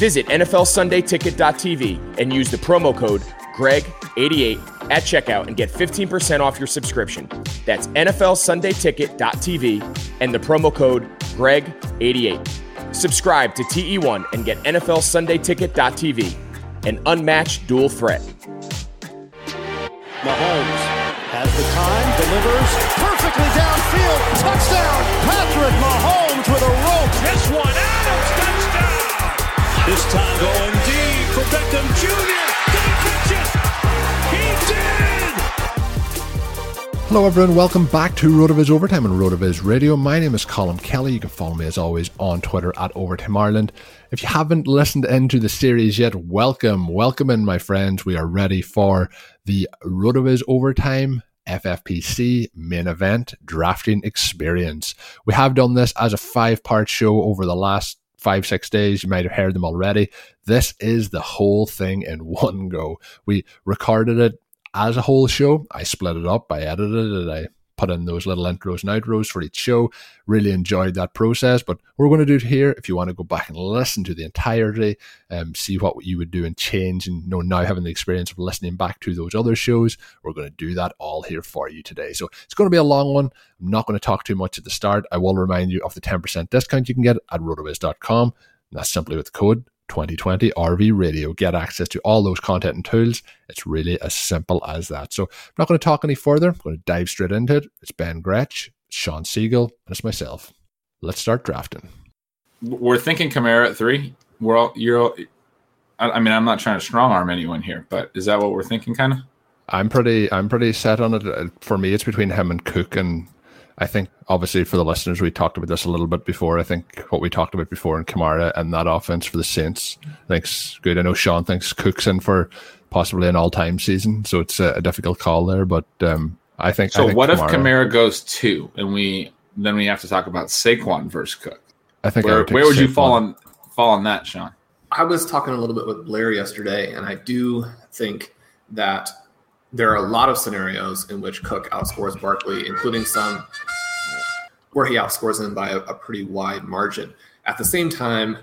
Visit NFLSundayTicket.tv and use the promo code GREG88 at checkout and get 15% off your subscription. That's NFLSundayTicket.tv and the promo code GREG88. Subscribe to TE1 and get NFLSundayTicket.tv, an unmatched dual threat. Mahomes has the time, delivers perfectly downfield. Touchdown, Patrick Mahomes with a rope. This one. This time going deep for Beckham Jr. Hello, everyone. Welcome back to RotoViz Overtime on RotoViz Radio. My name is Colm Kelly. You can follow me as always on Twitter at Overtime Ireland. If you haven't listened into the series yet, welcome, welcome in, my friends. We are ready for the RotoViz Overtime FFPC main event drafting experience. We have done this as a five part show over the last five, six days. You might have heard them already. This is the whole thing in one go. We recorded it as a whole show. I split it up, I edited it, I put in those little intros and outros for each show. Really enjoyed that process. But we're going to do it here. If you want to go back and listen to the entirety, um, see what you would do and change, and you know, now having the experience of listening back to those other shows, we're going to do that all here for you today. So it's going to be a long one. I'm not going to talk too much at the start. I will remind you of the 10% discount you can get at rotoviz.com. That's simply with code 2020 RV Radio. Get access to all those content and tools. It's really as simple as that. So I'm not going to talk any further. I'm going to dive straight into it. It's Ben Gretch, Shawn Siegele, and it's myself. Let's start drafting. We're thinking Kamara at three. We're all you're. All, I, I mean, I'm not trying to strong arm anyone here, but is that what we're thinking? Kind of. I'm pretty. I'm pretty set on it. Uh, For me, it's between him and Cook, and I think obviously for the listeners, we talked about this a little bit before. I think what we talked about before in Kamara and that offense for the Saints, I think's good. I know Shawn thinks Cook's in for possibly an all-time season, so it's a, a difficult call there. But um, I think. So I think what if Kamara goes two, and we then we have to talk about Saquon versus Cook? I think I Where, would where would you fall on fall on that, Shawn? I was talking a little bit with Blair yesterday, and I do think that there are a lot of scenarios in which Cook outscores Barkley, including some where he outscores him by a, a pretty wide margin. At the same time,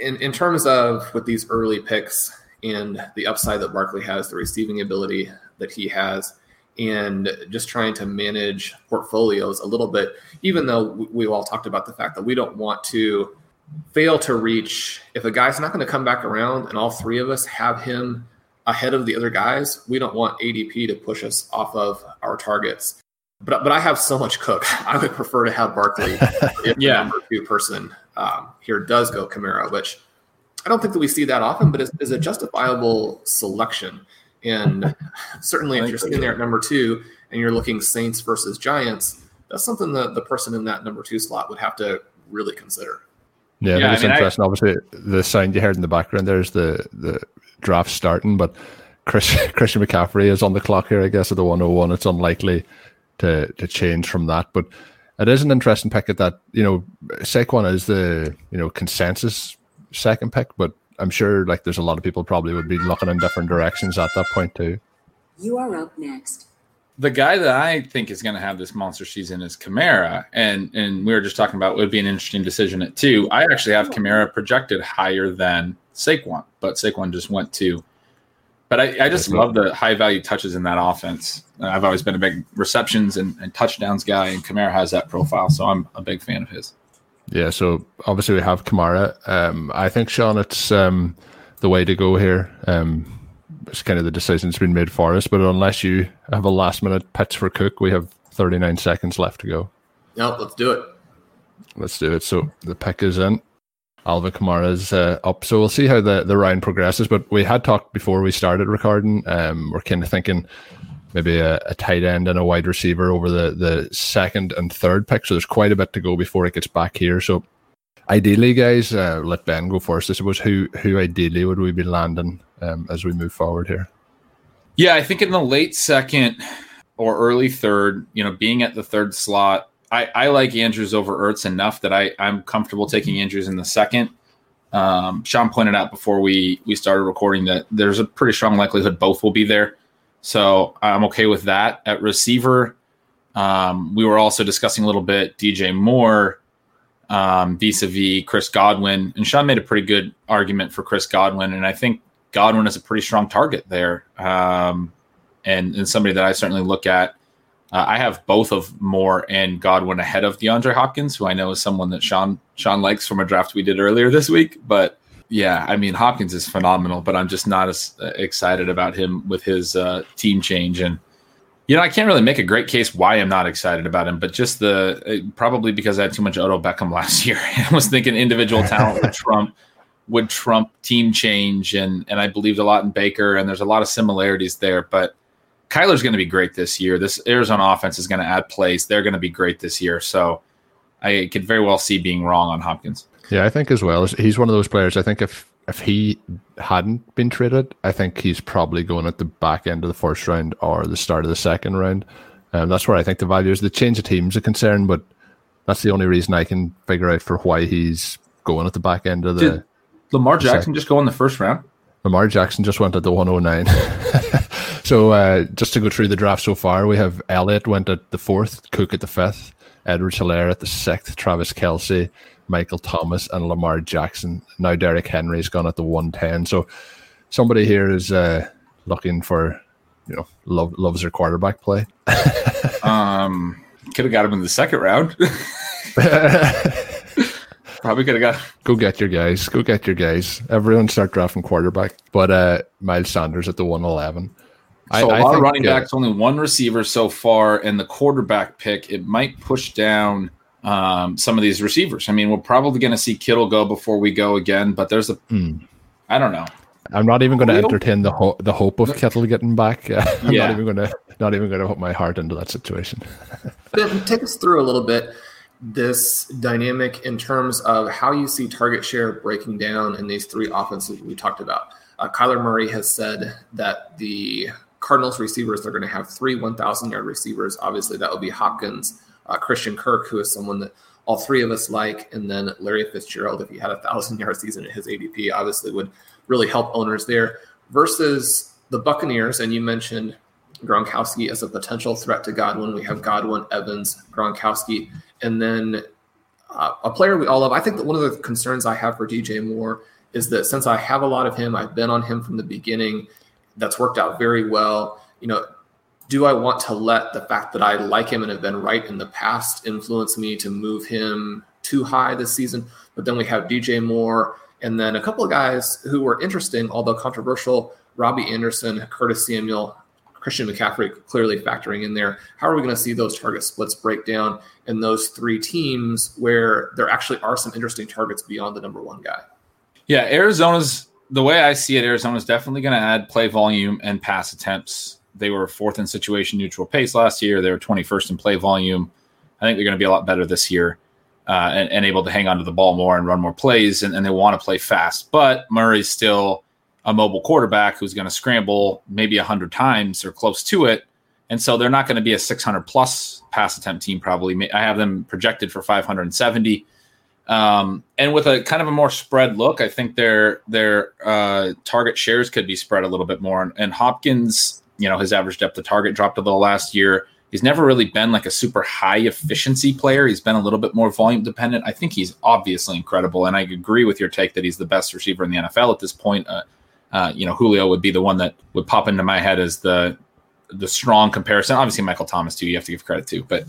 in, in terms of with these early picks and the upside that Barkley has, the receiving ability that he has, and just trying to manage portfolios a little bit, even though we- all talked about the fact that we don't want to fail to reach if a guy's not going to come back around and all three of us have him ahead of the other guys we don't want adp to push us off of our targets. But but i have so much cook. I would prefer to have barkley if Yeah. the number two person um, here does go Kamara, which i don't think that we see that often but is, is a justifiable selection. And certainly if you're sitting there at number two and you're looking saints versus giants that's something that the person in that number two slot would have to really consider Yeah, I Yeah, think I it's mean, I- interesting. Obviously, the sound you heard in the background there's the the draft starting, but Chris, Christian McCaffrey is on the clock here. I guess at the 101, it's unlikely to to change from that. But it is an interesting pick at that. You know, Saquon is the you know consensus second pick, but I'm sure like there's a lot of people probably would be looking in different directions at that point too. You are up next. The guy that I think is going to have this monster season is Kamara, and and we were just talking about it would be an interesting decision at two. I actually have Kamara projected higher than Saquon, but Saquon just went to. But I, I just love the high value touches in that offense. I've always been a big receptions and, and touchdowns guy, and Kamara has that profile, so I'm a big fan of his. Yeah, so obviously we have Kamara. Um, I think Shawn, it's um, the way to go here. Um, it's kind of the decision that's been made for us, but unless you have a last minute pitch for Cook, we have 39 seconds left to go. no let's do it Let's do it. So the pick is in. Alvin Kamara is uh, up. So we'll see how the, the round progresses. But we had talked before we started recording. Um, we're kind of thinking maybe a, a tight end and a wide receiver over the, the second and third pick. So there's quite a bit to go before it gets back here. So ideally, guys, uh, let Ben go first. I suppose who who ideally would we be landing um, as we move forward here. Yeah, I think in the late second or early third, you know, being at the third slot, I, I like Andrews over Ertz enough that I, I'm comfortable taking Andrews in the second. Um, Shawn pointed out before we we started recording that there's a pretty strong likelihood both will be there, so I'm okay with that. At receiver, um, we were also discussing a little bit DJ Moore um, vis-a-vis Chris Godwin, and Shawn made a pretty good argument for Chris Godwin, and I think Godwin is a pretty strong target there, um, and and somebody that I certainly look at. Uh, I have both of Moore and Godwin ahead of DeAndre Hopkins, who I know is someone that Shawn Shawn likes from a draft we did earlier this week. But yeah, I mean Hopkins is phenomenal, but I'm just not as excited about him with his uh, team change. And you know, I can't really make a great case why I'm not excited about him, but just the probably because I had too much Odell Beckham last year. I was thinking individual talent would trump would trump team change, and and I believed a lot in Baker, and there's a lot of similarities there, but Kyler's going to be great this year. This Arizona offense is going to add plays. They're going to be great this year. So I could very well see being wrong on Hopkins. Yeah, I think as well. He's one of those players. I think if if he hadn't been traded, I think he's probably going at the back end of the first round or the start of the second round. And um, that's where I think the value is. The change of teams a concern, but that's the only reason I can figure out for why he's going at the back end of the. Did Lamar Jackson just go in the first round? Lamar Jackson just went at the 109. So uh, just to go through the draft so far, we have Elliott went at the fourth, Cook at the fifth, Edwards Helaire at the sixth, Travis Kelce, Michael Thomas, and Lamar Jackson. Now Derrick Henry's gone at the 110. So somebody here is uh, looking for, you know, love, loves their quarterback play. um, could have got him in the second round. Probably could have got. Go get your guys. Go get your guys. Everyone start drafting quarterback. But uh, Miles Sanders at the 111. So I, a lot think, of running backs, only one receiver so far, and the quarterback pick it might push down um, some of these receivers. I mean, we're probably going to see Kittle go before we go again, but there's a, mm. I don't know. I'm not even going to entertain the ho- the hope of Kittle getting back. I'm yeah. not even going to not even going to put my heart into that situation. take us through a little bit this dynamic in terms of how you see target share breaking down in these three offenses we talked about. Uh, Kyler Murray has said that the Cardinals receivers, they're going to have three 1,000 yard receivers. Obviously, that will be Hopkins, uh, Christian Kirk, who is someone that all three of us like, and then Larry Fitzgerald, if he had a thousand yard season at his ADP, obviously would really help owners there. Versus the Buccaneers, and you mentioned Gronkowski as a potential threat to Godwin. We have Godwin, Evans, Gronkowski, and then uh, a player we all love. I think that one of the concerns I have for DJ Moore is that since I have a lot of him, I've been on him from the beginning that's worked out very well. You know, do I want to let the fact that I like him and have been right in the past influence me to move him too high this season? But then we have DJ Moore and then a couple of guys who were interesting, although controversial Robbie Anderson, Curtis Samuel, Christian McCaffrey clearly factoring in there. How are we going to see those target splits break down in those three teams where there actually are some interesting targets beyond the number one guy? Yeah, Arizona's the way I see it, Arizona is definitely going to add play volume and pass attempts. They were fourth in situation neutral pace last year. They were 21st in play volume. I think they're going to be a lot better this year uh, and, and, able to hang on to the ball more and run more plays. And, and they want to play fast. But Murray's still a mobile quarterback who's going to scramble maybe 100 times or close to it. And so they're not going to be a 600 plus pass attempt team, probably. I have them projected for 570. Um, and with a kind of a more spread look, I think their their uh, target shares could be spread a little bit more. And, and, Hopkins, you know, his average depth of target dropped a little last year. He's never really been like a super high efficiency player. He's been a little bit more volume dependent. I think he's obviously incredible, and I agree with your take that he's the best receiver in the NFL at this point. Uh, uh, you know, Julio would be the one that would pop into my head as the the strong comparison. Obviously, Michael Thomas too. You have to give credit to, but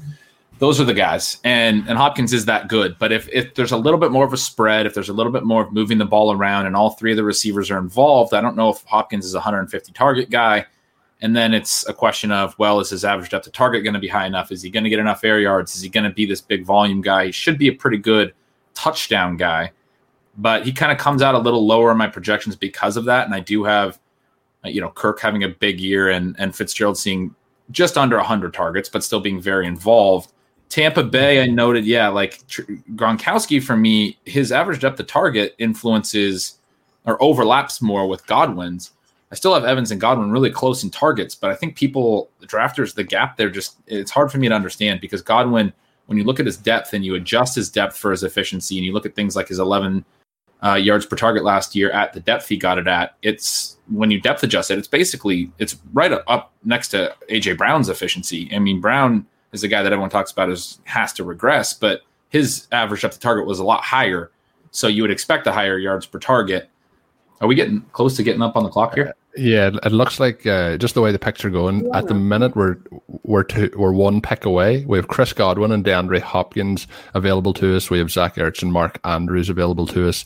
those are the guys, and and Hopkins is that good. But if if there's a little bit more of a spread, if there's a little bit more of moving the ball around, and all three of the receivers are involved, I don't know if Hopkins is a 150 target guy. And then it's a question of, well, is his average depth of target going to be high enough? Is he going to get enough air yards? Is he going to be this big volume guy? He should be a pretty good touchdown guy, but he kind of comes out a little lower in my projections because of that. And I do have, uh, you know, Kirk having a big year and and Fitzgerald seeing just under 100 targets, but still being very involved. Tampa Bay, I noted, yeah, like Gronkowski for me, his average depth of target influences or overlaps more with Godwin's. I still have Evans and Godwin really close in targets, but I think people, the drafters, the gap there just, it's hard for me to understand because Godwin, when you look at his depth and you adjust his depth for his efficiency and you look at things like his 11 uh, yards per target last year at the depth he got it at, it's when you depth adjust it, it's basically, it's right up next to AJ Brown's efficiency. I mean, Brown is the guy that everyone talks about as has to regress, but his average depth of target was a lot higher. So you would expect a higher yards per target. Are we getting close to getting up on the clock here? Yeah, it looks like uh, just the way the picks are going at the minute. We're we're two, we're one pick away. We have Chris Godwin and DeAndre Hopkins available to us. We have Zach Ertz and Mark Andrews available to us.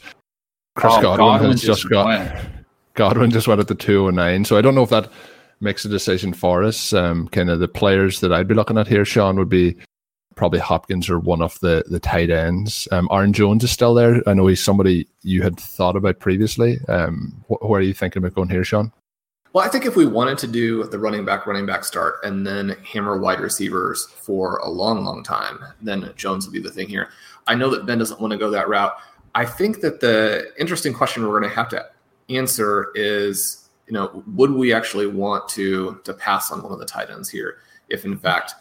Chris Oh, Godwin Godwin has just, just got went. Godwin just went at the two and nine. So I don't know if that makes a decision for us. Um, kind of the players that I'd be looking at here, Shawn, would be probably Hopkins or one of the the tight ends. Um, Aaron Jones is still there. I know he's somebody you had thought about previously. Um, wh- where are you thinking about going here, Shawn? Well, I think if we wanted to do the running back, running back start and then hammer wide receivers for a long, long time, then Jones would be the thing here. I know that Ben doesn't want to go that route. I think that the interesting question we're going to have to answer is, you know, would we actually want to to pass on one of the tight ends here if in fact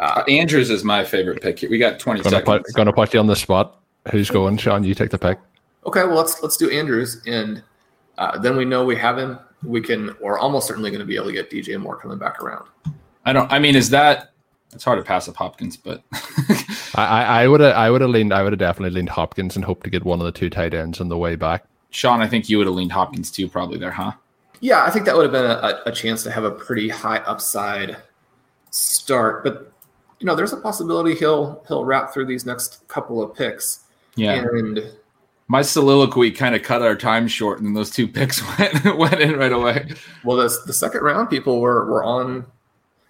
Uh, Andrews is my favorite pick here. We got 20 Gonna seconds. put, gonna put you on the spot. Who's going, Shawn? You take the pick. Okay, well let's let's do Andrews, and uh, then we know we have him. We can, we're almost certainly going to be able to get DJ Moore coming back around. I don't, I mean, is that, it's hard to pass up Hopkins, but I I would have I would have leaned I would have definitely leaned Hopkins and hoped to get one of the two tight ends on the way back. Shawn, I think you would have leaned Hopkins too, probably there, huh? Yeah, I think that would have been a, a chance to have a pretty high upside start, but you know, there's a possibility he'll he'll wrap through these next couple of picks. Yeah. and My soliloquy kind of cut our time short, and those two picks went went in right away well, the the second round people were were on.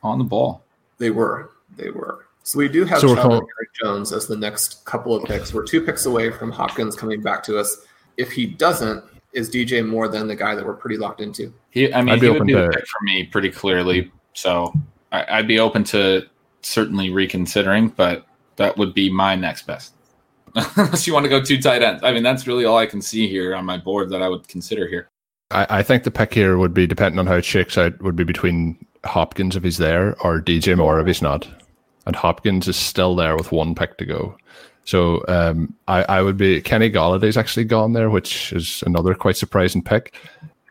on the ball. They were they were. So we do have So we're Chubb and Eric Jones as the next couple of picks. We're two picks away from Hopkins coming back to us. If he doesn't, is DJ Moore than the guy that we're pretty locked into? He, I mean, I'd be he would open be the pick for me pretty clearly. So I, I'd be open to certainly reconsidering, but that would be my next best. Unless you want to go two tight ends. I mean, that's really all I can see here on my board that I would consider here. I, I think the pick here would be depending on how it shakes out would be between Hopkins if he's there or DJ Moore if he's not. And Hopkins is still there with one pick to go. So um, I, I would be Kenny Golladay's actually gone there, which is another quite surprising pick.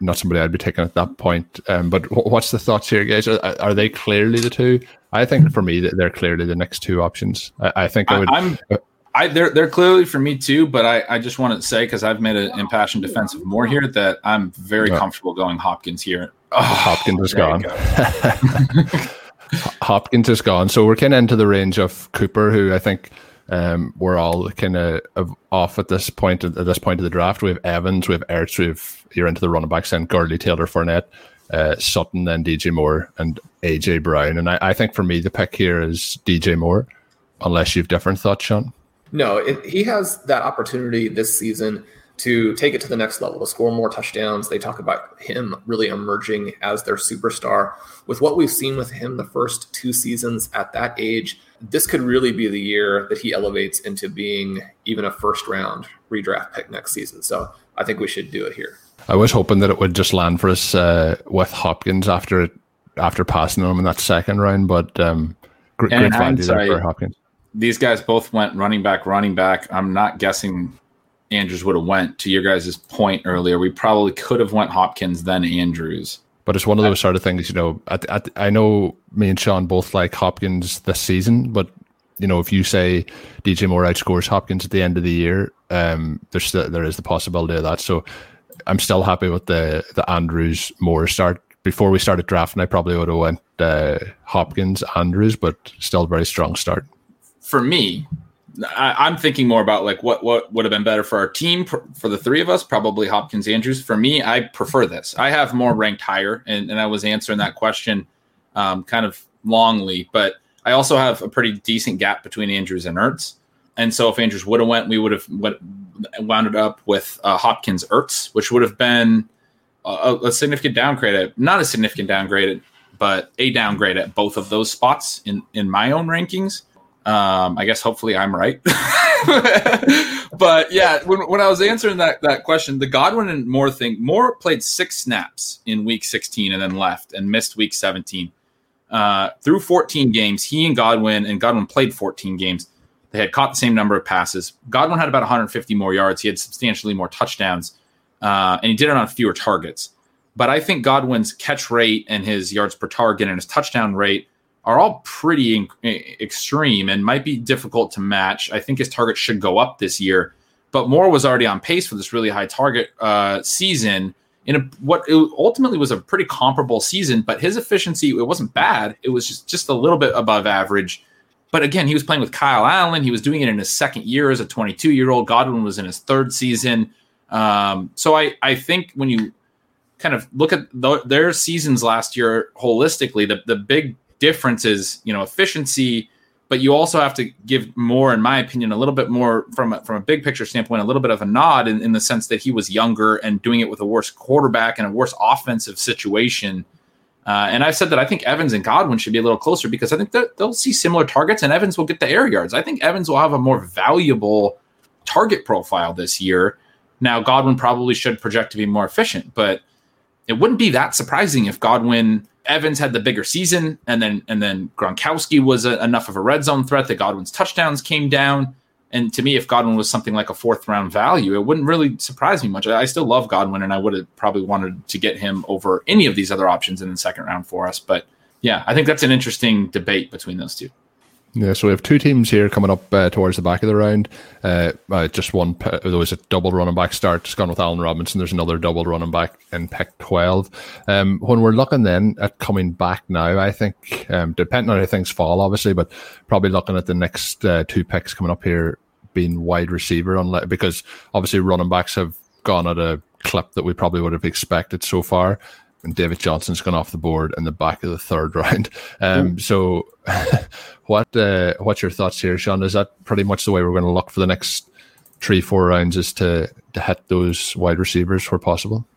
Not somebody I'd be taking at that point. Um, but wh- what's the thoughts here, guys? Are, are they clearly the two? I think for me that they're clearly the next two options. I, I think I I, would. I'm. I, they're they're clearly for me too, but I, I just want to say because I've made an impassioned defense of Moore here that I'm very Yeah. comfortable going Hopkins here. Oh, Hopkins is gone. go. Hopkins is gone. So we're kind of into the range of Cooper, who I think um, we're all kind of off at this point. At this point of the draft, we have Evans, we have Ertz, we have you're into the running backs, then Gurley, Taylor, Fournette, uh, Sutton, then DJ Moore, and AJ Brown. And I, I think for me, the pick here is DJ Moore, unless you've different thoughts, Shawn. No, it, he has that opportunity this season to take it to the next level, to score more touchdowns. They talk about him really emerging as their superstar. With what we've seen with him the first two seasons at that age, this could really be the year that he elevates into being even a first round redraft pick next season. So I think we should do it here. I was hoping that it would just land for us uh, with Hopkins after after passing him in that second round, but um, gr- And great value there for Hopkins. These guys both went running back, running back. I'm not guessing Andrews would have went to your guys' point earlier. We probably could have went Hopkins then Andrews. But it's one of those sort of things, you know. At, at, I know me and Shawn both like Hopkins this season, but you know, if you say DJ Moore outscores Hopkins at the end of the year, um, there's still, there is the possibility of that. So I'm still happy with the the Andrews Moore start. Before we started drafting, I probably would have went uh, Hopkins Andrews, but still a very strong start. For me, I, I'm thinking Moore about like what what would have been better for our team for, the three of us. Probably Hopkins Andrews. For me, I prefer this. I have more ranked higher, and, and I was answering that question um, kind of longly, but I also have a pretty decent gap between Andrews and Ertz. And so if Andrews would have went, we would have wound it up with uh, Hopkins Ertz, which would have been a, a significant downgrade. At, not a significant downgrade, but a downgrade at both of those spots in in my own rankings. Um, I guess hopefully I'm right. but yeah, when, when I was answering that that question, the Godwin and Moore thing, Moore played six snaps in week 16 and then left and missed week 17. Uh, through 14 games, he and Godwin and Godwin played 14 games. They had caught the same number of passes. Godwin had about 150 more yards. He had substantially more touchdowns, uh, and he did it on fewer targets. But I think Godwin's catch rate and his yards per target and his touchdown rate are all pretty in- extreme and might be difficult to match. I think his target should go up this year, but Moore was already on pace for this really high target uh, season in a, what ultimately was a pretty comparable season. But his efficiency it wasn't bad; it was just just a little bit above average. But again, he was playing with Kyle Allen. He was doing it in his second year as a 22 year old. Godwin was in his third season. Um, so I I think when you kind of look at the, their seasons last year holistically, the the big difference is you know efficiency but you also have to give more in my opinion a little bit more from a, from a big picture standpoint a little bit of a nod in, in the sense that he was younger and doing it with a worse quarterback and a worse offensive situation uh, and I've said that I think Evans and Godwin should be a little closer because I think that they'll see similar targets and Evans will get the air yards. I think Evans will have a more valuable target profile this year. Now, Godwin probably should project to be more efficient, but it wouldn't be that surprising if Godwin Evans had the bigger season, and then and then Gronkowski was a, enough of a red zone threat that Godwin's touchdowns came down. And to me, if Godwin was something like a fourth round value, it wouldn't really surprise me much. I still love Godwin, and I would have probably wanted to get him over any of these other options in the second round for us. But yeah, I think that's an interesting debate between those two. Yeah, so we have two teams here coming up uh, towards the back of the round. Uh, uh, just one, there was a double running back start, just gone with Allen Robinson. There's another double running back in pick 12. Um, when we're looking then at coming back now, I think, um, depending on how things fall, obviously, but probably looking at the next uh, two picks coming up here being wide receiver, unless, because obviously running backs have gone at a clip that we probably would have expected so far and David Johnson's gone off the board in the back of the third round. Um, so, what uh, what's your thoughts here, Shawn? Is that pretty much the way we're going to look for the next three, four rounds? Is to to hit those wide receivers where possible?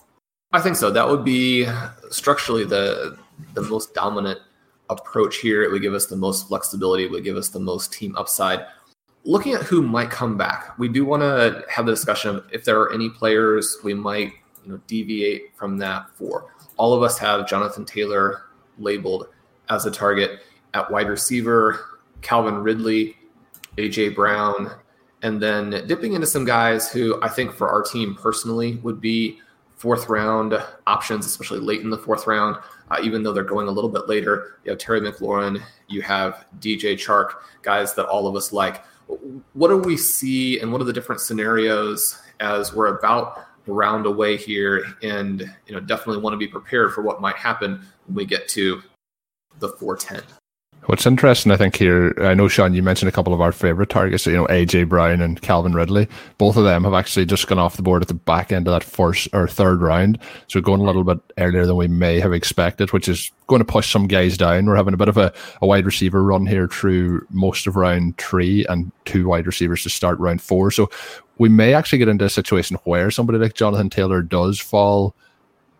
I think so. That would be structurally the the most dominant approach here. It would give us the most flexibility. It would give us the most team upside. Looking at who might come back, we do want to have the discussion of if there are any players we might you know deviate from that for all of us have Jonathan Taylor labeled as a target at wide receiver, Calvin Ridley, AJ Brown, and then dipping into some guys who I think for our team personally would be fourth round options, especially late in the fourth round. Uh, even though they're going a little bit later, you have Terry McLaurin, you have DJ Chark, guys that all of us like. What do we see, and what are the different scenarios as we're about round away here and you know definitely want to be prepared for what might happen when we get to the 410 What's interesting, I think here, I know Shawn, you mentioned a couple of our favorite targets, you know, AJ Brown and Calvin Ridley. Both of them have actually just gone off the board at the back end of that first or third round. So going a little bit earlier than we may have expected, which is going to push some guys down. We're having a bit of a, a wide receiver run here through most of round three and two wide receivers to start round four. So we may actually get into a situation where somebody like Jonathan Taylor does fall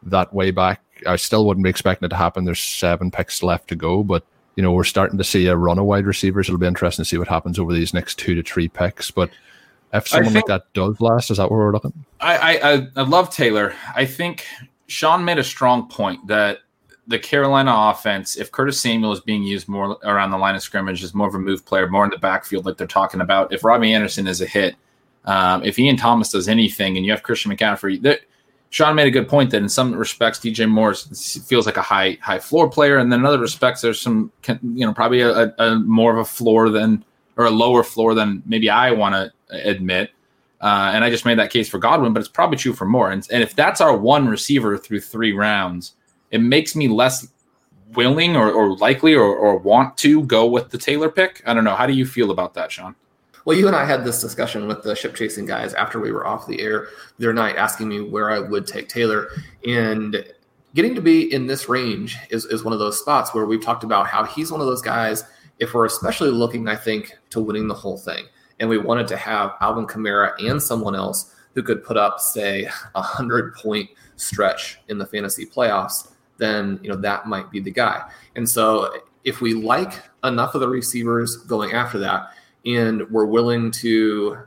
that way back. I still wouldn't be expecting it to happen. There's seven picks left to go, but you know, we're starting to see a run of wide receivers. It'll be interesting to see what happens over these next two to three picks. But if someone think, like that does last, is that where we're looking? I, I I love Taylor. I think Shawn made a strong point that the Carolina offense, if Curtis Samuel is being used more around the line of scrimmage, is more of a move player, more in the backfield, like they're talking about. If Robbie Anderson is a hit, um, if Ian Thomas does anything, and you have Christian McCaffrey, that Shawn made a good point that in some respects DJ Moore feels like a high high floor player, and then in other respects there's some you know probably a, a more of a floor than or a lower floor than maybe I want to admit. Uh, and I just made that case for Godwin, but it's probably true for Moore. And, and if that's our one receiver through three rounds, it makes me less willing or, or likely or, or want to go with the Taylor pick. I don't know. How do you feel about that, Shawn? Well, you and I had this discussion with the ship chasing guys after we were off the air the other night, asking me where I would take Taylor. And getting to be in this range is, is one of those spots where we've talked about how he's one of those guys, if we're especially looking, I think, to winning the whole thing, and we wanted to have Alvin Kamara and someone else who could put up, say, a hundred point stretch in the fantasy playoffs, then you know that might be the guy. And so if we like enough of the receivers going after that, and we're willing to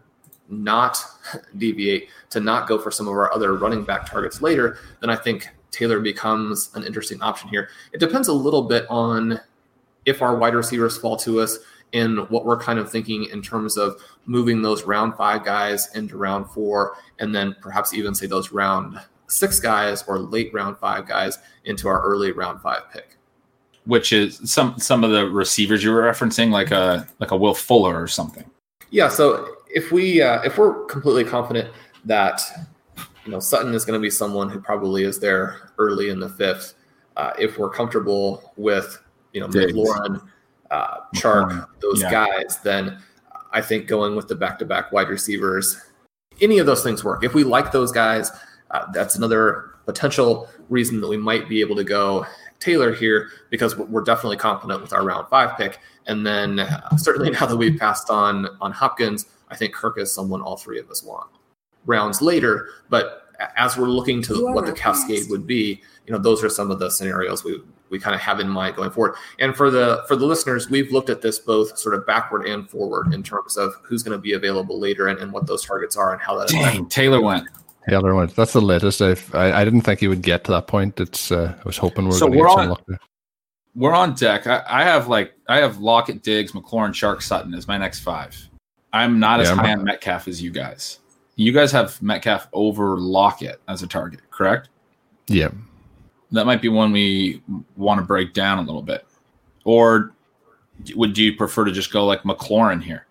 not deviate, to not go for some of our other running back targets later, then I think Taylor becomes an interesting option here. It depends a little bit on if our wide receivers fall to us and what we're kind of thinking in terms of moving those round five guys into round four, and then perhaps even say those round six guys or late round five guys into our early round five pick. Which is some some of the receivers you were referencing, like a like a Will Fuller or something. Yeah. So if we uh, if we're completely confident that you know Sutton is going to be someone who probably is there early in the fifth, uh, if we're comfortable with you know Diggs. McLaurin, uh, Chark, those yeah. guys, then I think going with the back-to-back wide receivers, any of those things work. If we like those guys, uh, that's another potential reason that we might be able to go Taylor here because we're- we're definitely confident with our round five pick. And then uh, certainly now that we've passed on on Hopkins, I think Kirk is someone all three of us want. Rounds later, but as we're looking to what the cascade next. would be, you know, those are some of the scenarios we we kind of have in mind going forward. And for the for the listeners, we've looked at this both sort of backward and forward in terms of who's going to be available later and, and what those targets are and how that Dang, Taylor went. Taylor went. That's the latest. I've, I I didn't think he would get to that point. It's uh, I was hoping we were So going to we're get some on- luck there. We're on deck. I, I have like I have Lockett, Diggs, McLaurin, Chark, Sutton as my next five. I'm not as I'm- high on Metcalf as you guys. You guys have Metcalf over Lockett as a target, correct? Yeah. That might be one we want to break down a little bit. Or would you prefer to just go like McLaurin here?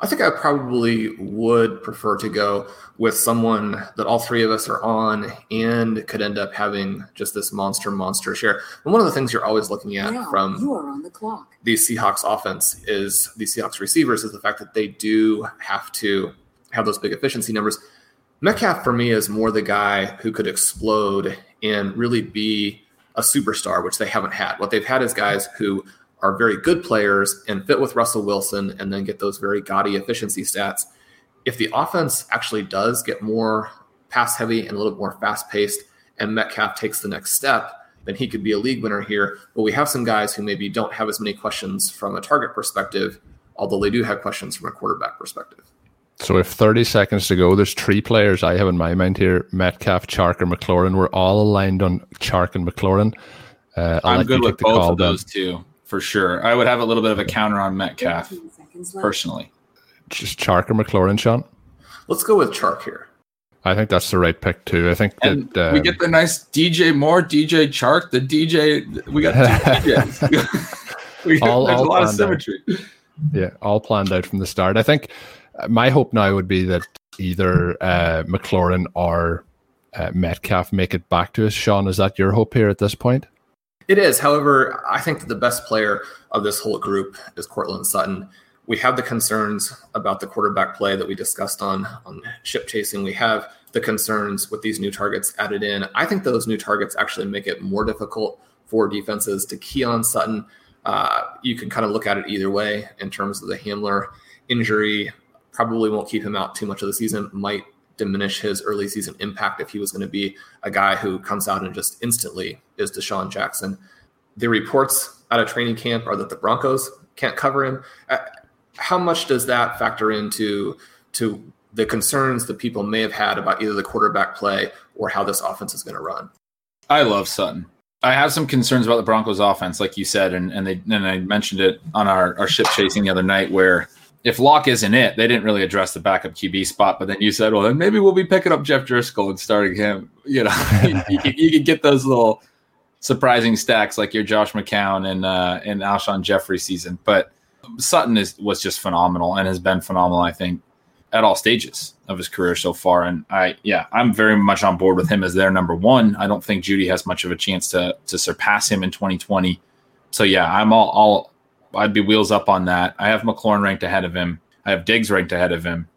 I think I probably would prefer to go with someone that all three of us are on and could end up having just this monster, monster share. And one of the things you're always looking at Now from you are on the clock. the Seahawks offense is the Seahawks receivers is the fact that they do have to have those big efficiency numbers. Metcalf for me is more the guy who could explode and really be a superstar, which they haven't had. What they've had is guys who are very good players and fit with Russell Wilson and then get those very gaudy efficiency stats. If the offense actually does get more pass heavy and a little bit more fast paced and Metcalf takes the next step, then he could be a league winner here. But we have some guys who maybe don't have as many questions from a target perspective, although they do have questions from a quarterback perspective. So if 30 seconds to go, there's three players I have in my mind here: Metcalf, Chark, or McLaurin. We're all aligned on Chark and McLaurin. Uh, I'll I'm good with both call of then. those two for sure. I would have a little bit of a counter on Metcalf 15 seconds left. personally. Just Chark or McLaurin, Shawn. Let's go with Chark here. I think that's the right pick too. I think And that we um, get the nice DJ Moore, DJ Chark, the DJ. We got two DJs. we got, All- there's all a lot of planned out. symmetry. Yeah, all planned out from the start. I think uh, my hope now would be that either uh, McLaurin or uh, Metcalf make it back to us. Shawn, is that your hope here at this point? It is. However, I think that the best player of this whole group is Cortland Sutton. We have the concerns about the quarterback play that we discussed on on ship chasing. We have the concerns with these new targets added in. I think those new targets actually make it more difficult for defenses to key on Sutton. Uh, you can kind of look at it either way in terms of the Hamler injury. Probably won't keep him out too much of the season. Might diminish his early season impact if he was going to be a guy who comes out and just instantly is DeSean Jackson. The reports out of training camp are that the Broncos can't cover him. Uh, How much does that factor into to the concerns that people may have had about either the quarterback play or how this offense is going to run? I love Sutton. I have some concerns about the Broncos offense, like you said, and, and they and I mentioned it on our, our ship chasing the other night where if Lock isn't it, they didn't really address the backup QB spot. But then you said, well, then maybe we'll be picking up Jeff Driskel and starting him. You know, you, you, could, you get those little surprising stacks like your Josh McCown and uh, and Alshon Jeffery season. But Sutton is was just phenomenal and has been phenomenal. I think at all stages of his career so far. And I, yeah, I'm very much on board with him as their number one. I don't think Jeudy has much of a chance to to surpass him in 2020. So yeah, I'm all, all I'd be wheels up on that. I have McLaurin ranked ahead of him. I have Diggs ranked ahead of him.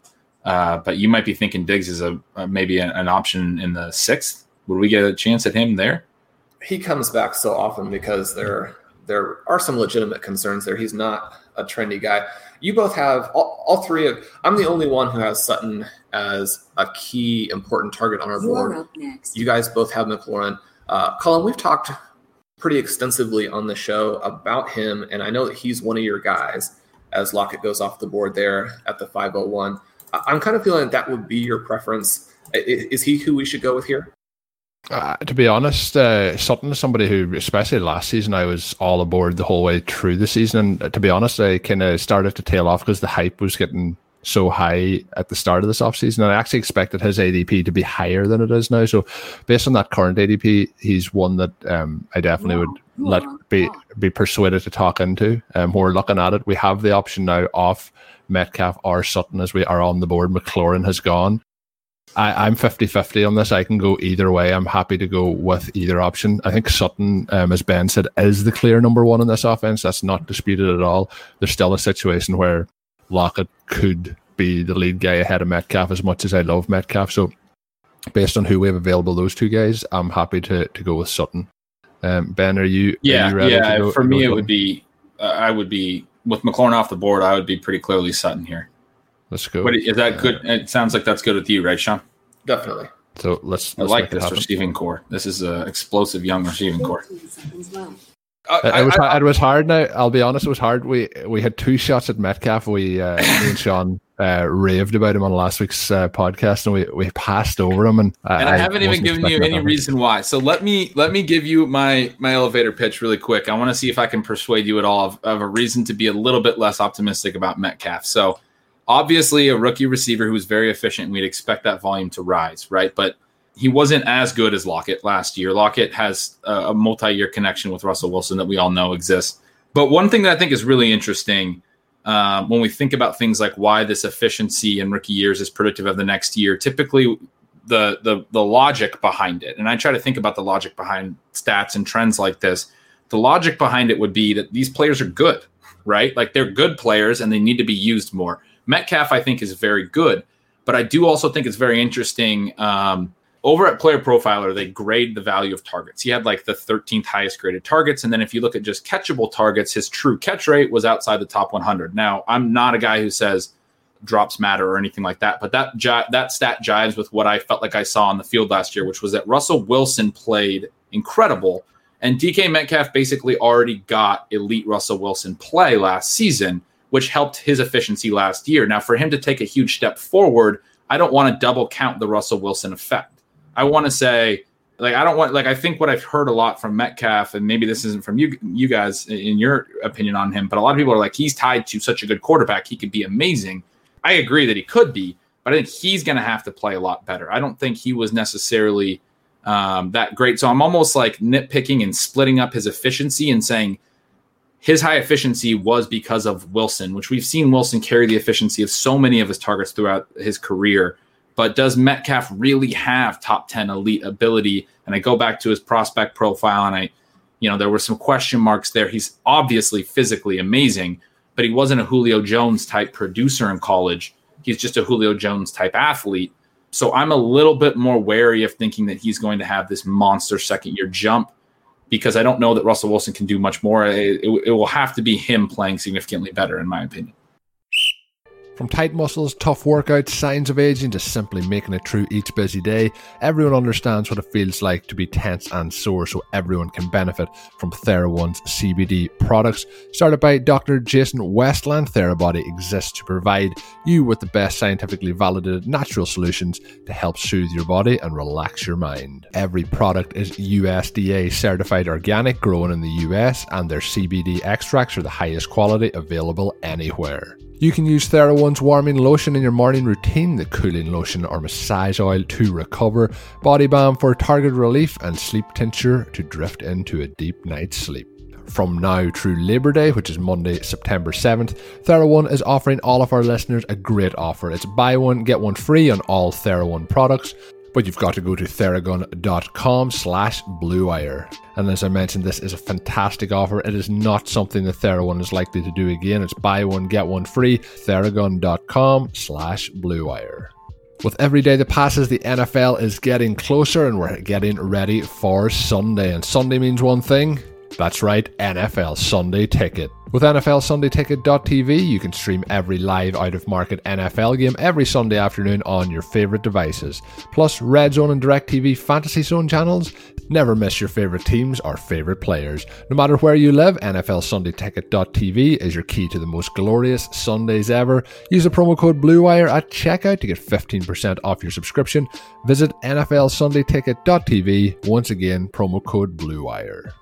Uh, but you might be thinking Diggs is a, a maybe an, an option in the sixth. Would we get a chance at him there? he comes back so often because there there are some legitimate concerns there. He's not a trendy guy. You both have all, all three of. I'm the only one who has Sutton as a key important target on our You are board. up next. You guys both have McLaurin. Uh, Colm, we've talked pretty extensively on the show about him, and I know that he's one of your guys. as Lockett goes off the board there at the 501. I'm kind of feeling that that would be your preference. Is he who we should go with here? Uh, to be honest, uh, Sutton is somebody who, especially last season, I was all aboard the whole way through the season. And uh, to be honest, I kind of started to tail off because the hype was getting so high at the start of this offseason. And I actually expected his ADP to be higher than it is now. So, based on that current ADP, he's one that um, I definitely would let be be persuaded to talk into. Um, we're looking at it. We have the option now of Metcalf or Sutton as we are on the board. McLaurin has gone. I, am 50 50 on this. I can go either way. I'm happy to go with either option. I think Sutton, um, as Ben said, is the clear number one in this offense. That's not disputed at all. There's still a situation where Lockett could be the lead guy ahead of Metcalf as much as I love Metcalf. So, based on who we have available, those two guys, I'm happy to, to go with Sutton. Um, ben, are you? Yeah, are you yeah. Go, for me, it would be. Uh, I would be with McLaurin off the board. I would be pretty clearly Sutton here. Let's go. What, is that good? It sounds like that's good with you, right, Shawn? Definitely. So let's. let's I like this receiving core. This is an explosive young receiving core. Uh, it, was, I, it was hard. Now I'll be honest, it was hard. We we had two shots at Metcalf. We uh, me and Shawn uh, raved about him on last week's uh, podcast, and we, we passed over him. And, uh, and I, I haven't even given you any reason why. So let me let me give you my my elevator pitch really quick. I want to see if I can persuade you at all of, of a reason to be a little bit less optimistic about Metcalf. So obviously, a rookie receiver who is very efficient, we'd expect that volume to rise, right? But he wasn't as good as Lockett last year. Lockett has a, a multi-year connection with Russell Wilson that we all know exists. But one thing that I think is really interesting um, when we think about things like why this efficiency in rookie years is predictive of the next year, typically the the the logic behind it, and I try to think about the logic behind stats and trends like this. The logic behind it would be that these players are good, right? Like they're good players and they need to be used more. Metcalf, I think, is very good, but I do also think it's very interesting. Um, over at Player Profiler, they grade the value of targets. He had like the 13th highest graded targets. And then if you look at just catchable targets, his true catch rate was outside the top 100. Now, I'm not a guy who says drops matter or anything like that, but that that stat jives with what I felt like I saw on the field last year, which was that Russell Wilson played incredible. And DK Metcalf basically already got elite Russell Wilson play last season, which helped his efficiency last year. Now, for him to take a huge step forward, I don't want to double count the Russell Wilson effect. I want to say, like, I don't want, like, I think what I've heard a lot from Metcalf, and maybe this isn't from you, you guys, in your opinion on him, but a lot of people are like, he's tied to such a good quarterback, he could be amazing. I agree that he could be, but I think he's going to have to play a lot better. I don't think he was necessarily um, that great. So I'm almost like nitpicking and splitting up his efficiency and saying his high efficiency was because of Wilson, which we've seen Wilson carry the efficiency of so many of his targets throughout his career. But does Metcalf really have top 10 elite ability? And I go back to his prospect profile and I, you know, there were some question marks there. He's obviously physically amazing, but he wasn't a Julio Jones type producer in college. He's just a Julio Jones type athlete. So I'm a little bit more wary of thinking that he's going to have this monster second year jump because I don't know that Russell Wilson can do much more. It, it, it will have to be him playing significantly better, in my opinion. From tight muscles, tough workouts, signs of aging to simply making it through each busy day, everyone understands what it feels like to be tense and sore, so everyone can benefit from TheraOne's CBD products. Started by Dr. Jason Wersland, TheraBody exists to provide you with the best scientifically validated natural solutions to help soothe your body and relax your mind. Every product is USDA certified organic, grown in the US, and their CBD extracts are the highest quality available anywhere. You can use TheraOne's warming lotion in your morning routine, the cooling lotion or massage oil to recover, body balm for target relief, and sleep tincture to drift into a deep night's sleep. From now through Labor Day, which is Monday, September 7th, TheraOne is offering all of our listeners a great offer. It's buy one, get one free on all TheraOne products but you've got to go to theragun.com slash bluewire. And as I mentioned, this is a fantastic offer. It is not something that Theragun is likely to do again. It's buy one, get one free, theragun.com slash bluewire. With every day that passes, the NFL is getting closer and we're getting ready for Sunday. And Sunday means one thing. That's right, NFL Sunday Ticket. With NFL Sunday Ticket.tv, you can stream every live out of market NFL game every Sunday afternoon on your favourite devices. Plus, Red Zone and DirecTV Fantasy Zone channels. Never miss your favourite teams or favourite players. No matter where you live, NFL Sunday Ticket.tv is your key to the most glorious Sundays ever. Use the promo code BLUEWIRE at checkout to get 15% off your subscription. Visit NFL Sunday Ticket.tv. Once again, promo code BLUEWIRE.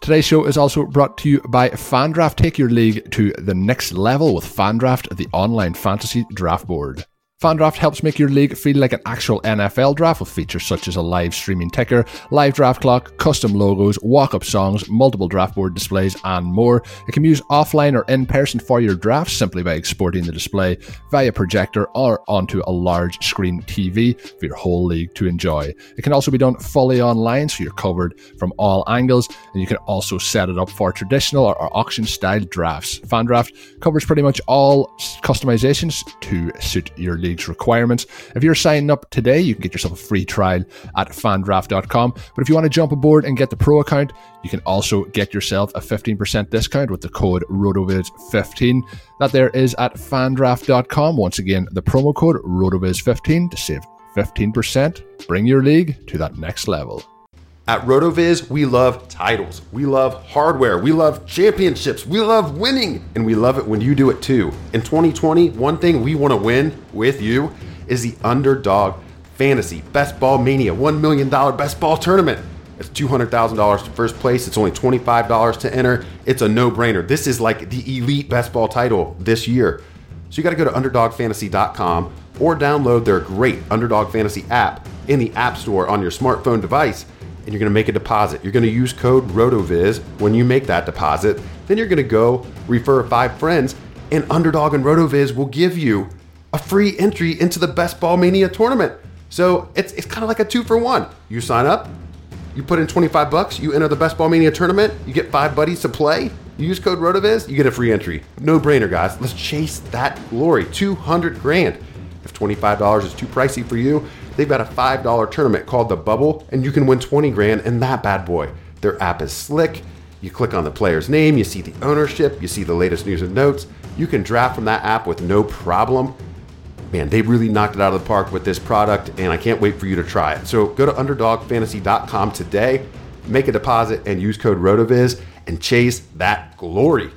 Today's show is also brought to you by Fandraft. Take your league to the next level with Fandraft, the online fantasy draft board. Fandraft helps make your league feel like an actual NFL draft with features such as a live streaming ticker, live draft clock, custom logos, walk up songs, multiple draft board displays, and more. It can be used offline or in person for your draft simply by exporting the display via projector or onto a large screen TV for your whole league to enjoy. It can also be done fully online so you're covered from all angles, and you can also set it up for traditional or, or auction style drafts. Fandraft covers pretty much all customizations to suit your league league's requirements. If you're signing up today, you can get yourself a free trial at fandraft.com. But if you want to jump aboard and get the pro account, you can also get yourself a 15% discount with the code RotoViz15. That there is at fandraft.com. Once again, the promo code RotoViz15 to save 15%. Bring your league to that next level. At RotoViz, we love titles, we love hardware, we love championships, we love winning, and we love it when you do it too. In 2020, one thing we want to win with you is the Underdog Fantasy Best Ball Mania $1 million Best Ball Tournament. It's $200,000 to first place. It's only $25 to enter. It's a no brainer. This is like the elite best ball title this year. So you got to go to underdogfantasy.com or download their great Underdog Fantasy app in the App Store on your smartphone device and you're going to make a deposit. You're going to use code RotoViz when you make that deposit. Then you're going to go refer five friends, and Underdog and RotoViz will give you a free entry into the Best Ball Mania tournament. So it's, it's kind of like a two for one. You sign up, you put in 25 bucks, you enter the Best Ball Mania tournament, you get five buddies to play. You use code RotoViz, you get a free entry. No brainer, guys. Let's chase that glory. 200 grand. If $25 is too pricey for you, They've got a $5 tournament called The Bubble, and you can win 20 grand in that bad boy. Their app is slick. You click on the player's name, you see the ownership, you see the latest news and notes. You can draft from that app with no problem. Man, they really knocked it out of the park with this product, and I can't wait for you to try it. So go to underdogfantasy.com today, make a deposit, and use code RotoViz and chase that glory.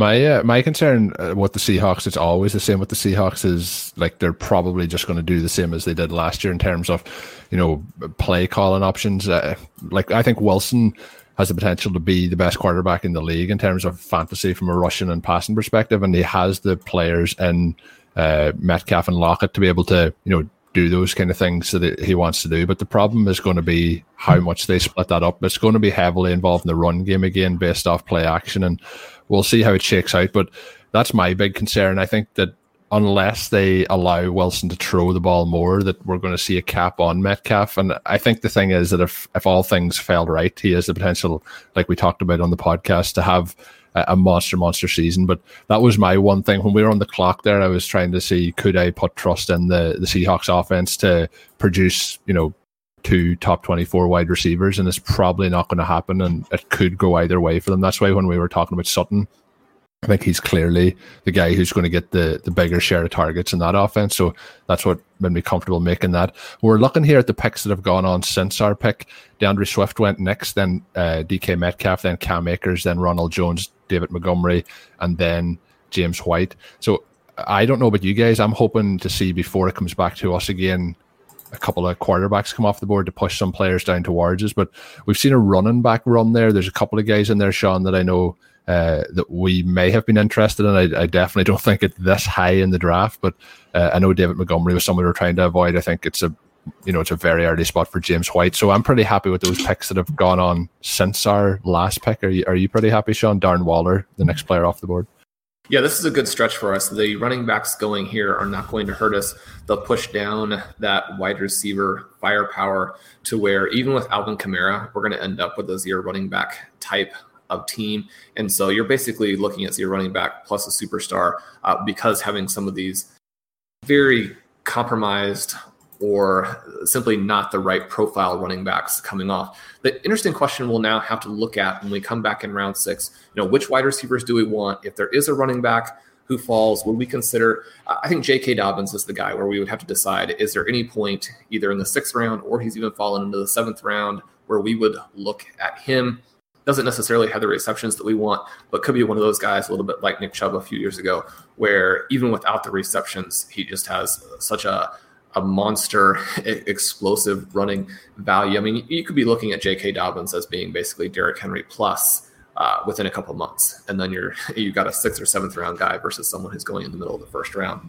My uh, my concern uh, with the Seahawks, it's always the same with the Seahawks. Is like they're probably just going to do the same as they did last year in terms of, you know, play calling options. Uh, like I think Wilson has the potential to be the best quarterback in the league in terms of fantasy from a rushing and passing perspective, and he has the players in uh, Metcalf and Lockett to be able to, you know, do those kind of things that he wants to do. But the problem is going to be how much they split that up. It's going to be heavily involved in the run game again, based off play action and we'll see how it shakes out. But that's my big concern. I think that unless they allow Wilson to throw the ball more, that we're going to see a cap on Metcalf. And I think the thing is that if if all things fell right, he has the potential, like we talked about on the podcast, to have a, monster monster season. But that was my one thing when we were on the clock there. I was trying to see could I put trust in the the Seahawks offense to produce, you know. Two top 24 wide receivers, and it's probably not going to happen. And it could go either way for them. That's why when we were talking about Sutton, I think he's clearly the guy who's going to get the, the bigger share of targets in that offense. So that's what made me comfortable making that. We're looking here at the picks that have gone on since our pick. D'Andre Swift went next, then uh, DK Metcalf, then Cam Akers, then Ronald Jones, David Montgomery, and then James White. So I don't know about you guys. I'm hoping to see before it comes back to us again a couple of quarterbacks come off the board to push some players down towards us. But we've seen a running back run there. There's a couple of guys in there, Shawn, that I know uh, that we may have been interested in. I, I, definitely don't think it's this high in the draft, but uh, I know David Montgomery was someone we were trying to avoid. I think it's a you know it's a very early spot for James White, so I'm pretty happy with those picks that have gone on since our last pick. Are you are you pretty happy, Shawn? Darren Waller, the next player off the board. Yeah, this is a good stretch for us. The running backs going here are not going to hurt us. They'll push down that wide receiver firepower to where even with Alvin Kamara, we're going to end up with a zero running back type of team. And so you're basically looking at your running back plus a superstar uh, because having some of these very compromised or simply not the right profile running backs coming off. The interesting question we'll now have to look at when we come back in round six, you know, which wide receivers do we want? If there is a running back who falls, would we consider? I think J.K. Dobbins is the guy where we would have to decide: is there any point either in the sixth round or he's even fallen into the seventh round where we would look at him? Doesn't necessarily have the receptions that we want, but could be one of those guys a little bit like Nick Chubb a few years ago, where even without the receptions, he just has such a a monster explosive running value. I mean, you could be looking at J.K. Dobbins as being basically Derrick Henry plus uh, within a couple months, and then you're you've got a sixth or seventh round guy versus someone who's going in the middle of the first round.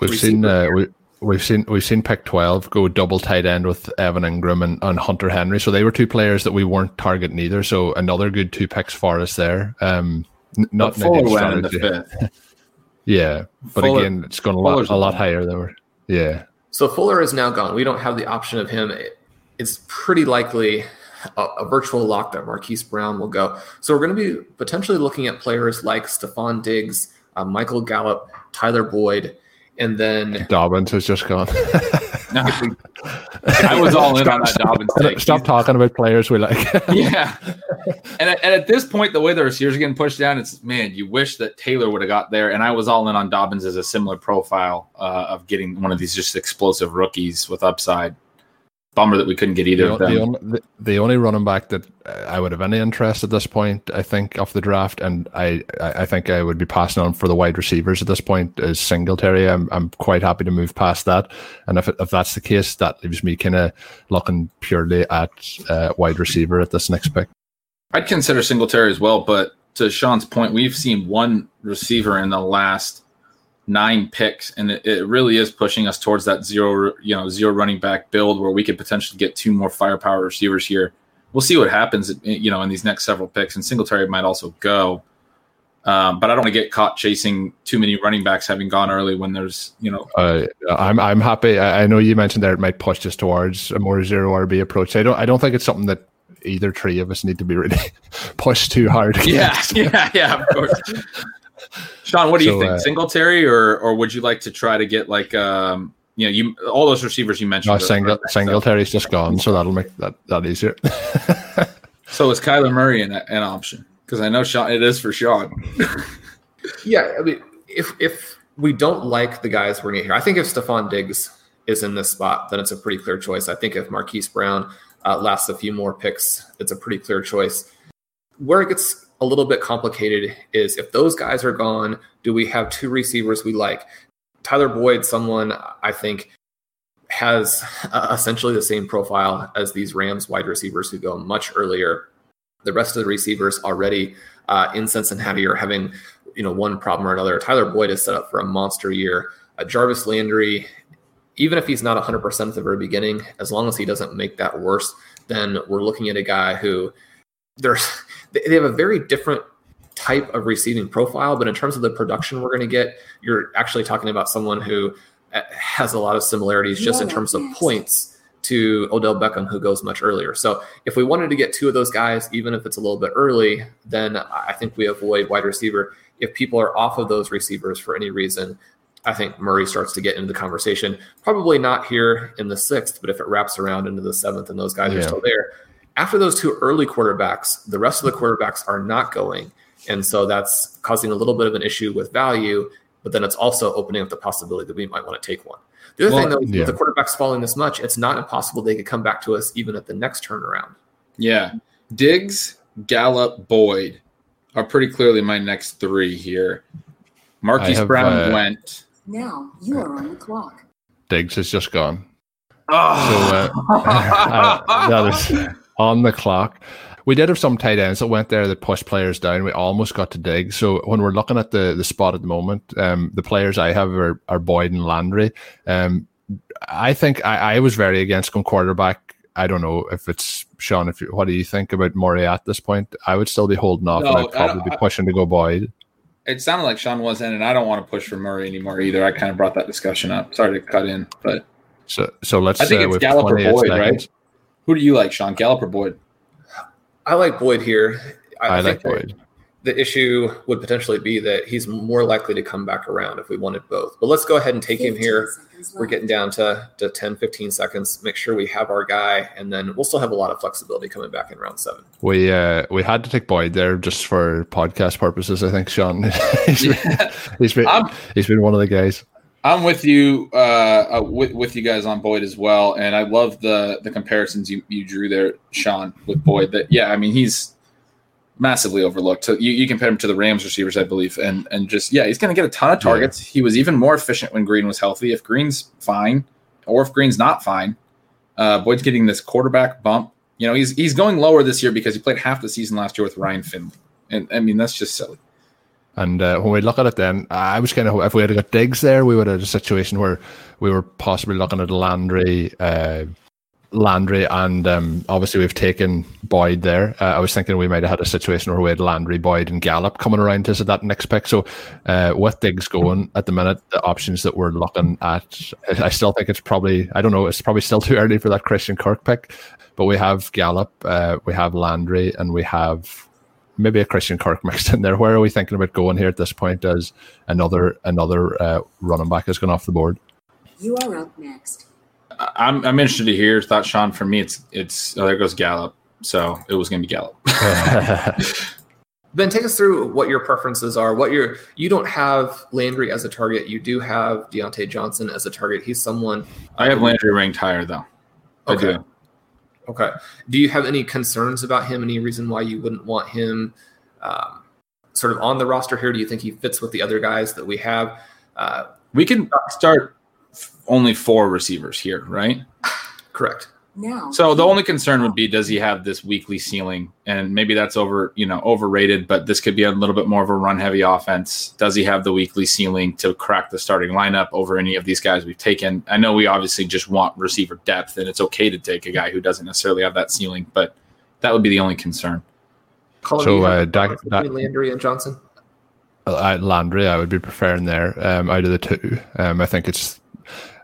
We've seen uh, we, we've seen we've seen pick twelve go double tight end with Evan Engram and, and Hunter Henry. So they were two players that we weren't targeting either. So another good two picks for us there. Um, not Fuller went in the fifth. yeah, but Fuller, again, it's going a lot a lot higher there. Yeah. So Fuller is now gone. We don't have the option of him. It's pretty likely a, a, virtual lock that Marquise Brown will go. So we're going to be potentially looking at players like Stefon Diggs, uh, Michael Gallup, Tyler Boyd, and then Dobbins has just gone. I was all in on that Dobbins take. Stop He's, talking about players we like. yeah, and at, and at, this point, the way the receivers are getting pushed down, it's man, you wish that Taylor would have got there. And I was all in on Dobbins as a similar profile uh, of getting one of these just explosive rookies with upside bummer that we couldn't get either the, of them. The only, the, only running back that I would have any interest at this point, I think, off the draft, and I, I think I would be passing on for the wide receivers at this point is Singletary. I'm, I'm quite happy to move past that, and if if that's the case, that leaves me kind of looking purely at uh, wide receiver at this next pick. I'd consider Singletary as well, but to Shawn's point, we've seen one receiver in the last nine picks, and it, it, really is pushing us towards that zero, you know, zero running back build where we could potentially get two more firepower receivers here. We'll see what happens, you know, in these next several picks, and Singletary might also go. Um, but I don't want to get caught chasing too many running backs having gone early when there's, you know. Uh, I'm I'm happy. I know you mentioned that it might push us towards a more zero RB approach. I don't I don't think it's something that either three of us need to be really pushed too hard. Against. Yeah, yeah, yeah. Of course. Shawn, what do so, you think? Uh, Singletary, or or would you like to try to get like um, you know, you all those receivers you mentioned? No, Single, Singletary's just gone, so that'll make that that easier. so is Kyler Murray an, an option? Because I know Shawn, it is for Shawn. yeah, I mean, if if we don't like the guys we're going to here, I think if Stefon Diggs is in this spot, then it's a pretty clear choice. I think if Marquise Brown uh, lasts a few more picks, it's a pretty clear choice. Where it gets a little bit complicated is if those guys are gone, do we have two receivers we like? Tyler Boyd, someone I think has uh, essentially the same profile as these Rams wide receivers who go much earlier. The rest of the receivers already uh, in Cincinnati are having, you know, one problem or another. Tyler Boyd is set up for a monster year. Uh, Jarvis Landry, even if he's not 100% at the very beginning, as long as he doesn't make that worse, then we're looking at a guy who there's they have a very different type of receiving profile, but in terms of the production we're going to get, you're actually talking about someone who uh, has a lot of similarities just in terms of points to Odell Beckham, who goes much earlier. So if we wanted to get two of those guys, even if it's a little bit early, then I think we avoid wide receiver. If people are off of those receivers for any reason, I think Murray starts to get into the conversation. Probably not here in the sixth, but if it wraps around into the seventh and those guys yeah. are still there, after those two early quarterbacks, the rest of the quarterbacks are not going. And so that's causing a little bit of an issue with value, but then it's also opening up the possibility that we might want to take one. The other well, thing, though, yeah. with the quarterbacks falling this much, it's not impossible they could come back to us even at the next turnaround. Yeah. Diggs, Gallup, Boyd are pretty clearly my next three here. Marquise have, Brown uh, went. Now you are on the clock. Diggs has just gone. Oh. So, uh, uh, on the clock. We did have some tight ends that went there that pushed players down. We almost got to dig. So when we're looking at the the spot at the moment, um, the players I have are, are Boyd and Landry. Um, I think I, I was very against going quarterback. I don't know if it's Shawn. If you, what do you think about Murray at this point? I would still be holding off, no, and I'd probably be pushing to go Boyd. It sounded like Shawn wasn't, and I don't want to push for Murray anymore either. I kind of brought that discussion up. Sorry to cut in, but so so let's. I think uh, it's Gallup or Boyd, right? Who do you like, Shawn? Gallup or Boyd? I like Boyd here. I, I like Boyd. the issue would potentially be that he's more likely to come back around if we wanted both. But let's go ahead and take him here. seconds We're getting down to, to 10, 15 seconds. Make sure we have our guy, and then we'll still have a lot of flexibility coming back in round seven. We uh, we had to take Boyd there just for podcast purposes. I think Shawn. he's been, he's been, I'm- he's been one of the guys. I'm with you, uh, uh, with, with you guys on Boyd as well, and I love the the comparisons you, you drew there, Shawn, with Boyd. That yeah, I mean he's massively overlooked. So you, you compare him to the Rams receivers, I believe, and and just yeah, he's going to get a ton of targets. He was even more efficient when Green was healthy. If Green's fine, or if Green's not fine, uh, Boyd's getting this quarterback bump. You know, he's he's going lower this year because he played half the season last year with Ryan Finley, and I mean that's just silly. And uh, when we look at it, then I was kind of if we had got Diggs there, we would have a situation where we were possibly looking at Landry, uh, Landry, and um, obviously we've taken Boyd there. Uh, I was thinking we might have had a situation where we had Landry, Boyd, and Gallup coming around to that next pick. So uh, with Diggs going at the minute, the options that we're looking at, I still think it's probably I don't know, it's probably still too early for that Christian Kirk pick. But we have Gallup, uh, we have Landry, and we have maybe a Christian Kirk mixed in there. Where are we thinking about going here at this point as another another uh, running back has gone off the board? You are up next. I- I'm I'm interested to hear your thoughts, Shawn. For me, it's it's oh, there goes Gallup. So it was going to be Gallup. Ben, take us through what your preferences are. What your you don't have Landry as a target. You do have Diontae Johnson as a target. He's someone. I have Landry ranked higher though. I Okay. do. Okay. Do you have any concerns about him? Any reason why you wouldn't want him um, sort of on the roster here? Do you think he fits with the other guys that we have? Uh, We can start only four receivers here, right? correct. Now. So the only concern would be does he have this weekly ceiling? And maybe that's over, you know, overrated, but this could be a little bit more of a run heavy offense. Does he have the weekly ceiling to crack the starting lineup over any of these guys we've taken? I know we obviously just want receiver depth and it's okay to take a guy who doesn't necessarily have that ceiling, but that would be the only concern. Colm, So, do you have uh, a Dak- preference Landry and Johnson. Uh, Landry, I would be preferring there um, out of the two. Um, I think it's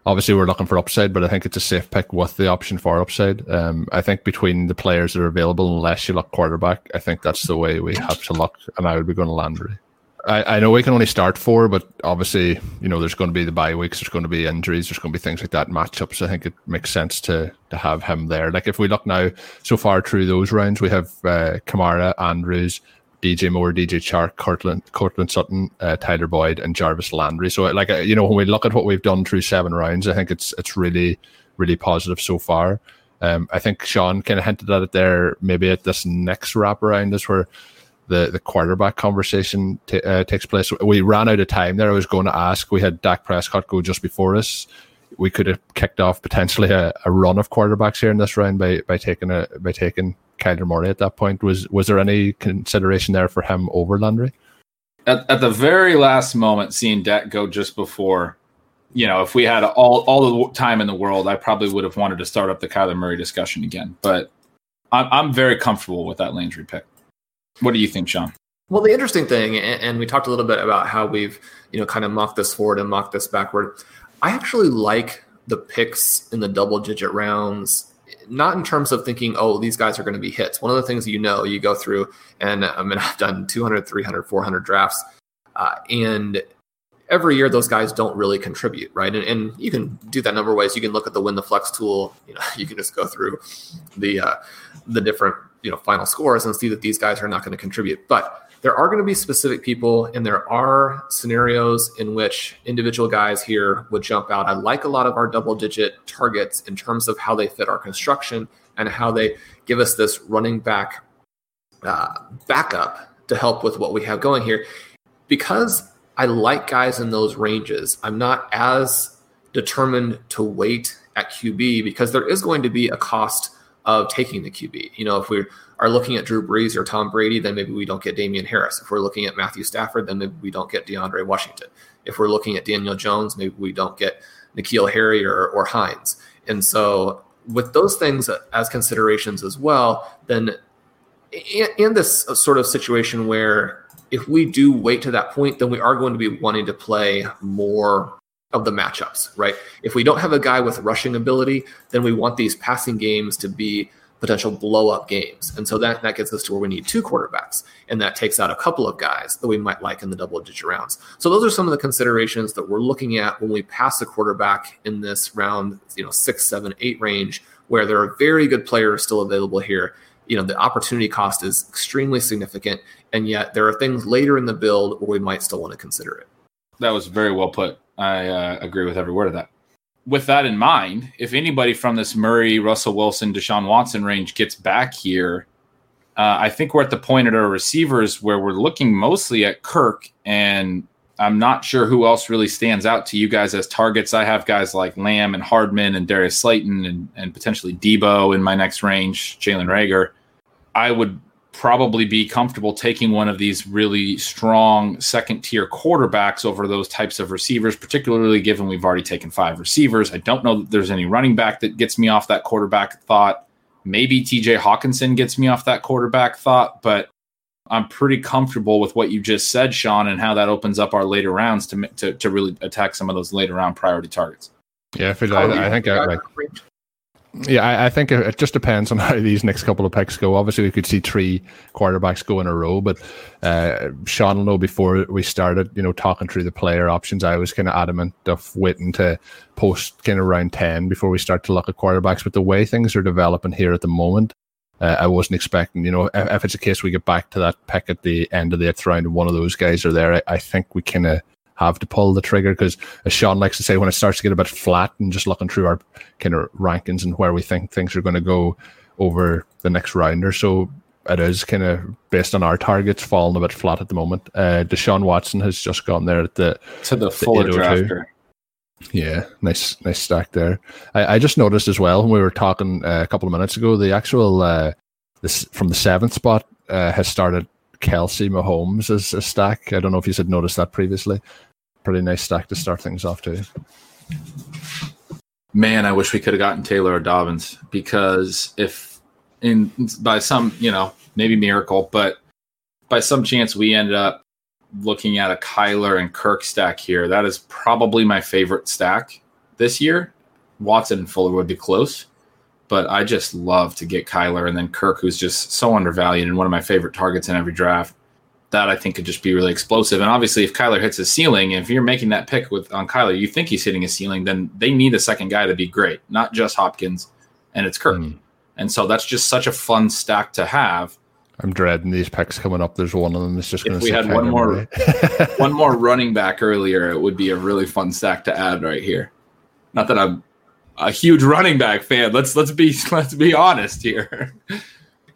obviously we're looking for upside, but I think it's a safe pick with the option for upside. Um, I think between the players that are available, unless you look quarterback, I think that's the way we have to look, and I would be going to Landry. I, I know we can only start four, but obviously, you know, there's going to be the bye weeks, there's going to be injuries, there's going to be things like that, matchups. I think it makes sense to to have him there. Like if we look now, so far through those rounds, we have uh, Kamara, Andrews, DJ Moore, DJ Chark, Cortland, Cortland Sutton, uh, Tyler Boyd, and Jarvis Landry. So, like, uh, you know, when we look at what we've done through seven rounds, I think it's it's really, really positive so far. Um, I think Shawn kind of hinted at it there. Maybe at this next wrap around is where the the quarterback conversation t- uh, takes place. We ran out of time there. I was going to ask. We had Dak Prescott go just before us. We could have kicked off potentially a, a run of quarterbacks here in this round by by taking a by taking Kyler Murray at that point. Was was there any consideration there for him over Landry? At, at the very last moment, seeing Dak go just before, you know, if we had all all the time in the world, I probably would have wanted to start up the Kyler Murray discussion again. But I'm, I'm very comfortable with that Landry pick. What do you think, Shawn? Well, the interesting thing, and, and we talked a little bit about how we've, you know, kind of mocked this forward and mocked this backward. I actually like the picks in the double digit rounds, not in terms of thinking, oh, these guys are going to be hits. One of the things you know, you go through, and I mean, I've done 200, 300, 400 drafts, uh, and every year those guys don't really contribute, right? And, and you can do that number of ways. You can look at the win the flex tool. You know, you can just go through the uh, the different you know final scores and see that these guys are not going to contribute. But there are going to be specific people, and there are scenarios in which individual guys here would jump out. I like a lot of our double digit targets in terms of how they fit our construction and how they give us this running back uh, backup to help with what we have going here. Because I like guys in those ranges, I'm not as determined to wait at QB because there is going to be a cost of taking the QB. You know, if we are looking at Drew Brees or Tom Brady, then maybe we don't get Damien Harris. If we're looking at Matthew Stafford, then maybe we don't get DeAndre Washington. If we're looking at Daniel Jones, maybe we don't get N'Keal Harry or, or Hines. And so, with those things as considerations as well, then in, in this sort of situation where if we do wait to that point, then we are going to be wanting to play more of the matchups, right? If we don't have a guy with rushing ability, then we want these passing games to be potential blow up games. And so that, that gets us to where we need two quarterbacks. And that takes out a couple of guys that we might like in the double digit rounds. So those are some of the considerations that we're looking at when we pass a quarterback in this round, you know, six, seven, eight range, where there are very good players still available here. You know, the opportunity cost is extremely significant. And yet there are things later in the build where we might still want to consider it. That was very well put. I uh, agree with every word of that with that in mind, if anybody from this Murray, Russell Wilson, Deshaun Watson range gets back here, uh, I think we're at the point at our receivers where we're looking mostly at Kirk, and I'm not sure who else really stands out to you guys as targets. I have guys like Lamb and Hardman and Darius Slayton and, and potentially Deebo in my next range, Jalen Reagor. I would probably be comfortable taking one of these really strong second tier quarterbacks over those types of receivers, particularly given we've already taken five receivers. I don't know that there's any running back that gets me off that quarterback thought. Maybe TJ Hockenson gets me off that quarterback thought, but I'm pretty comfortable with what you just said, Shawn, and how that opens up our later rounds to to, to really attack some of those later round priority targets. Yeah, I, feel, I, I think I, like yeah, I, I, think it just depends on how these next couple of picks go. Obviously, we could see three quarterbacks go in a row, but uh, Shawn will know before we started, you know, talking through the player options, I was kind of adamant of waiting to post kind of round 10 before we start to look at quarterbacks. But the way things are developing here at the moment, uh, I wasn't expecting, you know, if, if, it's a case we get back to that pick at the end of the eighth round and one of those guys are there, I, I think we kind of have to pull the trigger because, as Shawn likes to say, when it starts to get a bit flat and just looking through our kind of rankings and where we think things are going to go over the next round or so, it is kind of based on our targets falling a bit flat at the moment. Uh, Deshaun Watson has just gone there at the to the the oh drafter. Yeah, nice, nice stack there. I, I, just noticed as well when we were talking uh, a couple of minutes ago, the actual uh, this from the seventh spot uh, has started Kelce Mahomes as a stack. I don't know if you had noticed that previously. Pretty nice stack to start things off too. Man, I wish we could have gotten Taylor or Dobbins because if in by some, you know, maybe miracle, but by some chance we ended up looking at a Kyler and Kirk stack here. That is probably my favorite stack this year. Watson and Fuller would be close but I just love to get Kyler and then Kirk, who's just so undervalued and one of my favorite targets in every draft. That I think could just be really explosive. And obviously, if Kyler hits his ceiling, if you're making that pick with on Kyler, you think he's hitting his ceiling, then they need a second guy to be great, not just Hopkins, and it's Kirk. Mm. And so that's just such a fun stack to have. I'm dreading these picks coming up. There's one of them that's just going to. If we had one more, one more running back earlier, it would be a really fun stack to add right here. Not that I'm a huge running back fan. Let's let's be let's be honest here.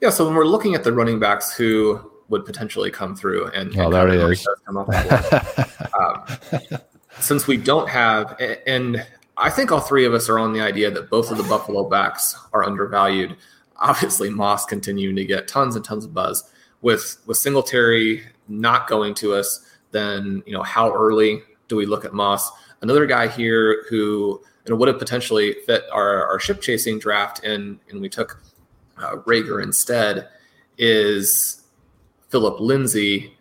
Yeah, so when we're looking at the running backs who would potentially come through, and, oh, there he is. um, since we don't have, and I think all three of us are on the idea that both of the Buffalo backs are undervalued. Obviously, Moss continuing to get tons and tons of buzz with with Singletary not going to us. Then you know how early do we look at Moss? Another guy here who know, would have potentially fit our, our ship chasing draft, and and we took uh, Reagor instead, is Philip Lindsay.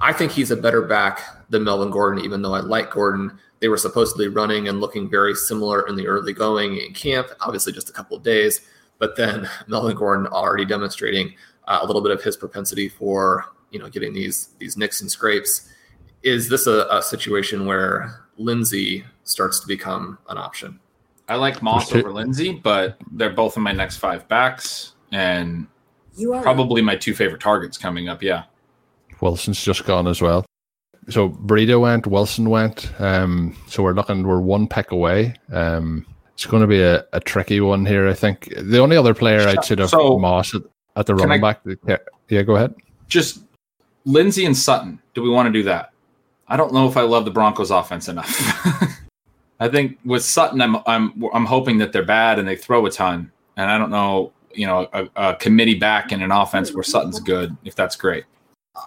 I think he's a better back than Melvin Gordon, even though I like Gordon. They were supposedly running and looking very similar in the early going in camp, obviously just a couple of days. But then Melvin Gordon already demonstrating uh, a little bit of his propensity for you know getting these these nicks and scrapes. Is this a, a situation where Lindsay starts to become an option. I like Moss over Lindsay, but they're both in my next five backs and probably my two favorite targets coming up. Yeah. Wilson's just gone as well. So Breida went, Wilson went. Um, so we're looking, we're one pick away. Um, it's going to be a, a tricky one here. I think the only other player I'd say of so, Moss at, at the running I, back. Yeah, yeah, go ahead. Just Lindsay and Sutton. Do we want to do that? I don't know if I love the Broncos offense enough. I think with Sutton, I'm I'm I'm hoping that they're bad and they throw a ton, and I don't know, you know, a, a committee back in an offense where Sutton's good, if that's great.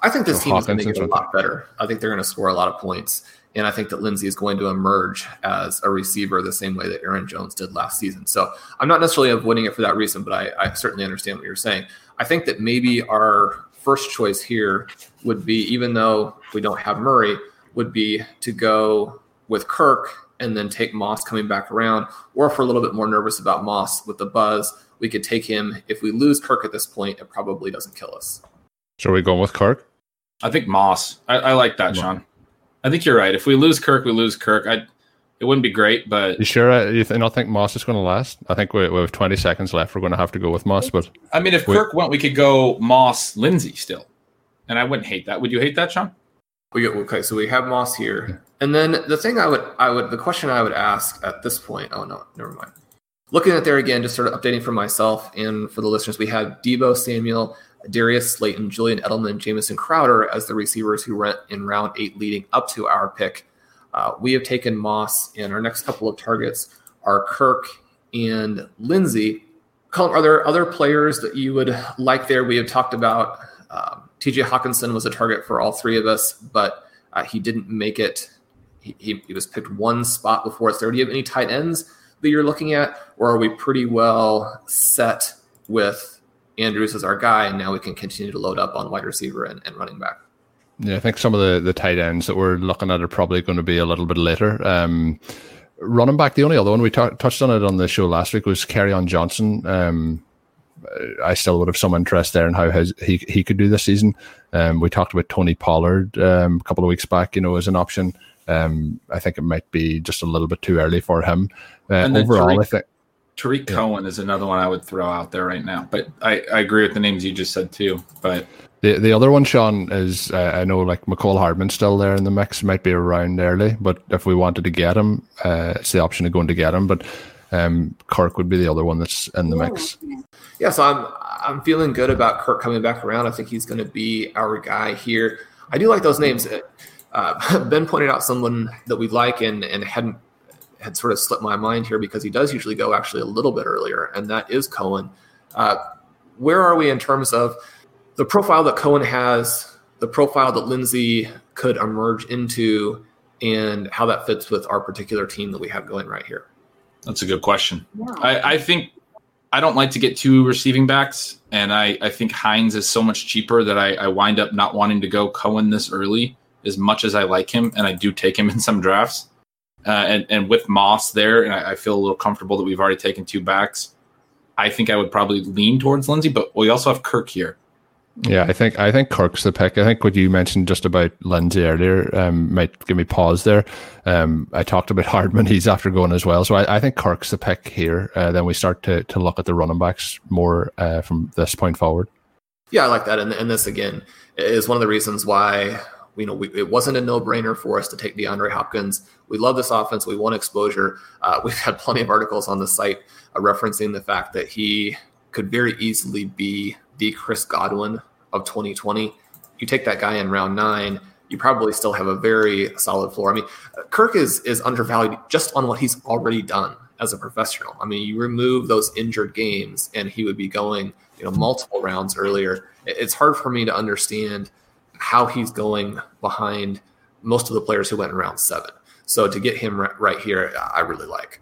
I think this so team is going to get a lot better. I think they're going to score a lot of points, and I think that Lindsay is going to emerge as a receiver the same way that Aaron Jones did last season. So I'm not necessarily avoiding it for that reason, but I, I certainly understand what you're saying. I think that maybe our first choice here would be, even though we don't have Murray, would be to go with Kirk and then take Moss coming back around, or if we're a little bit more nervous about Moss with the buzz, we could take him. If we lose Kirk at this point, it probably doesn't kill us. So are we going with Kirk? I think Moss. I, I like that, Shawn. I think you're right. If we lose Kirk, we lose Kirk. I it wouldn't be great, but You sure? uh, You th- don't think Moss is going to last? I think we, we have 20 seconds left. We're going to have to go with Moss, but I mean, if Wait. Kirk went, we could go Moss, Lindsay still, and I wouldn't hate that. Would you hate that, Shawn? We get okay, so we have Moss here, and then the thing I would, I would, the question I would ask at this point. Oh no, never mind. Looking at there again, just sort of updating for myself and for the listeners, we have Deebo Samuel, Darius Slayton, Julian Edelman, Jamison Crowder as the receivers who went in round eight leading up to our pick. Uh, we have taken Moss, and our next couple of targets are Kirk and Lindsay. Colm, are there other players that you would like there? We have talked about um, TJ Hockenson was a target for all three of us, but uh, he didn't make it. He, he, was picked one spot before us. There, do you have any tight ends that you're looking at, or are we pretty well set with Andrews as our guy, and now we can continue to load up on wide receiver and, and running back? yeah, I think some of the, the tight ends that we're looking at are probably going to be a little bit later. Um, running back, the only other one we ta- touched on it on the show last week was on Johnson. Um, I still would have some interest there in how his, he he could do this season. Um, we talked about Tony Pollard um, a couple of weeks back, you know, as an option. Um, I think it might be just a little bit too early for him. Uh, And overall, Tarik- I think Tarik Cohen is another one I would throw out there right now. But I, I agree with the names you just said too. But The the other one, Shawn, is uh, I know like Mecole Hardman's still there in the mix. Might be around early, but if we wanted to get him, uh, it's the option of going to get him. But um, Kirk would be the other one that's in the mix. Yeah, so I'm I'm feeling good about Kirk coming back around. I think he's going to be our guy here. I do like those names. Uh, ben pointed out someone that we like and and hadn't had sort of slipped my mind here because he does usually go actually a little bit earlier, and that is Cohen. Uh, where are we in terms of the profile that Cohen has, the profile that Lindsay could emerge into, and how that fits with our particular team that we have going right here? that's a good question. I, I think I don't like to get two receiving backs, and I, I think Hines is so much cheaper that I, I wind up not wanting to go Cohen this early as much as I like him, and I do take him in some drafts. Uh, and, and with Moss there, and I, I feel a little comfortable that we've already taken two backs. I think I would probably lean towards Lindsay, but we also have Kirk here. Yeah, I think I think Kirk's the pick. I think what you mentioned just about Lindsay earlier um, might give me pause there. Um, I talked about Hardman; he's after going as well. So I, I think Kirk's the pick here. Uh, then we start to to look at the running backs more uh, from this point forward. Yeah, I like that. And, and this again is one of the reasons why you know we, it wasn't a no brainer for us to take DeAndre Hopkins. We love this offense. We want exposure. Uh, we've had plenty of articles on the site uh, referencing the fact that he could very easily be the Chris Godwin of 2020. You take that guy in round nine, you probably still have a very solid floor. I mean, Kirk is is undervalued just on what he's already done as a professional. I mean, you remove those injured games, and he would be going, you know, multiple rounds earlier. It's hard for me to understand how he's going behind most of the players who went in round seven. So to get him right, here, I really like.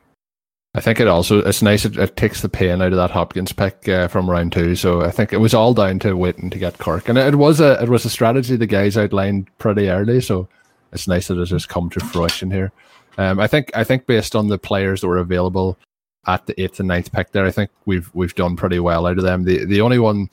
I think it also it's nice. It, it takes the pain out of that Hopkins pick uh, from round two. So I think it was all down to waiting to get Kirk, and it, it was a it was a strategy the guys outlined pretty early. So it's nice that it has come to fruition here. Um, I think I think based on the players that were available at the eighth and ninth pick there, I think we've we've done pretty well out of them. The the only one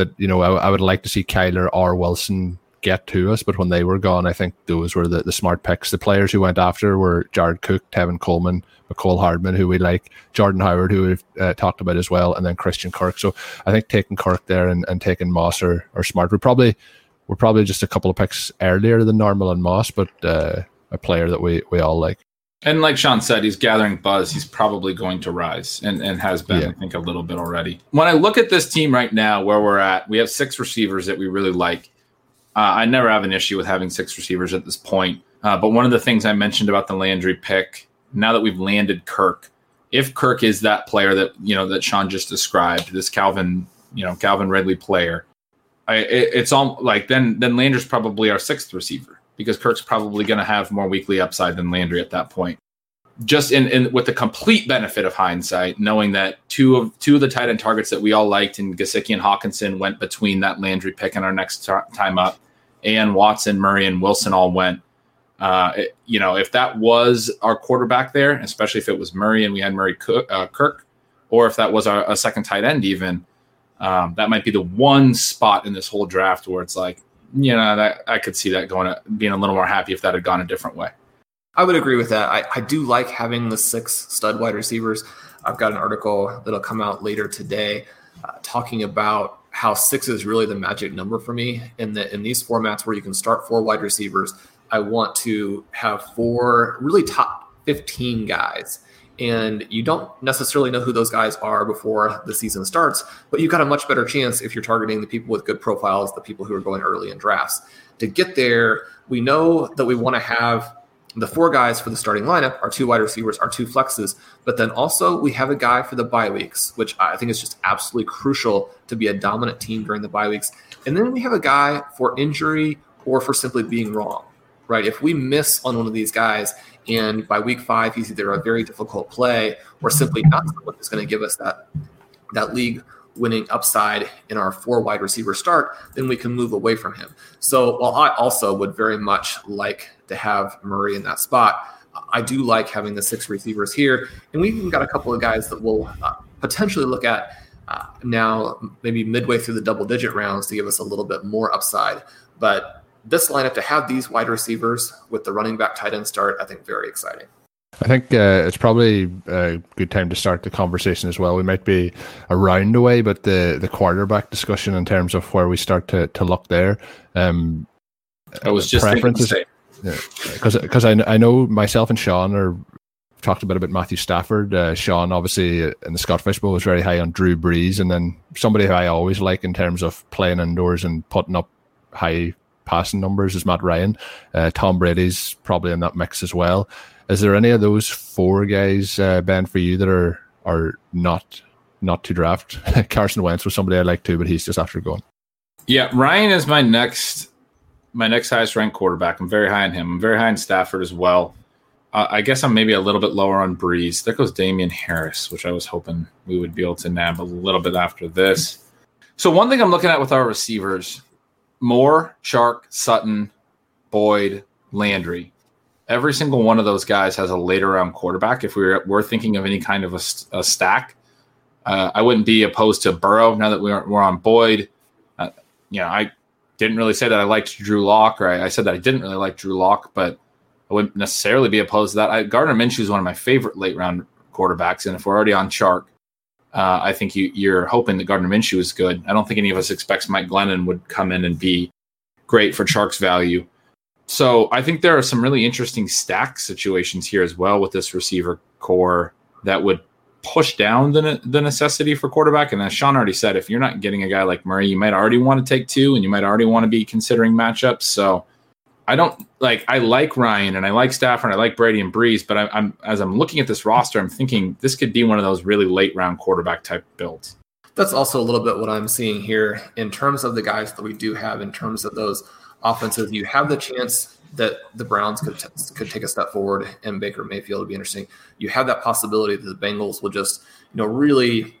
that you know I, I would like to see Kyler or Wilson get to us, but when they were gone, I think those were the, the smart picks. The players who went after were Jared Cook, Tevin Coleman, Mecole Hardman, who we like, Jordan Howard, who we've uh, talked about as well, and then Christian Kirk. So I think taking Kirk there and, and taking Moss are, are smart. We probably we're probably just a couple of picks earlier than normal on Moss, but uh, a player that we, we all like. And like Shawn said, he's gathering buzz. He's probably going to rise and, and has been, Yeah. I think, a little bit already. When I look at this team right now, where we're at, we have six receivers that we really like. Uh, I never have an issue with having six receivers at this point. Uh, but one of the things I mentioned about the Landry pick, now that we've landed Kirk, if Kirk is that player that you know that Shawn just described, this Calvin, you know, Calvin Ridley player, I, it, it's all like then then Landry's probably our sixth receiver because Kirk's probably going to have more weekly upside than Landry at that point. Just in, in with the complete benefit of hindsight, knowing that two of two of the tight end targets that we all liked in Gesicki and Hockenson went between that Landry pick and our next t- time up, and Watson, Murray, and Wilson all went. Uh, it- you know, if that was our quarterback there, especially if it was Murray and we had Murray Cook, uh, Kirk, or if that was a, a second tight end, even um, that might be the one spot in this whole draft where it's like, you know, that I could see that going being a little more happy if that had gone a different way. I would agree with that. I, I do like having the six stud wide receivers. I've got an article that'll come out later today uh, talking about how six is really the magic number for me in the in these formats where you can start four wide receivers. I want to have four really top 15 guys. And you don't necessarily know who those guys are before the season starts, but you've got a much better chance if you're targeting the people with good profiles, the people who are going early in drafts. To get there, we know that we want to have the four guys for the starting lineup our two wide receivers, our two flexes, but then also we have a guy for the bye weeks, which I think is just absolutely crucial to be a dominant team during the bye weeks. And then we have a guy for injury or for simply being wrong, right? If we miss on one of these guys and by week five he's either a very difficult play or simply not someone who's going to give us that that league winning upside in our four wide receiver start, then we can move away from him. So while I also would very much like to have Murray in that spot, I do like having the six receivers here. And we've even got a couple of guys that we'll uh, potentially look at uh, now, maybe midway through the double digit rounds to give us a little bit more upside. But this lineup to have these wide receivers with the running back tight end start, I think very exciting. I think uh, it's probably a good time to start the conversation as well. We might be a round away, but the, the quarterback discussion in terms of where we start to, to look there. Um, I was just preferences, because yeah, because I, I know myself and Shawn are talked about a bit about Matthew Stafford. Uh, Shawn obviously in the Scott Fish Bowl was very high on Drew Brees, and then somebody who I always like in terms of playing indoors and putting up high passing numbers is Matt Ryan. Uh, Tom Brady's probably in that mix as well. Is there any of those four guys, uh, Ben, for you that are are not not to draft? Carson Wentz was somebody I like too, but he's just after going. Yeah, Ryan is my next my next highest ranked quarterback. I'm very high on him. I'm very high on Stafford as well. Uh, I guess I'm maybe a little bit lower on Brees. There goes Damien Harris, which I was hoping we would be able to nab a little bit after this. So one thing I'm looking at with our receivers, Moore, Chark, Sutton, Boyd, Landry every single one of those guys has a later round quarterback. If we were, we're thinking of any kind of a, a stack, uh, I wouldn't be opposed to Burrow now that we're, we're on Boyd. Uh, you know, I didn't really say that I liked Drew Lock, or I, I, said that I didn't really like Drew Lock, but I wouldn't necessarily be opposed to that. I, Gardner Minshew is one of my favorite late round quarterbacks, and if we're already on Chark, uh, I think you, you're hoping that Gardner Minshew is good. I don't think any of us expects Mike Glennon would come in and be great for Chark's value. So I think there are some really interesting stack situations here as well with this receiver corps that would push down the, the necessity for quarterback. And as Shawn already said, if you're not getting a guy like Murray, you might already want to take two and you might already want to be considering matchups. So I don't like, I like Ryan and I like Stafford and I like Brady and Brees, but I, I'm, as I'm looking at this roster, I'm thinking this could be one of those really late round quarterback type builds. That's also a little bit what I'm seeing here in terms of the guys that we do have in terms of those offenses, you have the chance that the Browns could t- could take a step forward and Baker Mayfield would be interesting. You have that possibility that the Bengals will just you know really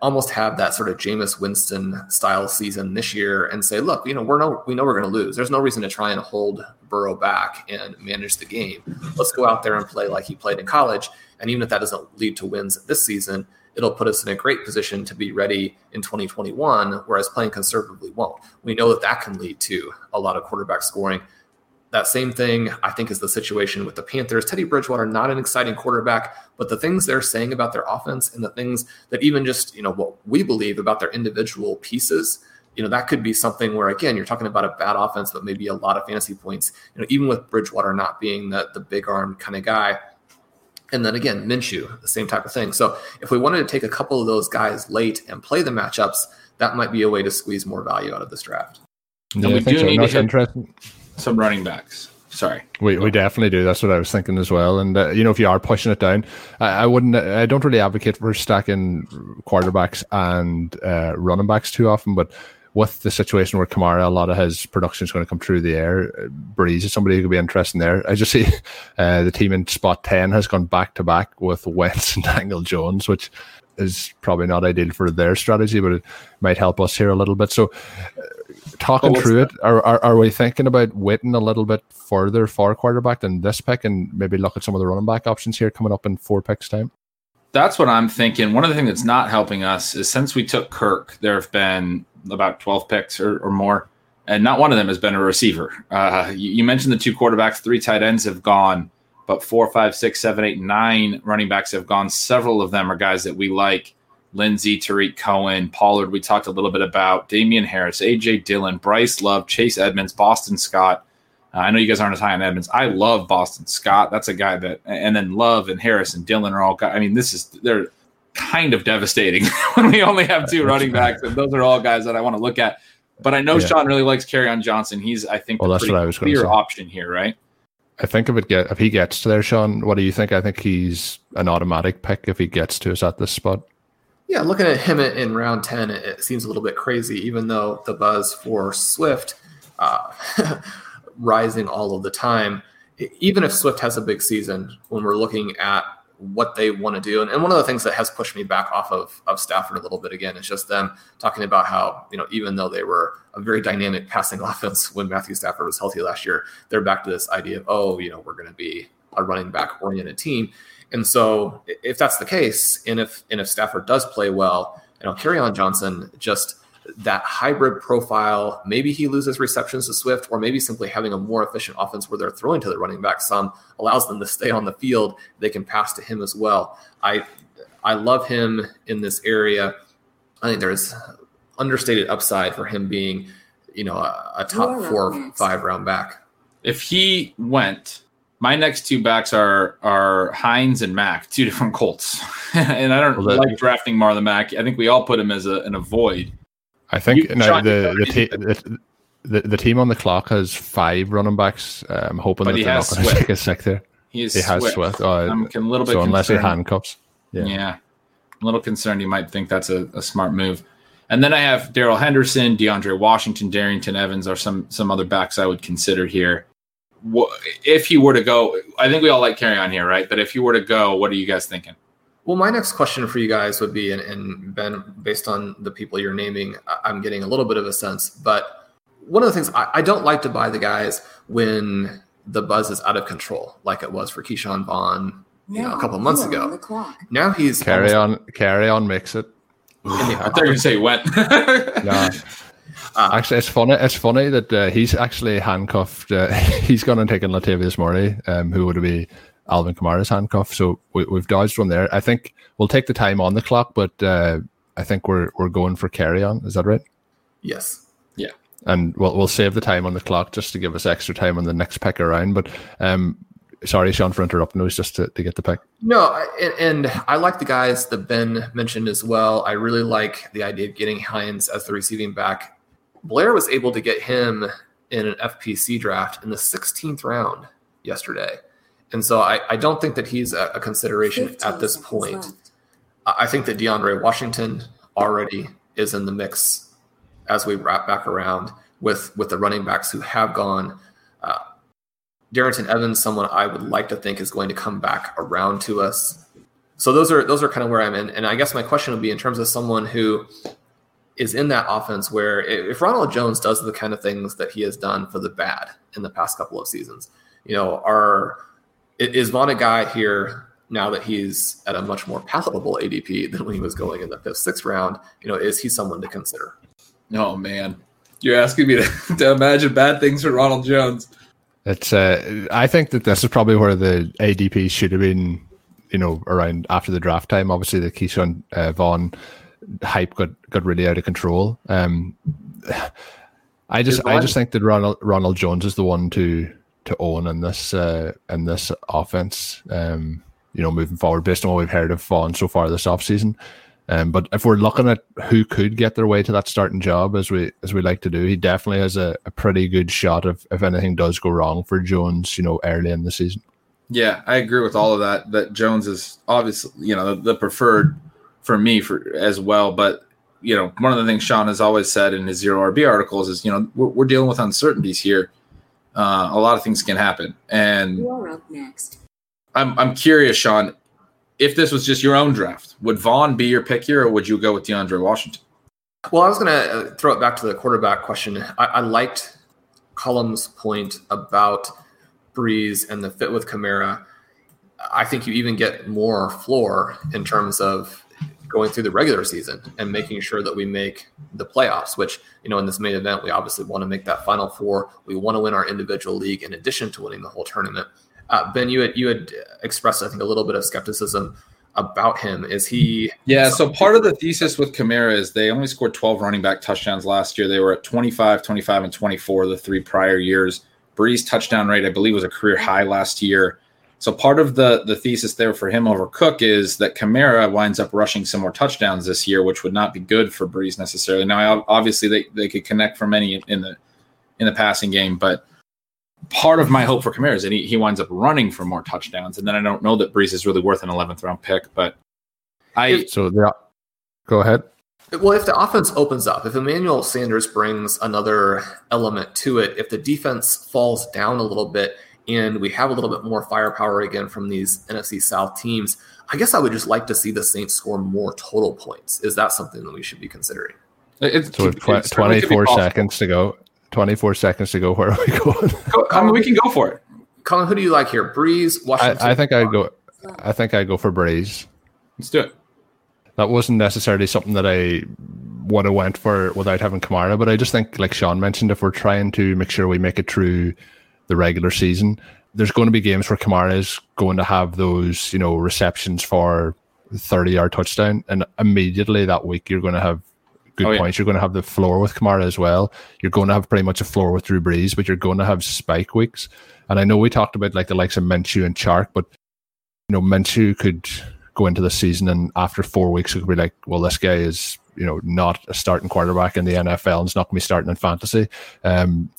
almost have that sort of Jameis Winston style season this year and say, look, you know we're no we know we're going to lose. There's no reason to try and hold Burrow back and manage the game. Let's go out there and play like he played in college. And even if that doesn't lead to wins this season, it'll put us in a great position to be ready in 2021, whereas playing conservatively won't. We know that that can lead to a lot of quarterback scoring. That same thing, I think, is the situation with the Panthers. Teddy Bridgewater, not an exciting quarterback, but the things they're saying about their offense and the things that even just, you know, what we believe about their individual pieces, you know, that could be something where, again, you're talking about a bad offense, but maybe a lot of fantasy points. You know, even with Bridgewater not being the, the big arm kind of guy, and then again, Minshew, the same type of thing. So if we wanted to take a couple of those guys late and play the matchups, that might be a way to squeeze more value out of this draft. Yeah, we do so. need to interesting. Some running backs. Sorry, we we definitely do. That's what I was thinking as well. And uh, you know, if you are pushing it down, I, I, wouldn't. I don't really advocate for stacking quarterbacks and uh, running backs too often, but with the situation where Kamara, a lot of his production is going to come through the air. Brees is somebody who could be interesting there. I just see uh, the team in spot 10 has gone back to back with Wentz and Daniel Jones, which is probably not ideal for their strategy, but it might help us here a little bit. So, uh, talking through it, are, are, are we thinking about waiting a little bit further for quarterback than this pick and maybe look at some of the running back options here coming up in four picks time? That's what I'm thinking. One of the things that's not helping us is since we took Kirk, there have been about 12 picks or, or more, and not one of them has been a receiver. Uh, you, you mentioned the two quarterbacks, three tight ends have gone, but four, five, six, seven, eight, nine running backs have gone. Several of them are guys that we like. Lindsay, Tarik Cohen, Pollard, we talked a little bit about, Damien Harris, AJ Dillon, Bryce Love, Chase Edmonds, Boston Scott. Uh, I know you guys aren't as high on Edmonds. I love Boston Scott. That's a guy that, and then Love and Harris and Dillon are all. Guys, I mean, this is they're kind of devastating when we only have two running backs, and those are all guys that I want to look at. But I know yeah. Shawn really likes Carry Kerryon Johnson. He's, I think, well, that's what I was clear option here, right? I think if it get if he gets to there, Shawn, what do you think? I think he's an automatic pick if he gets to us at this spot. Yeah, looking at him in round 10, it seems a little bit crazy, even though the buzz for Swift uh, rising all of the time. Even if Swift has a big season, when we're looking at what they want to do, and, and one of the things that has pushed me back off of, of Stafford a little bit again is just them talking about how, you know, even though they were a very dynamic passing offense when Matthew Stafford was healthy last year, they're back to this idea of, oh, you know, we're going to be a running back oriented team. And so if that's the case, and if and if Stafford does play well, you know, Kerryon Johnson just that hybrid profile, maybe he loses receptions to Swift, or maybe simply having a more efficient offense where they're throwing to the running back some allows them to stay on the field. They can pass to him as well. I I love him in this area. I think there's understated upside for him being, you know, a, a top four, five round back. If he went my next two backs are are Hines and Mack, two different Colts, and I don't well, like drafting Marlon Mack. I think we all put him as a, an avoid. I think you, no, the the, the, the, the team on the clock has five running backs. Uh, I'm hoping but that they're not going to take a sick there. He, he has Swift. Oh, I'm a little bit so unless he handcuffs. Yeah. yeah, a little concerned. You might think that's a, a smart move. And then I have Darrell Henderson, DeAndre Washington, Darrynton Evans are some some other backs I would consider here if he were to go, I think we all like Kerryon here, right? But if you were to go, what are you guys thinking? Well, my next question for you guys would be, and, and Ben, based on the people you're naming, I'm getting a little bit of a sense. But one of the things I, I don't like to buy the guys when the buzz is out of control, like it was for Ke'Shawn Vaughn, you know, a couple months ago. Now he's carry on, carry on, mix it. I thought you were going to say wet. no, actually, it's funny. It's funny that uh, he's actually handcuffed. Uh, he's gone and taken Latavius Murray, um, who would be Alvin Kamara's handcuff. So we, have dodged one there. I think we'll take the time on the clock, but uh, I think we're we're going for Kerryon. Is that right? Yes. Yeah. And we'll we'll save the time on the clock just to give us extra time on the next pick around. But um, sorry, Shawn, for interrupting. It was just to, to get the pick. No, and, and, I like the guys that Ben mentioned as well. I really like the idea of getting Hines as the receiving back Blair was able to get him in an FPC draft in the 16th round yesterday. And so I, I don't think that he's a, a consideration at this point. Left. I think that DeAndre Washington already is in the mix as we wrap back around with with the running backs who have gone. Uh, Darrynton Evans, someone I would like to think is going to come back around to us. So those are those are kind of where I'm in. And I guess my question would be in terms of someone who is in that offense where if Ronald Jones does the kind of things that he has done for the bad in the past couple of seasons, you know, are is Vaughn a guy here now that he's at a much more palatable ADP than when he was going in the fifth, sixth round? You know, is he someone to consider? Oh man, you're asking me to, to imagine bad things for Ronald Jones. It's. Uh, I think that this is probably where the ADP should have been. You know, around after the draft time. Obviously, the Ke'Shawn uh, Vaughn hype got got really out of control. Um, I just I just think that Ronald Ronald Jones is the one to to own in this uh, in this offense. Um, you know, moving forward based on what we've heard of Vaughn so far this offseason. Um, but if we're looking at who could get their way to that starting job, as we as we like to do, he definitely has a, a pretty good shot if if anything does go wrong for Jones. You know, early in the season. Yeah, I agree with all of that. That Jones is obviously you know the, the preferred for me for as well. But you know, one of the things Shawn has always said in his zero RB articles is, you know, we're, we're dealing with uncertainties here. Uh, a lot of things can happen, and you're up next. I'm I'm curious, Shawn, if this was just your own draft, would Vaughn be your pick here, or would you go with DeAndre Washington? Well, I was going to uh, throw it back to the quarterback question. I, I liked Colm's point about Brees and the fit with Kamara I think you even get more floor in terms of going through the regular season and making sure that we make the playoffs, which, you know, in this main event, we obviously want to make that final four. We want to win our individual league in addition to winning the whole tournament. Uh, ben, you had you had expressed, I think, a little bit of skepticism about him. Is he? Yeah. So part of the thesis with Kamara is they only scored 12 running back touchdowns last year. They were at 25, 25, and 24 the three prior years. Brees touchdown rate, I believe, was a career high last year. So part of the the thesis there for him over Cook is that Kamara winds up rushing some more touchdowns this year, which would not be good for Brees necessarily. Now, obviously, they, they could connect from any in the in the passing game, but part of my hope for Kamara is that he, he winds up running for more touchdowns, and then I don't know that Brees is really worth an 11th round pick, but I so yeah, go ahead. Well, if the offense opens up, if Emmanuel Sanders brings another element to it, if the defense falls down a little bit and we have a little bit more firepower again from these NFC South teams, I guess I would just like to see the Saints score more total points. Is that something that we should be considering? It's, so tw- 24 seconds to go. 24 seconds to go. Where are we going? I mean, we can go for it. Colm, who do you like here? Brees, Washington. I, I think I'd go. I think I'd go for Brees. Let's do it. That wasn't necessarily something that I would have went for without having Kamara, but I just think, like Shawn mentioned, if we're trying to make sure we make it through the regular season. There's going to be games where Kamara is going to have those, you know, receptions for 30 yard touchdown. And immediately that week, you're going to have good oh, points. Yeah. You're going to have the floor with Kamara as well. You're going to have pretty much a floor with Drew Brees, but you're going to have spike weeks. And I know we talked about like the likes of Minshew and Chark, but, you know, Minshew could go into the season and after four weeks, it could be like, well, this guy is you know not a starting quarterback in the NFL and it's not going to be starting in fantasy. Um,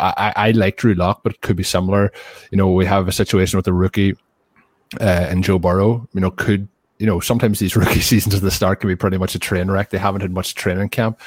I, I like Drew Lock, but it could be similar. You know, we have a situation with the rookie uh, and Joe Burrow. You know, could you know sometimes these rookie seasons at the start can be pretty much a train wreck. They haven't had much training camp.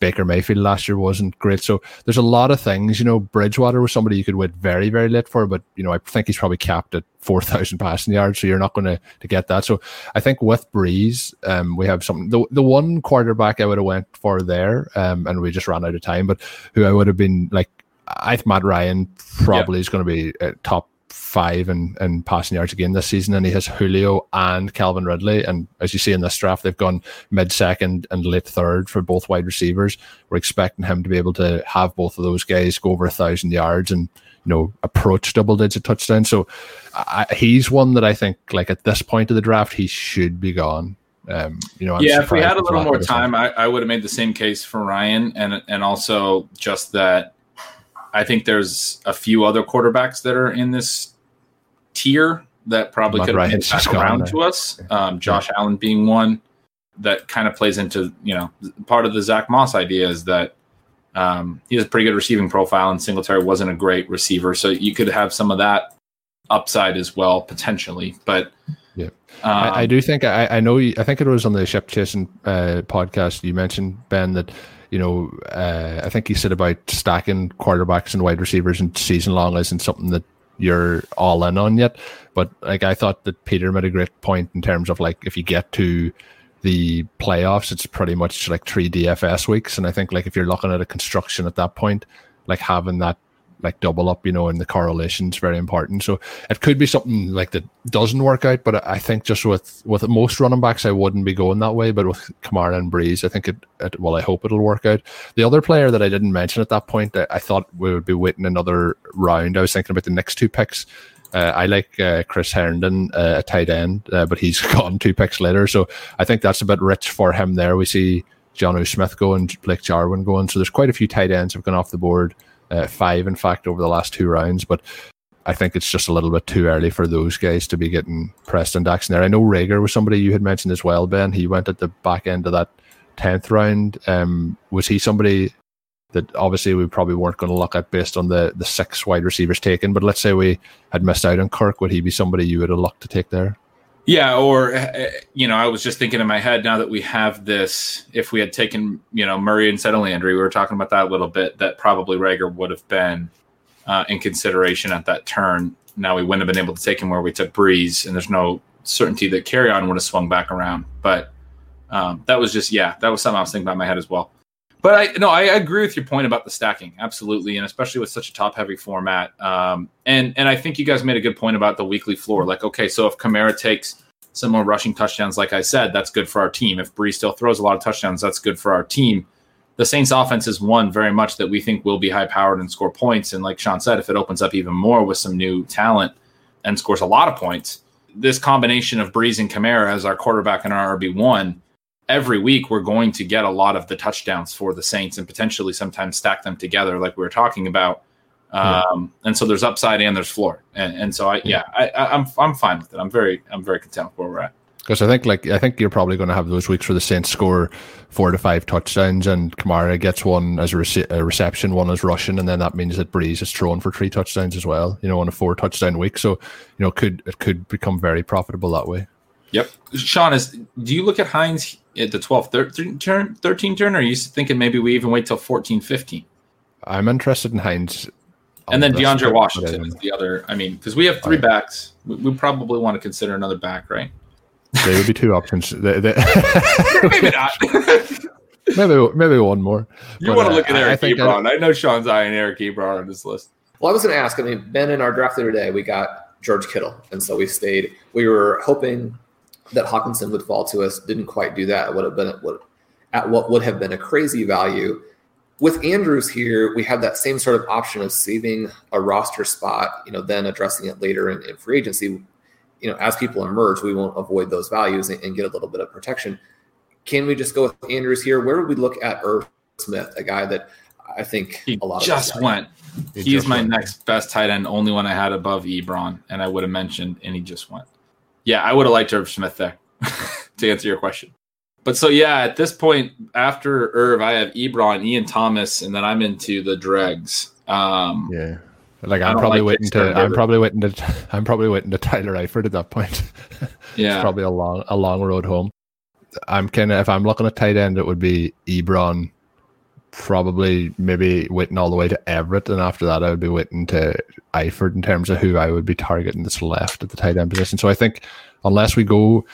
Baker Mayfield last year wasn't great. So there's a lot of things. You know, Bridgewater was somebody you could wait very, very late for, but you know, I think he's probably capped at four thousand passing yards, so you're not going to to get that. So I think with Brees, um, we have something. The the one quarterback I would have went for there, um, and we just ran out of time, but who I would have been like I think Matt Ryan probably yeah. is going to be uh, top five and in passing yards again this season, and he has Julio and Calvin Ridley. And as you see in this draft, they've gone mid second and late third for both wide receivers. We're expecting him to be able to have both of those guys go over a thousand yards and you know approach double digit touchdowns. So I, he's one that I think, like at this point of the draft, he should be gone. Um, you know, I'm yeah. If we had a little more time, I, I would have made the same case for Ryan, and and also just that I think there's a few other quarterbacks that are in this tier that probably could have been back around to us. Um, Josh yeah. Allen being one that kind of plays into you know part of the Zach Moss idea is that um, he has a pretty good receiving profile, and Singletary wasn't a great receiver, so you could have some of that upside as well potentially. But yeah, um, I, I, do think I, I know you, I think it was on the Ship Chasing uh, podcast you mentioned Ben that you know, uh, I think he said about stacking quarterbacks and wide receivers and season long isn't something that you're all in on yet. But like I thought that Peter made a great point in terms of like if you get to the playoffs, it's pretty much like three DFS weeks. And I think like if you're looking at a construction at that point, like having that like double up, you know, and the correlation is very important. So it could be something like that doesn't work out, but I think just with with most running backs, I wouldn't be going that way. But with Kamara and Brees, I think it, it well, I hope it'll work out. The other player that I didn't mention at that point, I, I thought we would be waiting another round. I was thinking about the next two picks. Uh, I like uh, Chris Herndon, uh, a tight end, uh, but he's gone two picks later. So I think that's a bit rich for him there. We see Jonnu Smith going, Blake Jarwin going. So there's quite a few tight ends have gone off the board uh, five, in fact, over the last two rounds. But I think it's just a little bit too early for those guys to be getting pressed Preston Daxon there. I know Reagor was somebody you had mentioned as well, Ben. He went at the back end of that 10th round. Um, was he somebody that obviously we probably weren't going to look at based on the, the six wide receivers taken? But let's say we had missed out on Kirk. Would he be somebody you would have looked to take there? Yeah, or uh, you know, I was just thinking in my head now that we have this. If we had taken you know Murray instead of Landry, we were talking about that a little bit. That probably Reagor would have been uh, in consideration at that turn. Now we wouldn't have been able to take him where we took Brees, and there's no certainty that Kerryon would have swung back around. But um, that was just yeah, that was something I was thinking about in my head as well. But I no, I agree with your point about the stacking, absolutely, and especially with such a top heavy format. Um, and and I think you guys made a good point about the weekly floor. Like, okay, so if Kamara takes some more rushing touchdowns, like I said, that's good for our team. If Brees still throws a lot of touchdowns, that's good for our team. The Saints offense is one very much that we think will be high powered and score points. And like Shawn said, if it opens up even more with some new talent and scores a lot of points, this combination of Brees and Kamara as our quarterback and our RB one every week we're going to get a lot of the touchdowns for the Saints and potentially sometimes stack them together, like we were talking about. Um, and so there's upside and there's floor, and, and so I yeah I, I, I'm I'm fine with it. I'm very I'm very content with where we're at. Because I think like I think you're probably going to have those weeks where the Saints score four to five touchdowns and Kamara gets one as a, rece- a reception, one as rushing, and then that means that Brees is thrown for three touchdowns as well. You know, on a four touchdown week, so you know could it could become very profitable that way. Yep. Shawn, is do you look at Hines at the 12, 13 turn, 13 turn, or are you thinking maybe we even wait till 14, 15? I'm interested in Hines. And then DeAndre Washington is the other. I mean, because we have three backs, we, we, probably want to consider another back, right? There would be two options. They, they maybe not. maybe maybe one more. You but, want to uh, look at Eric Ebron. I, I know Shawn's eyeing Eric Ebron on this list. Well, I was going to ask. I mean, Ben in our draft the other day, we got George Kittle, and so we stayed. We were hoping that Hockenson would fall to us. Didn't quite do that. It would have been at what, at what would have been a crazy value. With Andrews here, we have that same sort of option of saving a roster spot, you know, then addressing it later in, in free agency. You know, as people emerge, we won't avoid those values and, and, get a little bit of protection. Can we just go with Andrews here? Where would we look at Irv Smith, a guy that I think he a lot just of went. He He's my went. next best tight end, only one I had above Ebron, and I would have mentioned, and he just went. Yeah, I would have liked Irv Smith there to answer your question. But so yeah, at this point, after Irv, I have Ebron, Ian Thomas, and then I'm into the dregs. Um, yeah, like I'm probably like waiting to. I'm probably waiting to. I'm probably waiting to Tyler Eifert at that point. yeah, it's probably a long, a long road home. I'm kind of if I'm looking at tight end, it would be Ebron, probably maybe waiting all the way to Everett, and after that, I would be waiting to Eifert in terms of who I would be targeting that's left at the tight end position. So I think unless we go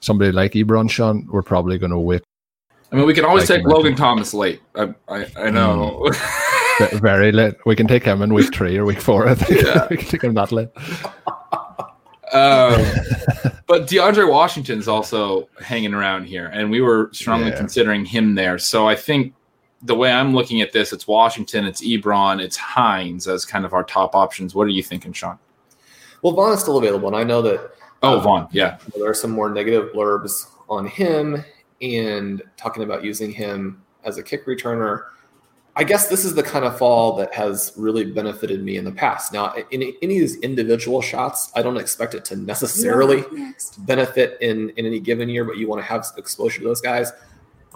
somebody like Ebron Shawn, we're probably going to wait. I mean, we can always like take Logan Thomas late. I I, I know. Mm. Very late. We can take him in week three or week four. I think yeah. we can take him that late. Um, but DeAndre Washington's also hanging around here, and we were strongly yeah. considering him there. So I think the way I'm looking at this, it's Washington, it's Ebron, it's Hines as kind of our top options. What are you thinking, Shawn? Well, Vaughn is still available, and I know that. Oh, um, Vaughn, yeah. There are some more negative blurbs on him and talking about using him as a kick returner. I guess this is the kind of fall that has really benefited me in the past. Now, in, in any of these individual shots, I don't expect it to necessarily benefit in, in any given year, but you want to have exposure to those guys.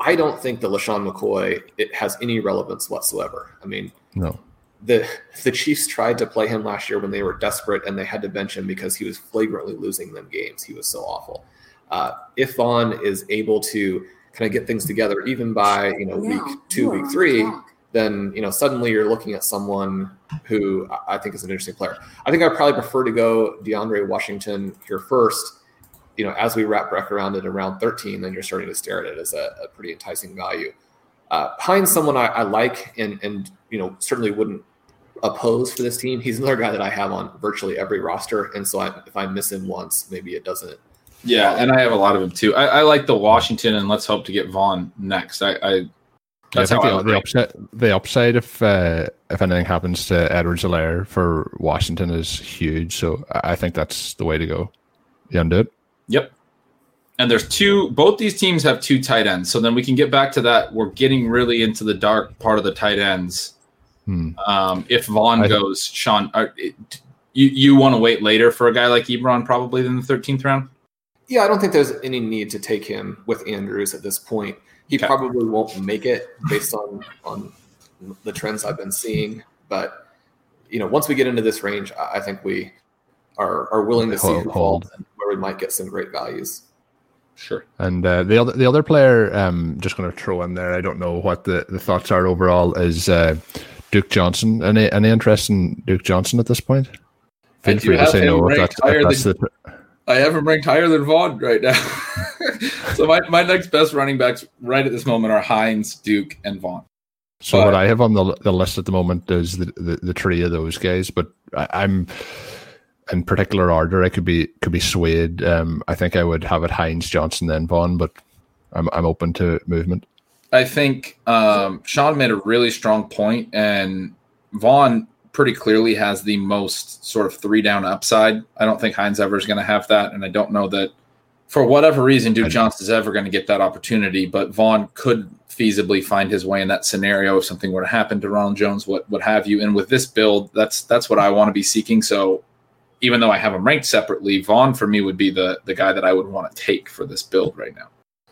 I don't think the LeSean McCoy it has any relevance whatsoever. I mean, no. The the Chiefs tried to play him last year when they were desperate and they had to bench him because he was flagrantly losing them games. He was so awful. Uh, if Vaughn is able to kind of get things together, even by you know yeah, week two, week three, then you know suddenly you're looking at someone who I think is an interesting player. I think I'd probably prefer to go DeAndre Washington here first you know, as we wrap back around at around 13, then you're starting to stare at it as a, a pretty enticing value. Uh, Hines, someone I, I, like and and you know certainly wouldn't oppose for this team. He's another guy that I have on virtually every roster, and so I, if I miss him once, maybe it doesn't. Yeah, and I have a lot of them too. I, I like the Washington, and let's hope to get Vaughn next. I, I that's yeah, I how the, the upside. The upside if uh, if anything happens to Edwards-Helaire for Washington is huge. So I think that's the way to go. You undo it. Yep. And there's two, both these teams have two tight ends. So then we can get back to that. We're getting really into the dark part of the tight ends. Hmm. Um, if Vaughn I goes, Shawn, are, you, you want to wait later for a guy like Ebron probably than the 13th round? Yeah, I don't think there's any need to take him with Andrews at this point. He okay. probably won't make it based on on the trends I've been seeing. But you know, once we get into this range, I think we are are willing to see hold, hold we might get some great values. Sure. And uh, the other the other player, um, just going to throw in there. I don't know what the, the thoughts are overall. Is uh, Duke Johnson? Any any interest in Duke Johnson at this point? Feel free to say no. If that's, if that's than, the... I have him ranked higher than Vaughn right now. so my, my next best running backs right at this moment are Hines, Duke, and Vaughn. So but, what I have on the, the list at the moment is the, the, the tree of those guys, but I, I'm in particular order. I could be could be swayed. Um, I think I would have it Hines, Johnson, then Vaughn, but I'm I'm open to movement. I think um, Shawn made a really strong point, and Vaughn pretty clearly has the most sort of three down upside. I don't think Hines ever is going to have that, and I don't know that for whatever reason Duke Johnson is ever going to get that opportunity. But Vaughn could feasibly find his way in that scenario if something were to happen to Ronald Jones, what what have you. And with this build, that's that's what I want to be seeking. So even though I have him ranked separately, Vaughn for me would be the the guy that I would want to take for this build right now.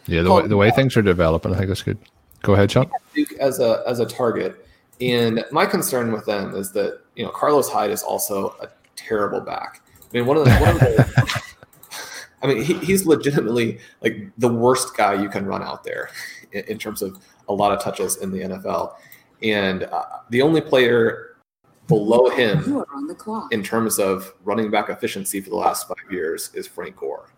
Yeah, the, way, the way things are developing, I think that's good. Go ahead, Shawn. Duke as a as a target, and my concern with them is that you know Carlos Hyde is also a terrible back. I mean, one of the, one of the I mean, he, he's legitimately like the worst guy you can run out there in, in terms of a lot of touches in the NFL. And uh, the only player below him in terms of running back efficiency for the last five years is Frank Gore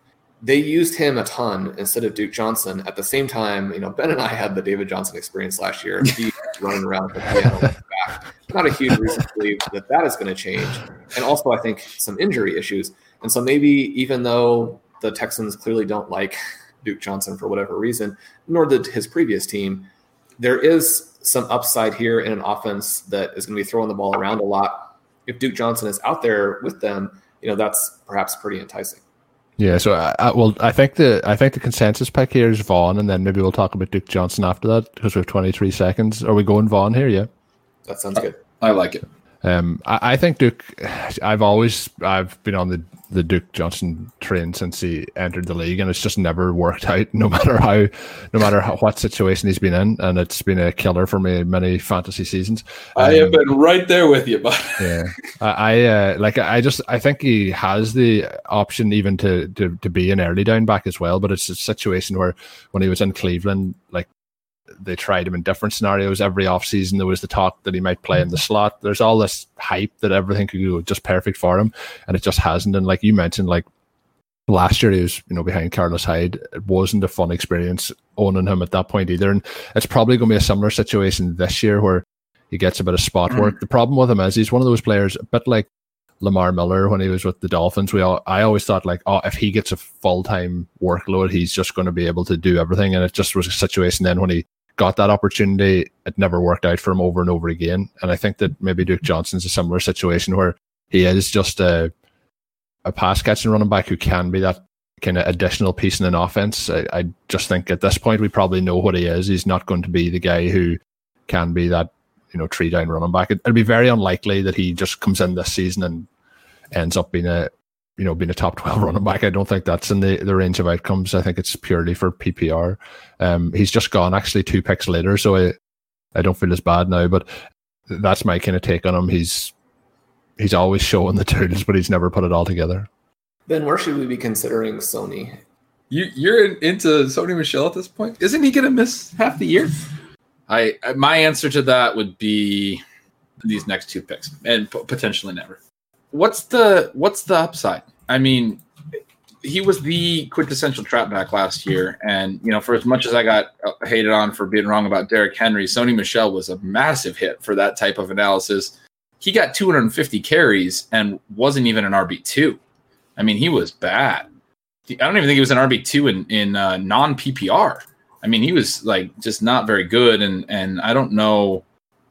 they used him a ton instead of Duke Johnson. At the same time, you know, Ben and I had the David Johnson experience last year. He running around with the piano back. Not a huge reason to believe that that is going to change. And also, I think some injury issues. And so maybe even though the Texans clearly don't like Duke Johnson for whatever reason, nor did his previous team, there is some upside here in an offense that is going to be throwing the ball around a lot. If Duke Johnson is out there with them, you know, that's perhaps pretty enticing. Yeah, so I, I, well, I think the I think the consensus pick here is Vaughn, and then maybe we'll talk about Duke Johnson after that because we have twenty three seconds. Are we going Vaughn here? Yeah, that sounds good. I like it. Um, I, I, think Duke. I've always I've been on the the Duke Johnson train since he entered the league, and it's just never worked out. No matter how, no matter how, what situation he's been in, and it's been a killer for me many fantasy seasons. Um, I have been right there with you, but yeah, I, I uh, like. I just I think he has the option even to, to to be an early down back as well. But it's a situation where when he was in Cleveland, like they tried him in different scenarios every offseason. There was the talk that he might play in the slot. There's all this hype that everything could go just perfect for him, and it just hasn't. And like you mentioned, like last year he was you know behind Carlos Hyde. It wasn't a fun experience owning him at that point either, and it's probably going to be a similar situation this year where he gets a bit of spot work. Mm. The problem with him is he's one of those players, a bit like Lamar Miller when he was with the Dolphins. We all, I always thought like, oh, if he gets a full time workload, he's just going to be able to do everything. And it just was a situation then when he got that opportunity, it never worked out for him over and over again. And I think that maybe Duke Johnson's a similar situation where he is just a a pass catching running back who can be that kind of additional piece in an offense. I, I just think at this point we probably know what he is. He's not going to be the guy who can be that you know three down running back. It, it'd be very unlikely that he just comes in this season and ends up being a you know, being a top 12 running back. I don't think that's in the, the range of outcomes. I think it's purely for PPR. Um, he's just gone actually two picks later, so I, I don't feel as bad now, but that's my kind of take on him. He's, he's always showing the tools, but he's never put it all together. Then where should we be considering Sony? You, you're in, into Sony Michel at this point. Isn't he going to miss half the year? I, my answer to that would be these next two picks and potentially never what's the what's the upside? I mean, he was the quintessential trap back last year, and you know, for as much as I got uh, hated on for being wrong about Derrick Henry, Sony Michel was a massive hit for that type of analysis. He got 250 carries and wasn't even an RB two. I mean, he was bad. I don't even think he was an RB two in in uh, non PPR. I mean, he was like just not very good, and and I don't know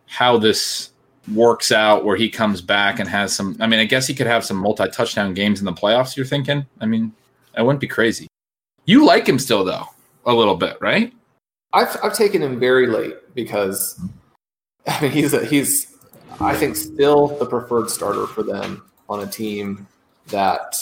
how this works out where he comes back and has some. I mean, I guess he could have some multi touchdown games in the playoffs. You're thinking? I mean, I wouldn't be crazy. You like him still though, a little bit, right? I've I've taken him very late because I mean he's a, he's I think still the preferred starter for them on a team that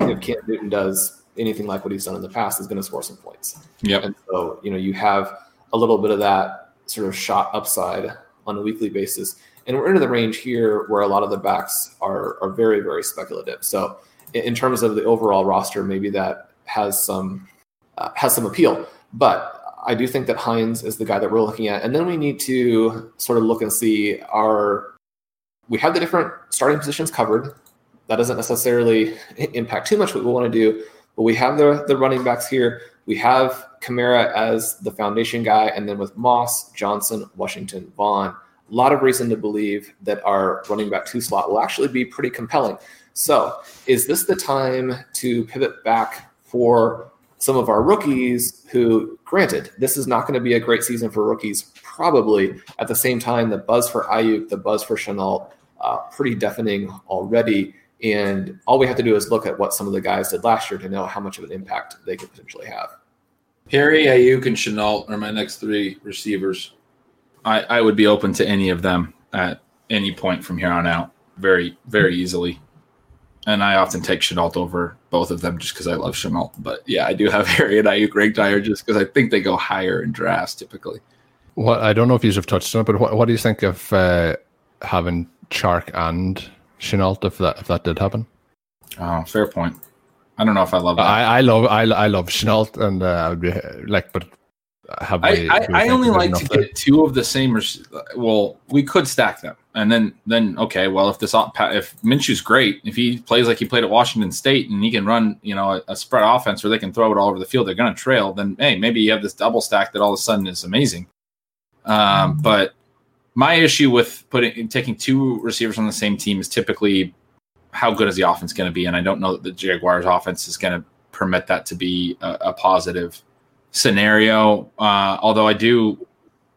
if Cam Newton does anything like what he's done in the past is going to score some points. Yep. And so you know you have a little bit of that sort of shot upside on a weekly basis. And we're into the range here where a lot of the backs are, are very, very speculative. So in terms of the overall roster, maybe that has some uh, has some appeal. But I do think that Hines is the guy that we're looking at. And then we need to sort of look and see our we have the different starting positions covered. that doesn't necessarily impact too much what we want to do. But we have the the running backs here. We have Kamara as the foundation guy, and then with Moss, Johnson, Washington, Vaughn, a lot of reason to believe that our running back two slot will actually be pretty compelling. So, is this the time to pivot back for some of our rookies who, granted, this is not going to be a great season for rookies, probably at the same time, the buzz for Aiyuk, the buzz for Shenault, uh, pretty deafening already. And all we have to do is look at what some of the guys did last year to know how much of an impact they could potentially have. Harry, Aiyuk, and Shenault are my next three receivers. I, I would be open to any of them at any point from here on out, very, very easily. And I often take Shenault over both of them just because I love Shenault. But yeah, I do have Harry and Aiyuk ranked higher just because I think they go higher in drafts typically. What I don't know if you have touched on it, but what, what do you think of uh, having Chark and Shenault if that if that did happen? Oh, fair point. I don't know if I love that. I, I love I, I love Shenault and uh, I would be like, but have I, I, I only like to there? get two of the same. Well, we could stack them, and then then okay. Well, if this if Minshew's great, if he plays like he played at Washington State, and he can run, you know, a, a spread offense where they can throw it all over the field, they're going to trail. Then hey, maybe you have this double stack that all of a sudden is amazing. Um, but my issue with putting taking two receivers on the same team is typically how good is the offense going to be, and I don't know that the Jaguars' offense is going to permit that to be a, a positive scenario. Uh, although I do,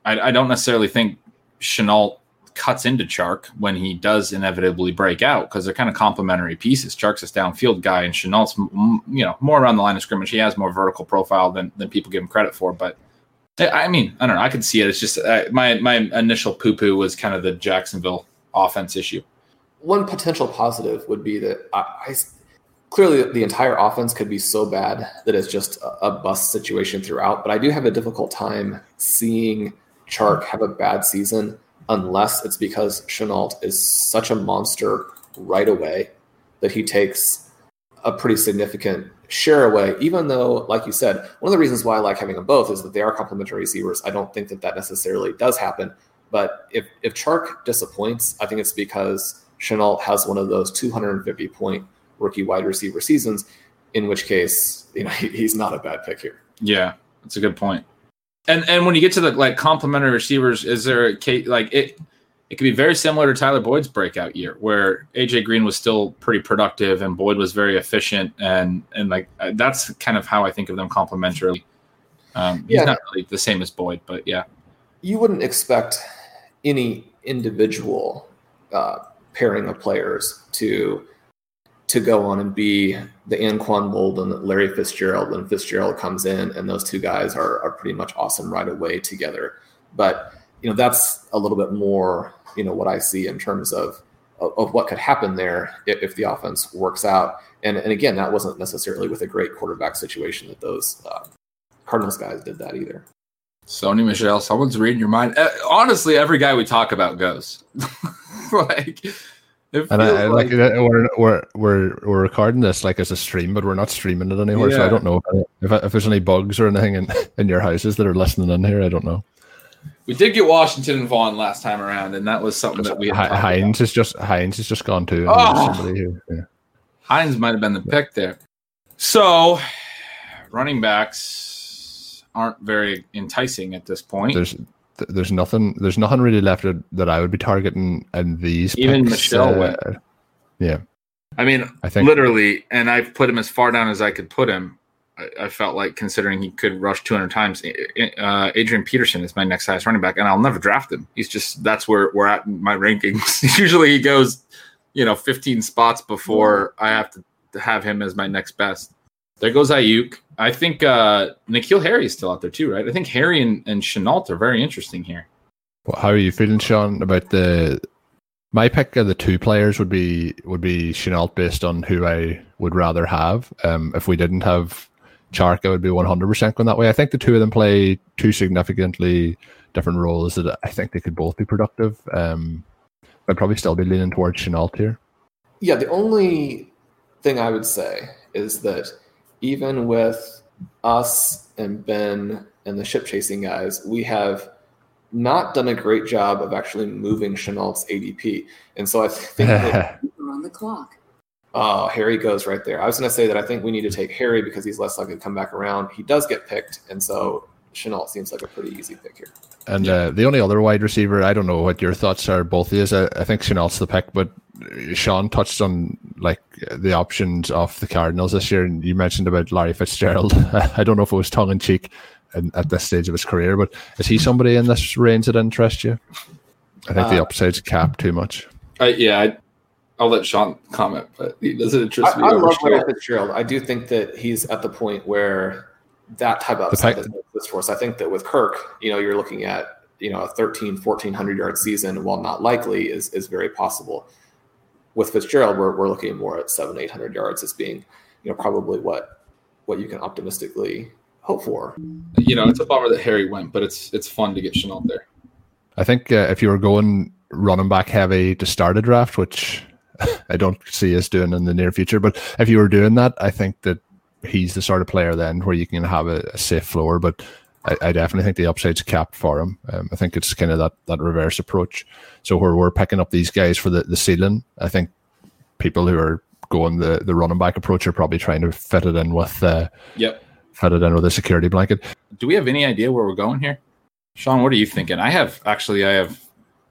I, I don't necessarily think Shenault cuts into Chark when he does inevitably break out because they're kind of complementary pieces. Chark's a downfield guy, and Shenault's you know more around the line of scrimmage. He has more vertical profile than than people give him credit for, but. I mean, I don't know. I can see it. It's just my my initial poo poo was kind of the Jacksonville offense issue. One potential positive would be that I, I clearly the entire offense could be so bad that it's just a, bust situation throughout. But I do have a difficult time seeing Chark have a bad season unless it's because Shenault is such a monster right away that he takes a pretty significant share away. Even though, like you said, one of the reasons why I like having them both is that they are complementary receivers. I don't think that that necessarily does happen. But if if Chark disappoints, I think it's because Shenault has one of those 250 point rookie wide receiver seasons, in which case, you know, he, he's not a bad pick here. Yeah, that's a good point. And and when you get to the like complementary receivers, is there a case like it? It could be very similar to Tyler Boyd's breakout year, where AJ Green was still pretty productive and Boyd was very efficient, and and like uh, that's kind of how I think of them complementarily. Um, he's Yeah. not really the same as Boyd, but yeah, You wouldn't expect any individual uh, pairing of players to to go on and be the Anquan Boldin, Larry Fitzgerald when Fitzgerald comes in, and those two guys are are pretty much awesome right away together. But you know that's a little bit more you know what I see in terms of of, what could happen there if, if the offense works out. And and again, that wasn't necessarily with a great quarterback situation that those uh, Cardinals guys did that either. Sony Michel, someone's reading your mind. Uh, honestly, every guy we talk about goes like. It And I, like uh, we're, we're we're we're recording this like as a stream, but we're not streaming it anywhere. So I don't know if, if there's any bugs or anything in, in your houses that are listening in here. I don't know. we did get Washington and Vaughn last time around, and that was something that we had Hines is just Hines is just gone too. Oh. somebody who- yeah. Hines might have been the pick there. So, running backs aren't very enticing at this point. There's th- there's nothing there's nothing really left that- that I would be targeting in these. Even picks, Michel uh, went. Yeah, I mean, I think- literally, and I've put him as far down as I could put him. I, I felt like considering he could rush 200 times, uh, Adrian Peterson is my next highest running back, and I'll never draft him. He's just that's where we're at in my rankings. Usually, he goes, you know, 15 spots before I have to, to have him as my next best. There goes Aiyuk. I think uh, N'Keal Harry is still out there too, right? I think Harry and, and Shenault are very interesting here. Well, how are you feeling, Shawn, about the my pick of the two players would be would be Shenault based on who I would rather have. Um, if we didn't have Chark, I would be one hundred percent going that way. I think the two of them play two significantly different roles that I think they could both be productive. Um, I'd probably still be leaning towards Shenault here. Yeah, the only thing I would say is that even with us and Ben and the ship chasing guys, we have not done a great job of actually moving Shenault's ADP. And so I think that We're on the clock. Oh, Harry goes right there. I was going to say that I think we need to take Harry because he's less likely to come back around. He does get picked, and so Shenault seems like a pretty easy pick here. And uh, the only other wide receiver, I don't know what your thoughts are, both is. I, I think Shenault's the pick, but Shawn touched on like the options of the Cardinals this year, and you mentioned about Larry Fitzgerald. I don't know if it was tongue in cheek at this stage of his career, but is he somebody in this range that interests you? I think uh, the upside's capped too much. Uh, yeah, I, I'll let Shawn comment, but he doesn't interest I, me. I love Larry Fitzgerald. I do think that he's at the point where that type of upside doesn't exist for us. I think that with Kirk, you know, you're looking at you know a 13, 1400 yard season, while not likely, is is very possible. With Fitzgerald, we're, we're looking more at seven, eight hundred yards as being, you know, probably what what you can optimistically hope for. You know, it's a bummer that Harry went, but it's it's fun to get Shenault there. I think uh, if you were going running back heavy to start a draft, which I don't see us doing in the near future, but if you were doing that, I think that he's the sort of player then where you can have a, a safe floor. But I, I, definitely think the upside's capped for him. Um, I think it's kind of that that reverse approach. So where we're picking up these guys for the, the ceiling, I think people who are going the, the running back approach are probably trying to fit it in with uh, yep fit it in with a security blanket. Do we have any idea where we're going here? Shawn, what are you thinking? I have actually, I have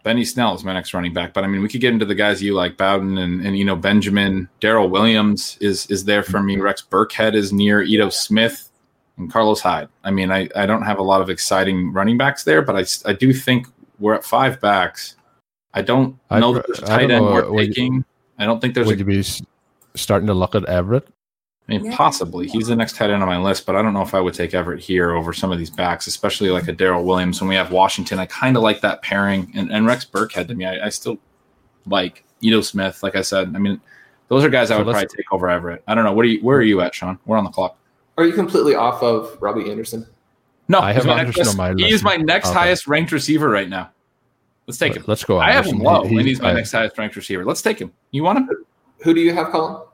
Benny Snell is my next running back, but I mean, we could get into the guys you like, Bowden and, and you know Benjamin, Darrel Williams is is there for me. Rex Burkhead is near Ito Smith and Carlos Hyde. I mean, I, I don't have a lot of exciting running backs there, but I, I do think we're at five backs. I don't know I, that there's a tight end we're uh, taking. I don't think there's. Would a, you be starting to look at Everett? I mean, possibly he's the next tight end on my list, but I don't know if I would take Everett here over some of these backs, especially like a Darrel Williams. When we have Washington, I kind of like that pairing, and, and Rex Burkhead to me, I, I still like Ito Smith. Like I said, I mean, those are guys I would probably take over Everett. I don't know. What are you? Where are you at, Shawn? We're on the clock. Are you completely off of Robbie Anderson? No, I have Anderson on my He is my next okay. highest ranked receiver right now. Let's take him. Let's go. Anderson. I have him low, he, and he's my I, next highest ranked receiver. Let's take him. You want him? Who do you have, Colm?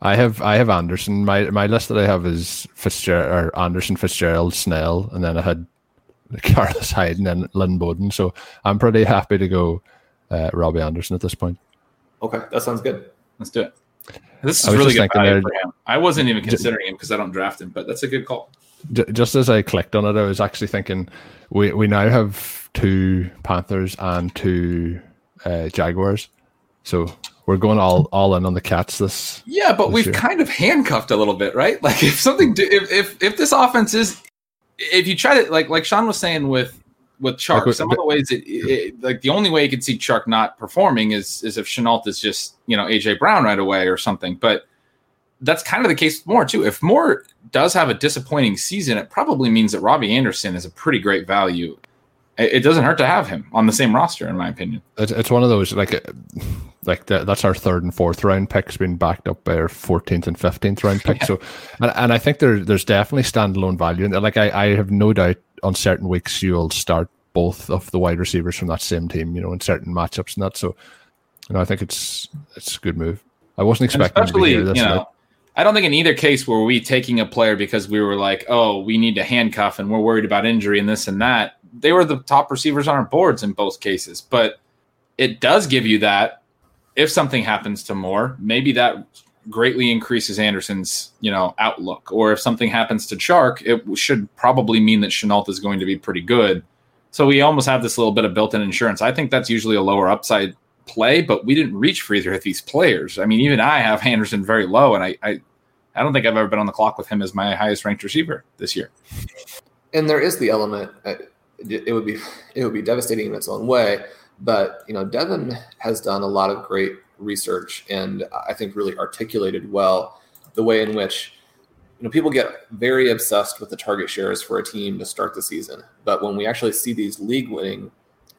I have I have Anderson. My my list that I have is Fitzgerald or Anderson, Fitzgerald, Snell, and then I had Carlos Hyde and then Lynn Bowden. So I'm pretty happy to go uh, Robbie Anderson at this point. Okay, that sounds good. Let's do it. This is really good value for him. I wasn't even considering him because I don't draft him, but that's a good call. Just as I clicked on it, I was actually thinking we we now have two Panthers and two uh, Jaguars. So we're going all all in on the cats this. Yeah, but this we've year. kind of handcuffed a little bit, right? Like if something, do, if if if this offense is, if you try to like like Shawn was saying with with Chark, like, some of the ways it, it, like the only way you could see Chark not performing is is if Shenault is just you know AJ Brown right away or something, but. That's kind of the case with Moore too. If Moore does have a disappointing season, it probably means that Robbie Anderson is a pretty great value it doesn't hurt to have him on the same roster, in my opinion. It's, it's one of those like like the, that's our third and fourth round picks being backed up by our 14th and 15th round pick. yeah. So, and, and I think there, there's definitely standalone value. And like, I, I have no doubt on certain weeks you'll start both of the wide receivers from that same team, you know, in certain matchups and that. So, you know, I think it's, it's a good move. I wasn't expecting to be here this you know, I don't think in either case were we taking a player because we were like, oh, we need to handcuff and we're worried about injury and this and that. They were the top receivers on our boards in both cases, but it does give you that if something happens to Moore, maybe that greatly increases Anderson's, you know, outlook. Or if something happens to Chark, it should probably mean that Shenault is going to be pretty good. So we almost have this little bit of built-in insurance. I think that's usually a lower upside play, but we didn't reach for either of these players. I mean, even I have Anderson very low, and I, I, I don't think I've ever been on the clock with him as my highest ranked receiver this year. And there is the element. Uh, it would be it would be devastating in its own way but you know, Devin has done a lot of great research and I think really articulated well the way in which you know people get very obsessed with the target shares for a team to start the season. But when we actually see these league winning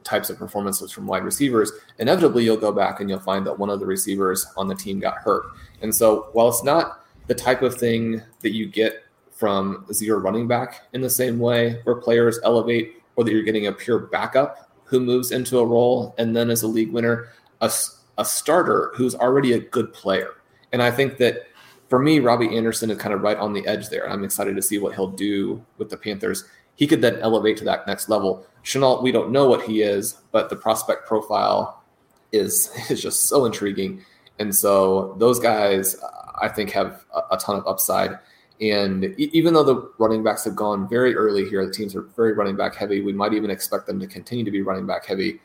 types of performances from wide receivers, inevitably you'll go back and you'll find that one of the receivers on the team got hurt. And so while it's not the type of thing that you get from zero running back in the same way where players elevate or that you're getting a pure backup who moves into a role and then as a league winner, a, a starter who's already a good player. And I think that for me, Robbie Anderson is kind of right on the edge there. I'm excited to see what he'll do with the Panthers. He could then elevate to that next level. Shenault, we don't know what he is, but the prospect profile is is just so intriguing. And so those guys, I think, have a, a ton of upside. And even though the running backs have gone very early here, the teams are very running back heavy. We might even expect them to continue to be running back heavy.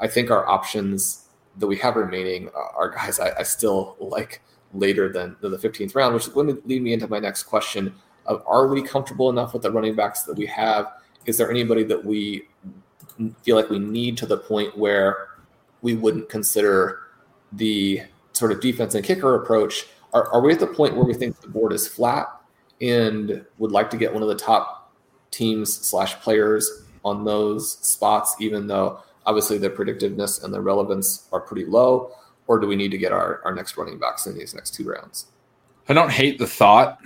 I think our options that we have remaining are guys I, I still like later than, than the 15th round, which is going to lead me into my next question of are we comfortable enough with the running backs that we have? Is there anybody that we feel like we need to the point where we wouldn't consider the sort of defense and kicker approach? Are, are we at the point where we think the board is flat and would like to get one of the top teams slash players on those spots, even though obviously their predictiveness and their relevance are pretty low? Or do we need to get our, our next running backs in these next two rounds? I don't hate the thought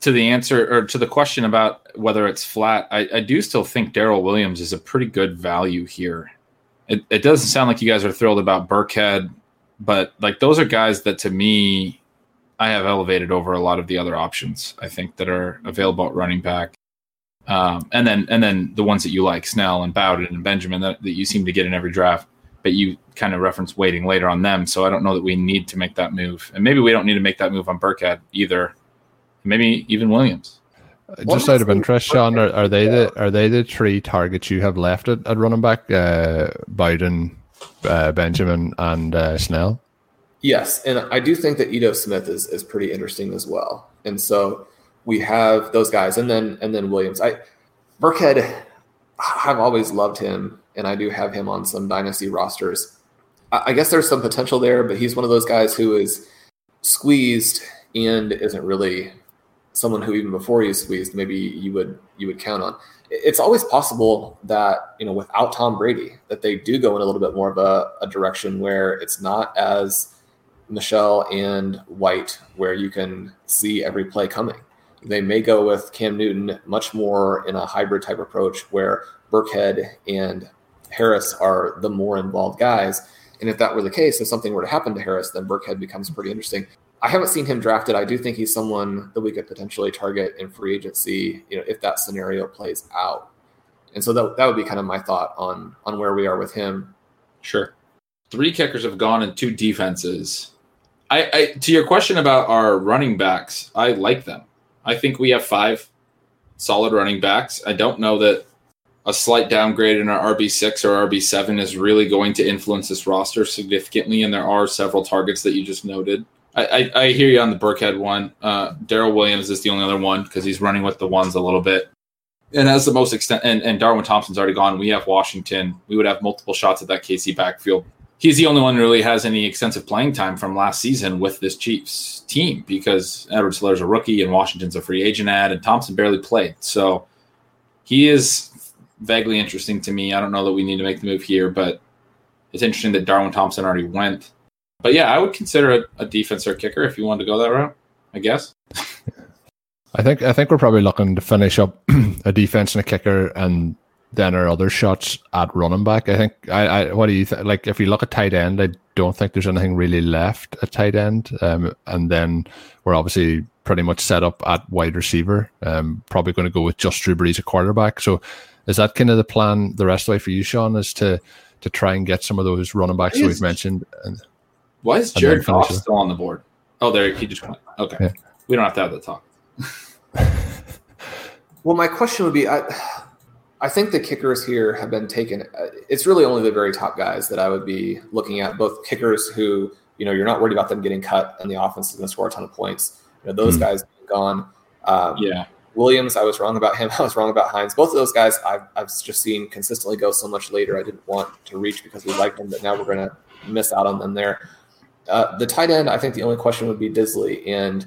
to the answer or to the question about whether it's flat. I, I do still think Darrel Williams is a pretty good value here. It, it doesn't sound like you guys are thrilled about Burkhead, but like those are guys that to me I have elevated over a lot of the other options I think that are available at running back. Um, and then and then the ones that you like, Snell and Bowden and Benjamin that, that you seem to get in every draft, but you kind of reference waiting later on them. So I don't know that we need to make that move. And maybe we don't need to make that move on Burkhead either. Maybe even Williams. Uh, Just out of interest, Shawn, are, are they the are they the three targets you have left at, at running back? Uh, Bowden, uh, Benjamin, and uh, Snell. Yes, and I do think that Ito Smith is is pretty interesting as well. And so we have those guys, and then and then Williams. I Burkhead, I've always loved him, and I do have him on some dynasty rosters. I, I guess there's some potential there, but he's one of those guys who is squeezed and isn't really someone who even before he's squeezed, maybe you would you would count on. It's always possible that you know without Tom Brady, that they do go in a little bit more of a, a direction where it's not as Michel and White, where you can see every play coming. They may go with Cam Newton much more in a hybrid type approach where Burkhead and Harris are the more involved guys. And if that were the case, if something were to happen to Harris, then Burkhead becomes pretty interesting. I haven't seen him drafted. I do think he's someone that we could potentially target in free agency, you know, if that scenario plays out. And so that, that would be kind of my thought on on where we are with him. Sure. Three kickers have gone in two defenses. I, I to your question about our running backs, I like them. I think we have five solid running backs. I don't know that a slight downgrade in our RB6 or RB7 is really going to influence this roster significantly. And there are several targets that you just noted. I, I, I hear you on the Burkhead one. Uh, Darrel Williams is the only other one because he's running with the ones a little bit. And has the most extent, and, and Darwin Thompson's already gone. We have Washington. We would have multiple shots at that KC backfield. He's the only one who really has any extensive playing time from last season with this Chiefs team because Edwards Helaire's a rookie and Washington's a free agent ad, and Thompson barely played. So he is vaguely interesting to me. I don't know that we need to make the move here, but it's interesting that Darwin Thompson already went. But yeah, I would consider a, a defense or kicker if you wanted to go that route. I guess. I think I think we're probably looking to finish up a defense and a kicker, and then our other shots at running back. I think. I, I what do you think? Like, if you look at tight end, I don't think there's anything really left at tight end. Um, and then we're obviously pretty much set up at wide receiver. Um, probably going to go with just Drew Brees a quarterback. So, is that kind of the plan the rest of the way for you, Sean? Is to to try and get some of those running backs that we've mentioned? And, Why is Jared Goff still on the board? Oh, there he just went. Okay, yeah. we don't have to have the talk. well, my question would be, I, I think the kickers here have been taken. It's really only the very top guys that I would be looking at. Both kickers who you know you're not worried about them getting cut, and the offense is going to score a ton of points. You know, those mm. guys gone. Um, yeah. Williams, I was wrong about him. I was wrong about Hines. Both of those guys, I've, I've just seen consistently go so much later. I didn't want to reach because we liked them, but now we're going to miss out on them there. Uh, the tight end, I think the only question would be Dissly, and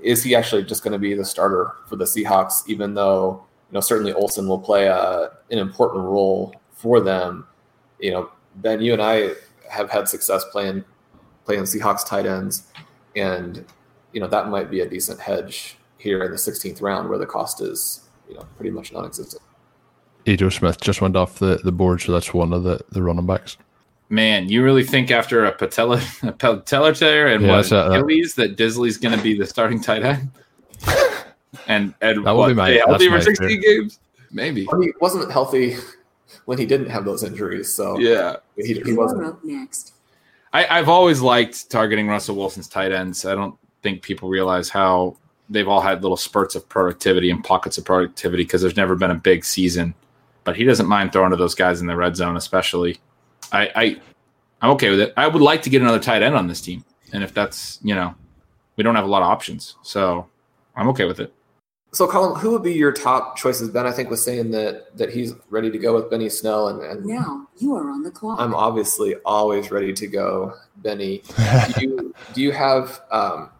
is he actually just going to be the starter for the Seahawks? Even though you know certainly Olsen will play a, uh, an important role for them. You know, Ben, you and I have had success playing playing Seahawks tight ends, and you know that might be a decent hedge here in the 16th round where the cost is you know pretty much non-existent. Ito Smith just went off the, the board, so that's one of the, the running backs. Man, you really think after a patella a patella tear and yeah, what uh, Achilles that Dissly's going to be the starting tight end? and and that will what, be my healthy for 16 games? Maybe well, he wasn't healthy when he didn't have those injuries. So yeah, he, he wasn't. next. I, I've always liked targeting Russell Wilson's tight ends. I don't think people realize how they've all had little spurts of productivity and pockets of productivity because there's never been a big season. But he doesn't mind throwing to those guys in the red zone, especially. I, I I'm okay with it. I would like to get another tight end on this team, and if that's you know, we don't have a lot of options, so I'm okay with it. So, Colm, who would be your top choices? Ben, I think, was saying that that he's ready to go with Benny Snell, and, and Now you are on the clock. I'm obviously always ready to go, Benny. Do you, do you have? Um,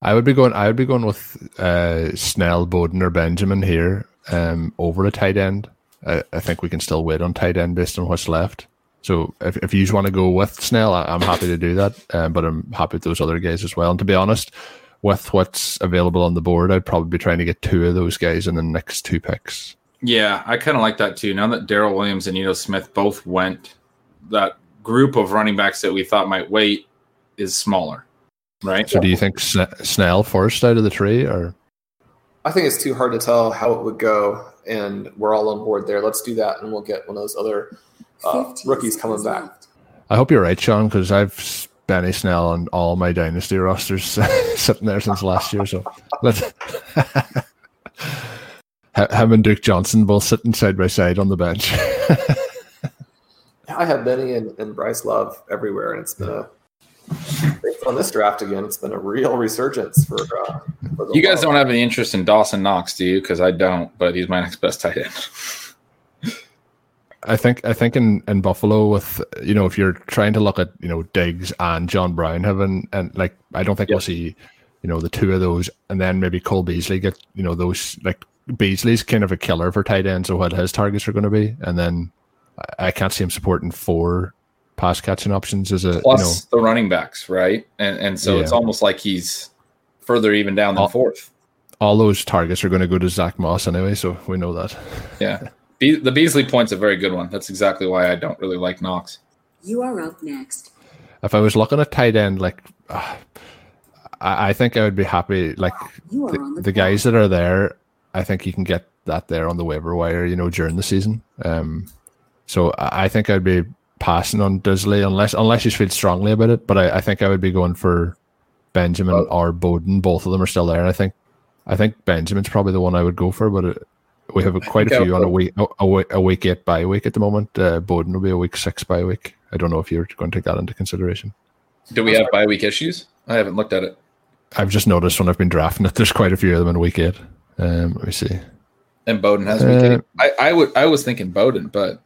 I would be going. I would be going with uh, Snell, Bowden, or Benjamin here um, over a tight end. I, I think we can still wait on tight end based on what's left. So if, if you just want to go with Snell, I, I'm happy to do that. Um, but I'm happy with those other guys as well. And to be honest, with what's available on the board, I'd probably be trying to get two of those guys in the next two picks. Yeah, I kind of like that too. Now that Darrel Williams and Ito Smith both went, that group of running backs that we thought might wait is smaller, right? So do you think Sn- Snell first out of the tree, or I think it's too hard to tell how it would go, and we're all on board there. Let's do that, and we'll get one of those other uh, rookies coming back. I hope you're right, Sean, because I've s- Benny Snell on all my dynasty rosters sitting there since last year. So let's him and Duke Johnson both sitting side by side on the bench. I have Benny and, and Bryce Love everywhere, and it's been a based on this draft again. It's been a real resurgence for. Uh, for the You guys Love. don't have any interest in Dawson Knox, do you? Because I don't, but he's my next best tight end. I think I think in, in Buffalo with you know if you're trying to look at you know Diggs and John Brown having and like I don't think we'll see you know the two of those and then maybe Cole Beasley get you know those like Beasley's kind of a killer for tight ends of what his targets are going to be and then I, I can't see him supporting four pass catching options as a Plus you know the running backs, right? And and so it's almost like he's further even down than All- fourth. all those targets are going to go to Zach Moss anyway so we know that Yeah. Be- the Beasley point's a very good one. That's exactly why I don't really like Knox. You are up next. if I was looking at tight end like uh, I, I think I would be happy like You are the, on the, the guys that are there, I think you can get that there on the waiver wire, you know, during the season. Um, so I I think I'd be passing on Dissly unless unless you feel strongly about it. But I, I think I would be going for Benjamin or Bowden. Both of them are still there. And I think I think Benjamin's probably the one I would go for. But it, we have quite a think I few on a week a, a, week- a week eight by week at the moment. Uh, Bowden will be a week six by week. I don't know if you're going to take that into consideration. Do we have by week issues? I haven't looked at it. I've just noticed when I've been drafting it, there's quite a few of them in week eight. Um, let me see. And Bowden has week Uh, eight. I, I would I was thinking Bowden, but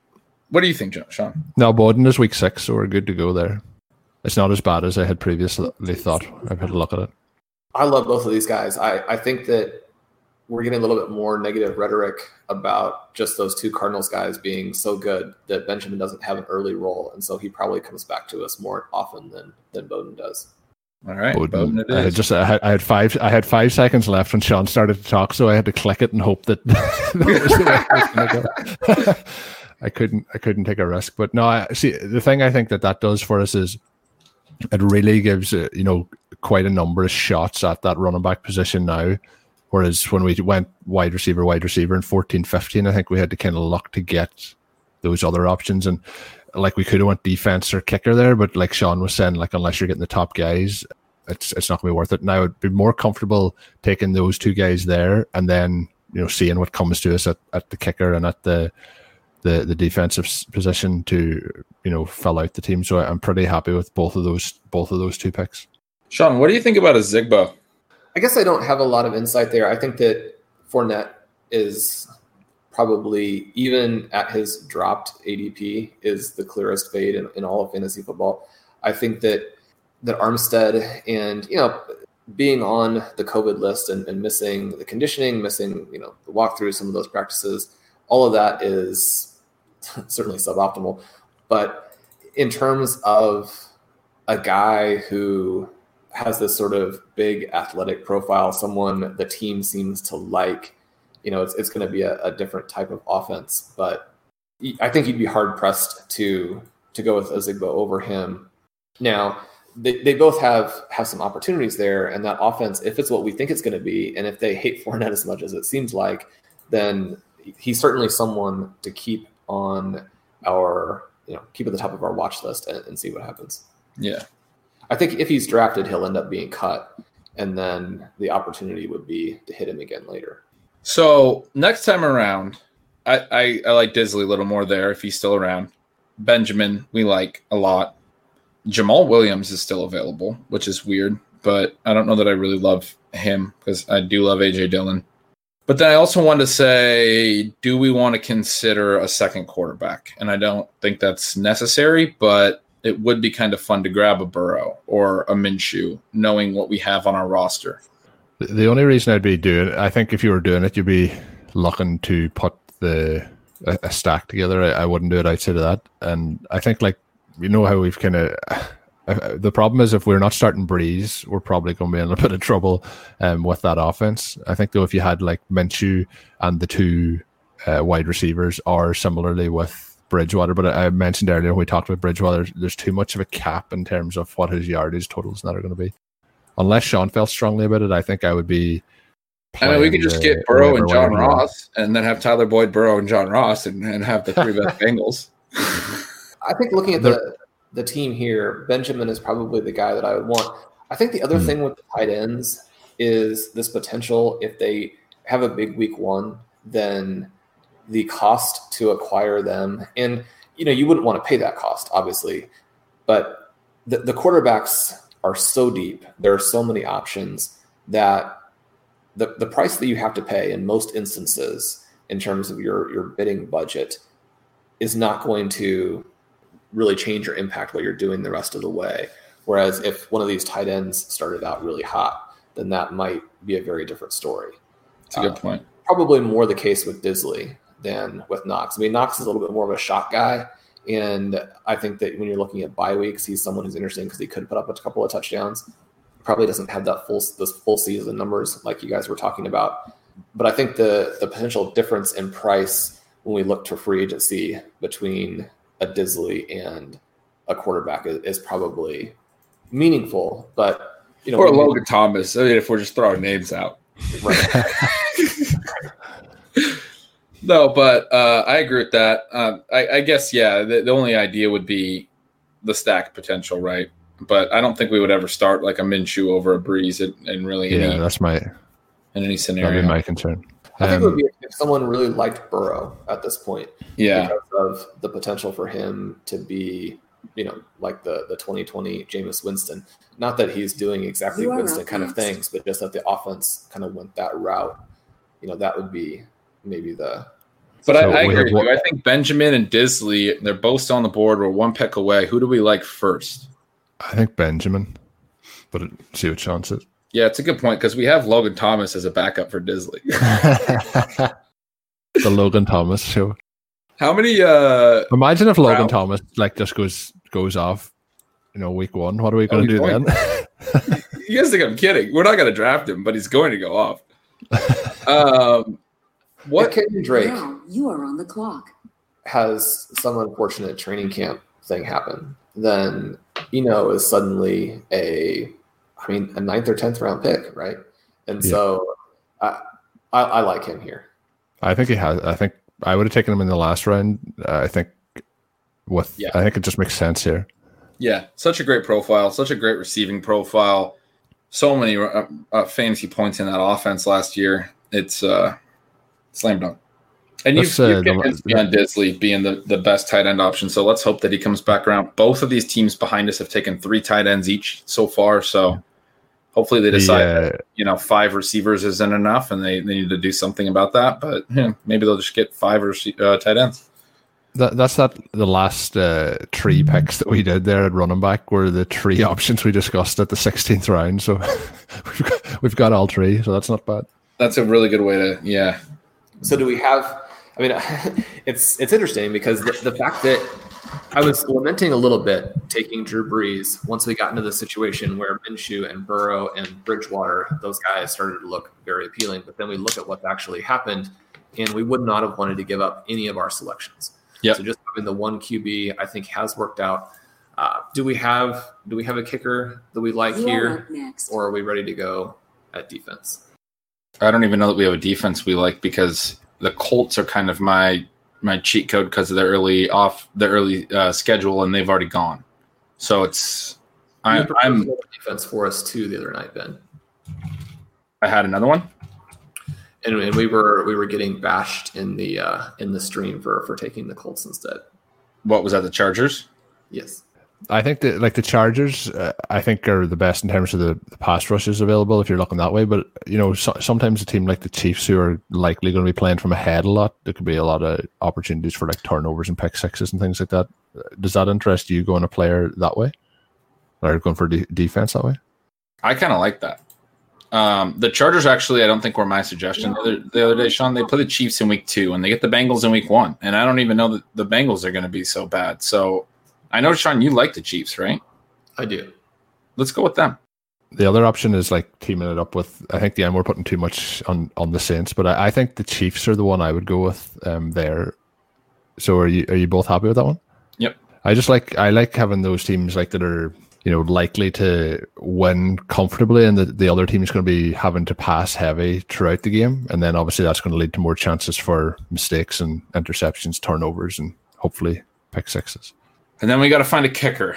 what do you think, Jo- Sean? No, Bowden is week six, so we're good to go there. It's not as bad as I had previously thought. I've had a look at it. I love both of these guys. I, I think that we're getting a little bit more negative rhetoric about just those two Cardinals guys being so good that Benjamin doesn't have an early role, and so he probably comes back to us more often than than Bowden does. All right, Bowden. Bowden it I had just I had, I had five I had five seconds left when Sean started to talk, so I had to click it and hope that, that was the way it was gonna go. I couldn't I couldn't take a risk, but no. I see the thing I think that that does for us is it really gives uh, you know quite a number of shots at that running back position now. Whereas when we went wide receiver, wide receiver in 14, 15, I think we had to kind of luck to get those other options. And like we could have went defense or kicker there, but like Sean was saying, like unless you're getting the top guys, it's it's not gonna be worth it. And I'd be more comfortable taking those two guys there and then you know seeing what comes to us at, at the kicker and at the the the defensive position to you know fill out the team. So I'm pretty happy with both of those both of those two picks. Sean, what do you think about Ozigbo? I guess I don't have a lot of insight there. I think that Fournette is probably even at his dropped ADP is the clearest fade in, in all of fantasy football. I think that that Armstead and you know being on the COVID list and, and missing the conditioning, missing you know the walkthrough, some of those practices, all of that is certainly suboptimal. But in terms of a guy who has this sort of big athletic profile, someone the team seems to like, you know, it's, it's going to be a, a different type of offense. But I think you'd be hard pressed to to go with Ozigbo over him. Now, they, they both have have some opportunities there, and that offense, if it's what we think it's going to be, and if they hate Fournette as much as it seems like, then he's certainly someone to keep on our you know keep at the top of our watch list and, and see what happens. Yeah. I think if he's drafted, he'll end up being cut, and then the opportunity would be to hit him again later. So next time around, I, I, I like Dissly a little more there if he's still around. Benjamin, we like a lot. Jamal Williams is still available, which is weird, but I don't know that I really love him because I do love AJ Dillon. But then I also want to say, do we want to consider a second quarterback? And I don't think that's necessary, but it would be kind of fun to grab a Burrow or a Minshew, knowing what we have on our roster. The- only reason I'd be doing it, I think if you were doing it, you'd be looking to put the a, a stack together. I, I wouldn't do it outside of that. And I think like you know how we've kind of the problem is if we're not starting Brees, we're probably going to be in a bit of trouble um, with that offense. I think though if you had like Minshew and the two uh, wide receivers, or similarly with Bridgewater, but I I mentioned earlier when we talked about Bridgewater, there's too much of a cap in terms of what his yardage totals that are going to be. Unless Sean felt strongly about it, I think I would be. I mean, we could just get Burrow and John wire. Ross, and then have Tyler Boyd, Burrow, and John Ross, and, and have the three best Bengals. I think looking at the the team here, Benjamin is probably the guy that I would want. I think the other Hmm. thing with the tight ends is this potential if they have a big week one, then the cost to acquire them, and you know you wouldn't want to pay that cost, obviously, but the, the quarterbacks are so deep. There are so many options that the, the price that you have to pay in most instances in terms of your your bidding budget is not going to really change or impact what you're doing the rest of the way. Whereas if one of these tight ends started out really hot, then that might be a very different story. That's a good uh, point. Probably more the case with Dissly than with Knox. I mean, Knox is a little bit more of a shot guy. And I think that when you're looking at bye weeks, he's someone who's interesting because he could put up a couple of touchdowns. Probably doesn't have that full those full season numbers like you guys were talking about. But I think the the potential difference in price when we look to free agency between a Dissly and a quarterback is, is probably meaningful. But you know, Or Logan Thomas. I mean, if we're just throwing names out. right. No, but uh, I agree with that. Um, I, I guess, yeah, the, the only idea would be the stack potential, right? But I don't think we would ever start like a Minshew over a Brees and, in really Yeah, any, that's my in any that'd scenario. be my concern. I think it would Um, be if someone really liked Burrow at this point. yeah, because of the potential for him to be, you know, like the the 2020 Jameis Winston. Not that he's doing exactly You Winston kind of things, but just that the offense kind of went that route. You know, that would be maybe the but So I, I agree with you. I think Benjamin and Dissly, they're both still on the board. We're one pick away. Who do we like first? I think Benjamin, but see what Sean says. Yeah, it's a good point because we have Logan Thomas as a backup for Dissly. the Logan Thomas show. How many? uh Imagine if Logan Wow. Thomas like just goes goes off, you know, week one. What are we Oh, going to do going- then? You guys think I'm kidding? We're not going to draft him, but he's going to go off. Um, what what? Kenyon Drake Now you are on the clock. has some unfortunate training camp thing happen, then Eno is suddenly a, I mean, a ninth or tenth round pick, right? And Yeah. so I, I I like him here. I think he has. I think I would have taken him in the last round. Uh, I think with. Yeah. I think it just makes sense here. Yeah, such a great profile, such a great receiving profile. So many uh, uh, fantasy points in that offense last year. It's uh, slam dunk. And you've, uh, you've the- convinced me on Dissly being the, the best tight end option. So let's hope that he comes back around. Both of these teams behind us have taken three tight ends each so far. So hopefully they The, decide that, you know, five receivers isn't enough and they, they need to do something about that. But yeah, maybe they'll just get five rece- uh, tight ends. That, that's that the last uh, three picks that we did there at running back were the three options we discussed at the 16th round. So we've got, we've got all three. So that's not bad. That's a really good way to, yeah. So do we have? I mean, it's it's interesting because the, the fact that I was lamenting a little bit taking Drew Brees once we got into the situation where Minshew and Burrow and Bridgewater, those guys started to look very appealing. But then we look at what's actually happened, and we would not have wanted to give up any of our selections. Yeah. So just having the one QB, I think, has worked out. Uh, do we have do we have a kicker that we like You are here, next. or are we ready to go at defense? I don't even know that we have a defense we like because the Colts are kind of my my cheat code because of their early off the early uh, schedule and they've already gone. So it's I, I'm prepared defense for us too the other night, Ben. I had another one. And, and we were we were getting bashed in the uh, in the stream for for taking the Colts instead. What was that? The Chargers. Yes. I think that like the Chargers, uh, I think are the best in terms of the, the pass rushes available if you're looking that way. But you know, so, sometimes a team like the Chiefs, who are likely going to be playing from ahead a lot, there could be a lot of opportunities for like turnovers and pick sixes and things like that. Does that interest you going a player that way, or going for de- defense that way? I kind of like that. Um, the Chargers actually, I don't think were my suggestion the other, the other day, Sean. They play the Chiefs in week two, and they get the Bengals in week one, and I don't even know that the Bengals are going to be so bad. So I know, Sean, you like the Chiefs, right? I do. Let's go with them. The other option is like teaming it up with. I think the end we're putting too much on on the Saints, but I, I think the Chiefs are the one I would go with um, there. So are you are you both happy with that one? Yep. I just like I like having those teams like that are you know likely to win comfortably, and the, the other team is going to be having to pass heavy throughout the game, and then obviously that's going to lead to more chances for mistakes and interceptions, turnovers, and hopefully pick sixes. And then we got to find a kicker.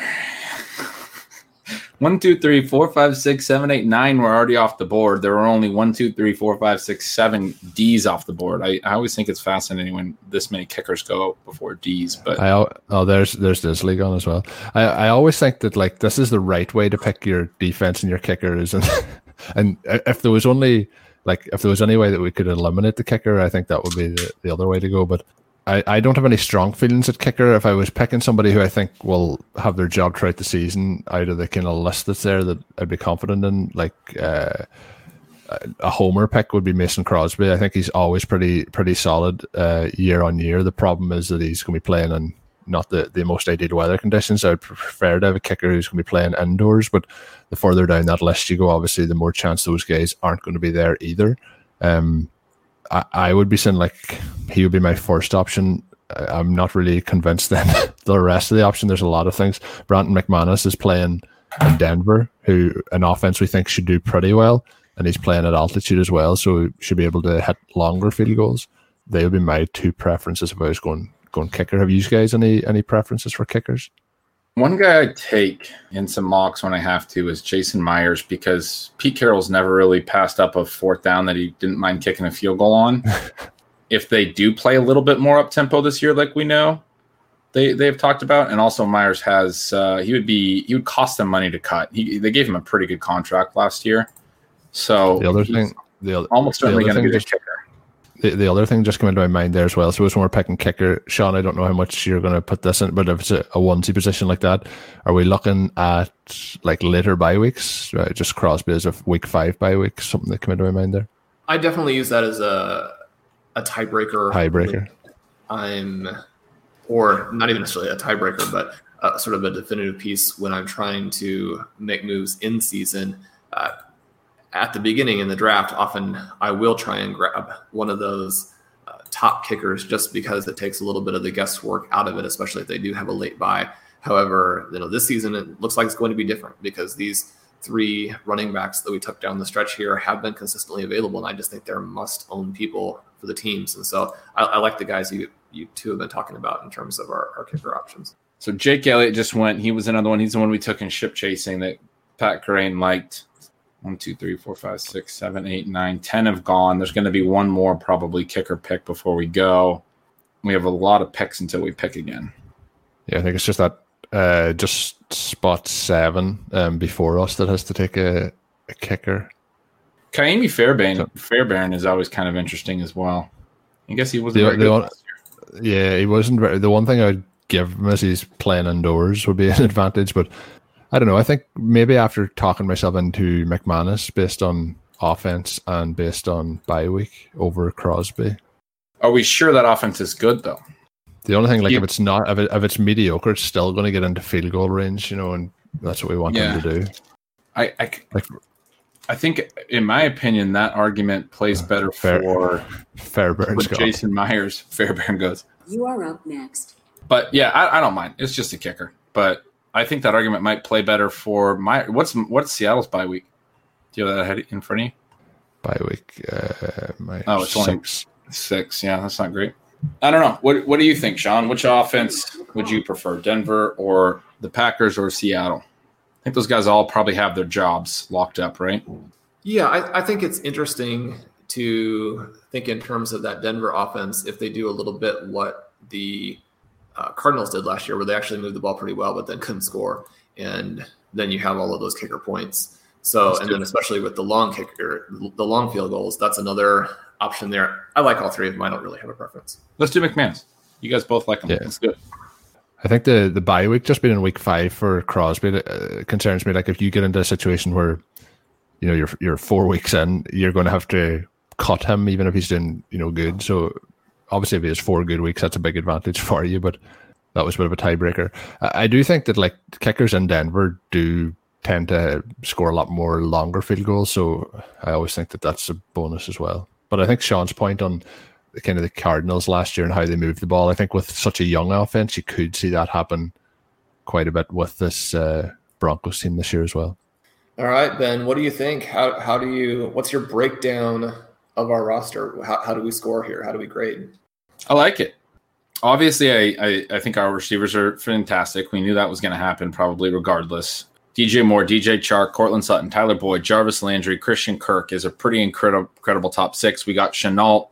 One, two, three, four, five, six, seven, eight, nine We're already off the board. There were only one, two, three, four, five, six, seven D's off the board. I, I always think it's fascinating when this many kickers go before D's. But I oh there's there's this league on as well. I, I always think that like this is the right way to pick your defense and your kickers, and and if there was only like if there was any way that we could eliminate the kicker, I think that would be the, the other way to go. But I, I don't have any strong feelings at kicker. If I was picking somebody who I think will have their job throughout the season out of the kind of list that's there that I'd be confident in, like uh, a homer pick would be Mason Crosby. I think he's always pretty pretty solid uh, year on year. The problem is that he's going to be playing in not the, the most ideal weather conditions. I'd prefer to have a kicker who's going to be playing indoors, but the further down that list you go, obviously, the more chance those guys aren't going to be there either. Um, I, I would be saying like he would be my first option. I- I'm not really convinced then the rest of the option. There's a lot of things. Brandon McManus is playing in Denver, who an offense we think should do pretty well, and he's playing at altitude as well, so he should be able to hit longer field goals. They would be my two preferences if I was going going kicker. Have you guys any any preferences for kickers? One guy I take in some mocks when I have to is Jason Myers because Pete Carroll's never really passed up a fourth down that he didn't mind kicking a field goal on. if they do play a little bit more up tempo this year, like we know they they've talked about, and also Myers has uh, he would be he would cost them money to cut. He, they gave him a pretty good contract last year, so The other thing, the other, almost the certainly going to thing be the kicker. The, the other thing just came into my mind there as well. So when we're picking kicker, Sean, I don't know how much you're going to put this in, but if it's a, a onesie position like that, are we looking at like later bye weeks? Right, just Crosby as a week five bye week, something that came into my mind there. I definitely use that as a a tiebreaker. Tiebreaker. I'm, or not even necessarily a tiebreaker, but uh, sort of a definitive piece when I'm trying to make moves in season. Uh, at the beginning in the draft, often I will try and grab one of those uh, top kickers just because it takes a little bit of the guesswork out of it, especially if they do have a late buy. However, you know this season it looks like it's going to be different because these three running backs that we took down the stretch here have been consistently available, and I just think they're must-own people for the teams. And so I, I like the guys you you two have been talking about in terms of our, our kicker options. So Jake Elliott just went. He was another one. He's the one we took in ship chasing that Pat Kerrane liked. One, two, three, four, five, six, seven, eight, nine, ten have gone. There's going to be one more probably kicker pick before we go. We have a lot of picks until we pick again. Yeah, I think it's just that uh, just spot seven um, before us that has to take a, a kicker. Kaimi Fairbairn, Fairbairn is always kind of interesting as well. I guess he wasn't The- very the good one- Yeah, he wasn't. Very, the one thing I'd give him is he's playing indoors would be an advantage, but I don't know. I think maybe after talking myself into McManus based on offense and based on bye week over Crosby. Are we sure that offense is good though? The only thing, like Yeah. if it's not, if, it, if it's mediocre, it's still going to get into field goal range, you know, and that's what we want Yeah. them to do. I, I, Like I think, in my opinion, that argument plays uh, better Fair- for Fairbairn with Jason Myers. Fairbairn goes. You are up next. But yeah, I, I don't mind. It's just a kicker. But I think that argument might play better for my what's what's Seattle's bye week? Do you have that ahead in front of you? bye week. Uh, my Oh, it's only- six. Six. Yeah, that's not great. I don't know. What What do you think, Sean? Which offense would you prefer, Denver or the Packers or Seattle? I think those guys all probably have their jobs locked up, right? Yeah, I, I think it's interesting to think in terms of that Denver offense if they do a little bit what the uh, Cardinals did last year, where they actually moved the ball pretty well, but then couldn't score, and then you have all of those kicker points. So, and then especially with the long kicker, the long field goals, that's another option there. I like all three of them. I don't really have a preference. Let's do McManus. You guys both like them. Yeah. Let's do it. I think the the bye week just being in week five for Crosby uh, concerns me. Like if you get into a situation where you know you're you're four weeks in, you're going to have to cut him even if he's doing you know good. So obviously, if he has four good weeks, that's a big advantage for you. But that was a bit of a tiebreaker. I, I do think that like kickers in Denver do tend to score a lot more longer field goals. So I always think that that's a bonus as well. But I think Sean's point on the kind of the Cardinals last year and how they moved the ball, I think with such a young offense, you could see that happen quite a bit with this uh, Broncos team this year as well. All right, Ben, what do you think? How, how do you, what's your breakdown of our roster? How, how do we score here? How do we grade? I like it. Obviously, I, I, I think our receivers are fantastic. We knew that was going to happen probably regardless. DJ Moore, DJ Chark, Courtland Sutton, Tyler Boyd, Jarvis Landry, Christian Kirk is a pretty incredible, incredible top six. We got Shenault,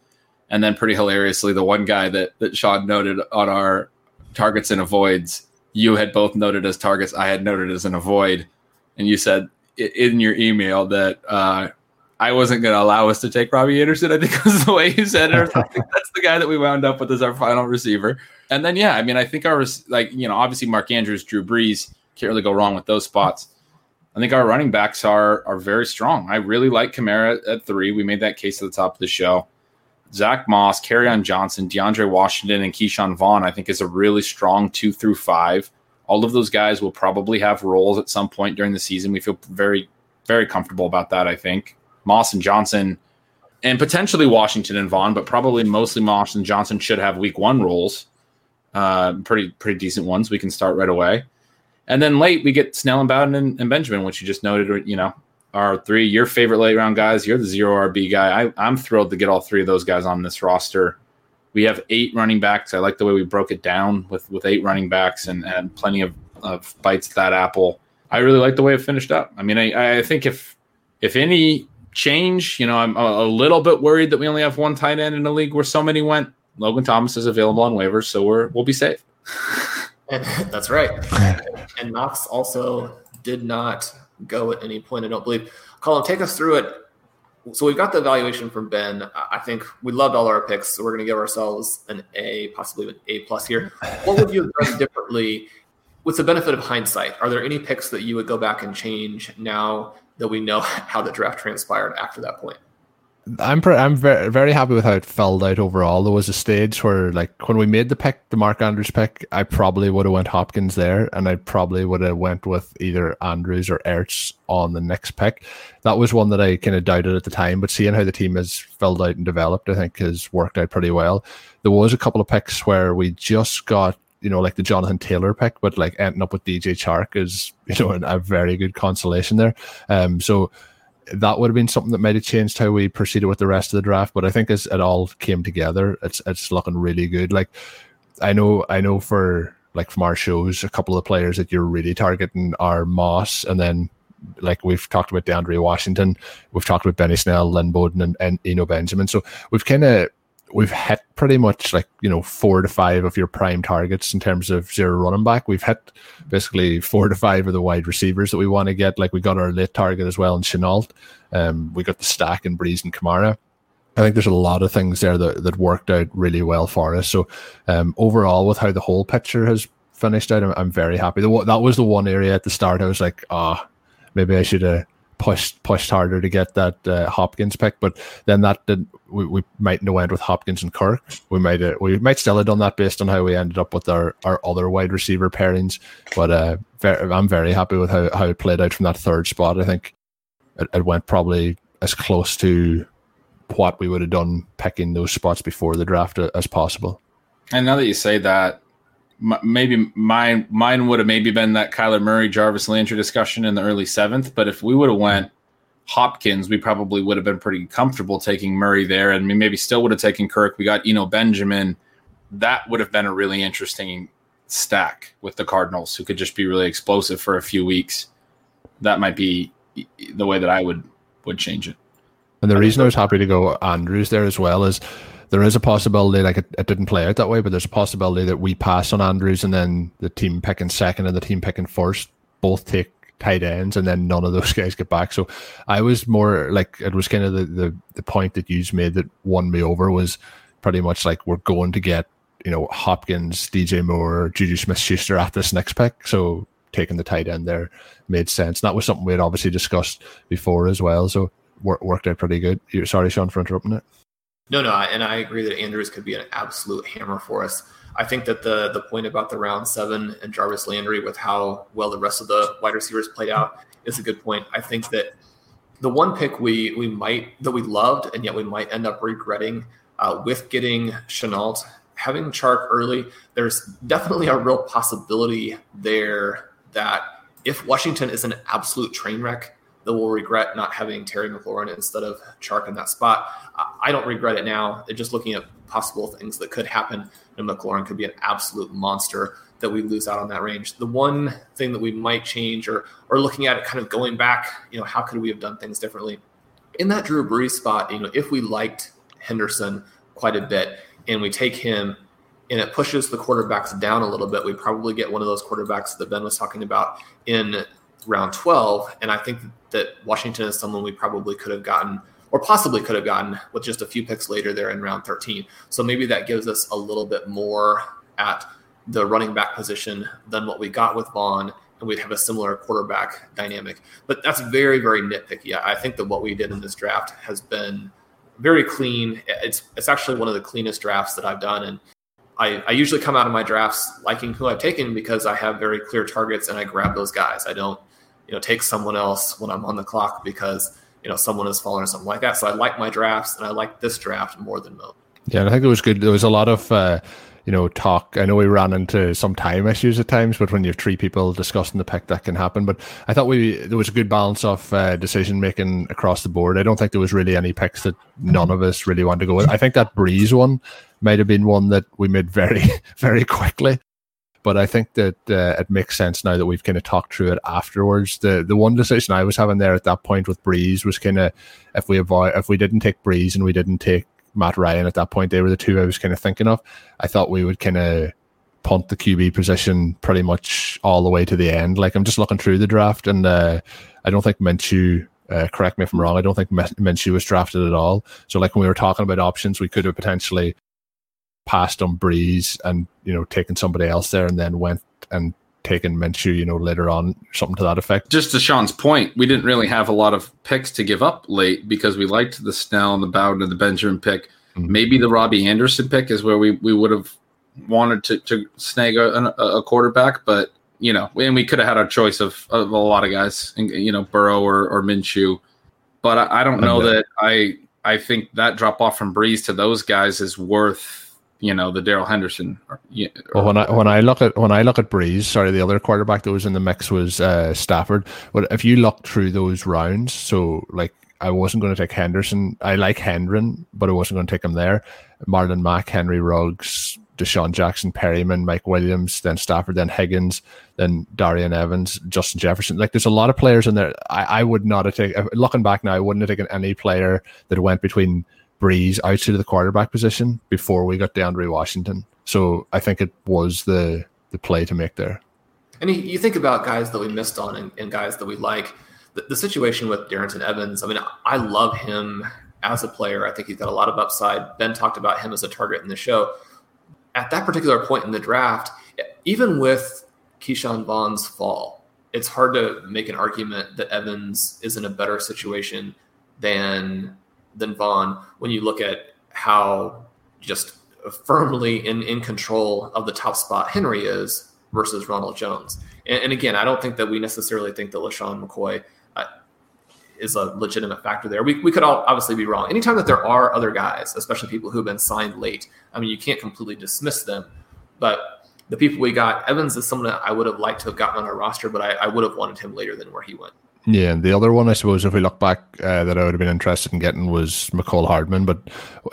and then pretty hilariously, the one guy that, that Sean noted on our targets and avoids, you had both noted as targets, I had noted as an avoid. And you said in your email that uh, I wasn't going to allow us to take Robbie Anderson. I think was the way you said it. That's the guy that we wound up with as our final receiver. And then, yeah, I mean, I think our, like, you know, obviously Mark Andrews, Drew Brees, can't really go wrong with those spots. I think our running backs are are very strong. I really like Kamara at three. We made that case at the top of the show. Zach Moss, on Johnson, DeAndre Washington, and Ke'Shawn Vaughn, I think is a really strong two through five. All of those guys will probably have roles at some point during the season. We feel very, very comfortable about that, I think. Moss and Johnson, and potentially Washington and Vaughn, but probably mostly Moss and Johnson should have week one roles. Uh, pretty, pretty decent ones. We can start right away. And then late, we get Snell and Bowden and, and Benjamin, which you just noted, you know, are three your favorite late round guys. You're the zero RB guy. I, I'm thrilled to get all three of those guys on this roster. We have eight running backs. I like the way we broke it down with, with eight running backs and, and plenty of, of bites at that apple. I really like the way it finished up. I mean, I, I think if if any change, you know, I'm a, a little bit worried that we only have one tight end in the league where so many went. Logan Thomas is available on waivers, so we're we'll be safe. And that's right. and Knox also did not go at any point, I don't believe. Colm, take us through it. So we've got the evaluation from Ben. I I think we loved all our picks, so we're going to give ourselves an A, possibly an A plus here. What would you have done differently with the benefit of hindsight? Are there any picks that you would go back and change now that we know how the draft transpired after that point? I'm pre- I'm very very happy with how it filled out overall. There was a stage where like when we made the pick, the Mark Andrews pick, I probably would have went Hopkins there, and I probably would have went with either Andrews or Ertz on the next pick. That was one that I kind of doubted at the time, but seeing how the team has filled out and developed, I think has worked out pretty well. There was a couple of picks where we just got you know, like the Jonathan Taylor pick, but like ending up with DJ Chark is, you know, a very good consolation there. Um, so that would have been something that might have changed how we proceeded with the rest of the draft. But I think as it all came together, it's it's looking really good. Like I know I know for like from our shows, a couple of the players that you're really targeting are Moss and then like we've talked about DeAndre Washington, we've talked about Benny Snell, Lynn Bowden, and, and Eno Benjamin. So we've kind of we've hit pretty much like you know four to five of your prime targets in terms of zero running back. We've hit basically four to five of the wide receivers that we want to get. Like we got our late target as well in Shenault. Um, we got the stack in Brees and Kamara. I think there's a lot of things there that, that worked out really well for us. So um, overall, with how the whole picture has finished out, I'm, I'm very happy. The, that was the one area at the start I was like, ah, oh, maybe I should have pushed pushed harder to get that uh, Hopkins pick, but then that did we, we might have went with Hopkins and Kirk. We might uh, we might still have done that based on how we ended up with our, our other wide receiver pairings. But uh, very, I'm very happy with how, how it played out from that third spot. I think it, it went probably as close to what we would have done picking those spots before the draft as possible. And now that you say that, m- maybe mine mine would have maybe been that Kyler Murray Jarvis Landry discussion in the early seventh. But if we would have went Hopkins, we probably would have been pretty comfortable taking Murray there, and we maybe still would have taken Kirk. We got Eno Benjamin. That would have been a really interesting stack with the Cardinals, who could just be really explosive for a few weeks. that might be the way that I would would change it. And the reason I was happy to go Andrews there as well is there is a possibility, like it, it, didn't play out that way, but there's a possibility that we pass on Andrews and then the team picking second and the team picking first both take tight ends and then none of those guys get back. So I was more like it was kind of the the, the point that you made that won me over was pretty much like we're going to get, you know, Hopkins, DJ Moore, Juju Smith Schuster at this next pick. So taking the tight end there made sense. And that was something we had obviously discussed before as well. So worked out pretty good. Sorry, Sean, for interrupting it. No, no, and I agree that Andrews could be an absolute hammer for us. I think that the the point about the round seven and Jarvis Landry with how well the rest of the wide receivers played out is a good point. I think that the one pick we we might that we loved and yet we might end up regretting uh, with getting Shenault having Chark early. There's definitely a real possibility there that if Washington is an absolute train wreck, that we'll regret not having Terry McLaurin instead of Chark in that spot. I don't regret it now. Just looking at possible things that could happen, and McLaurin could be an absolute monster that we lose out on that range. The one thing that we might change, or or looking at it, kind of going back, you know, how could we have done things differently? In that Drew Brees spot, you know, if we liked Henderson quite a bit and we take him and it pushes the quarterbacks down a little bit, we probably get one of those quarterbacks that Ben was talking about in round 12. And I think that Washington is someone we probably could have gotten or possibly could have gotten with just a few picks later there in round 13. So maybe that gives us a little bit more at the running back position than what we got with Vaughn, and we'd have a similar quarterback dynamic. But that's very, very nitpicky. I think that what we did in this draft has been very clean. It's it's actually one of the cleanest drafts that I've done, and I, I usually come out of my drafts liking who I've taken because I have very clear targets and I grab those guys. I don't, you know, take someone else when I'm on the clock because you know someone has fallen or something like that. So I like my drafts and I like this draft more than most. Yeah, I think it was good. There was a lot of uh, you know talk. I know we ran into some time issues at times, but when you have three people discussing the pick, that can happen. But I thought we there was a good balance of uh, decision making across the board. I don't think there was really any picks that none of us really wanted to go with. I think that Brees one might have been one that we made very very quickly. But I think that uh, it makes sense now that we've kind of talked through it afterwards. The the one decision I was having there at that point with Brees was kind of if we avoid if we didn't take Brees and we didn't take Matt Ryan at that point, they were the two I was kind of thinking of. I thought we would kind of punt the QB position pretty much all the way to the end. Like I'm just looking through the draft, and uh, I don't think Minshew. Uh, correct me if I'm wrong. I don't think Minshew was drafted at all. So, like when we were talking about options, we could have potentially passed on Brees and you know taking somebody else there, and then went and taken Minshew, you know, later on, something to that effect. Just to Sean's point, we didn't really have a lot of picks to give up late because we liked the Snell and the Bowden and the Benjamin pick. Mm-hmm. Maybe the Robbie Anderson pick is where we, we would have wanted to, to snag a, a quarterback, but you know, and we could have had a choice of, of a lot of guys, you know, Burrow or, or Minshew. But I, I don't know that I I think that drop off from Brees to those guys is worth you know the Darrell Henderson. Or, well, when I when I look at when I look at Brees, sorry, the other quarterback that was in the mix was uh, Stafford. But if you look through those rounds, so like I wasn't going to take Henderson. I like Hendren, but I wasn't going to take him there. Marlon Mack, Henry Ruggs, DeSean Jackson, Perryman, Mike Williams, then Stafford, then Higgins, then Darrynton Evans, Justin Jefferson. Like there's a lot of players in there. I, I would not have taken. Looking back now, I wouldn't have taken any player that went between Brees outside of the quarterback position before we got DeAndre Washington. So I think it was the the play to make there. And you think about guys that we missed on and, and guys that we like. The, the, situation with Darrynton Evans, I mean, I love him as a player. I think he's got a lot of upside. Ben talked about him as a target in the show. At that particular point in the draft, even with Ke'Shawn Vaughn's fall, it's hard to make an argument that Evans is in a better situation than than Vaughn when you look at how just firmly in, in control of the top spot Henry is versus Ronald Jones. And, and again, I don't think that we necessarily think that LeSean McCoy uh, is a legitimate factor there. We, we could all obviously be wrong. Anytime that there are other guys, especially people who've been signed late, I mean, you can't completely dismiss them. But the people we got, Evans is someone that I would have liked to have gotten on our roster, but I, I would have wanted him later than where he went. Yeah, and the other one, I suppose, if we look back, uh, that I would have been interested in getting was Mecole Hardman. But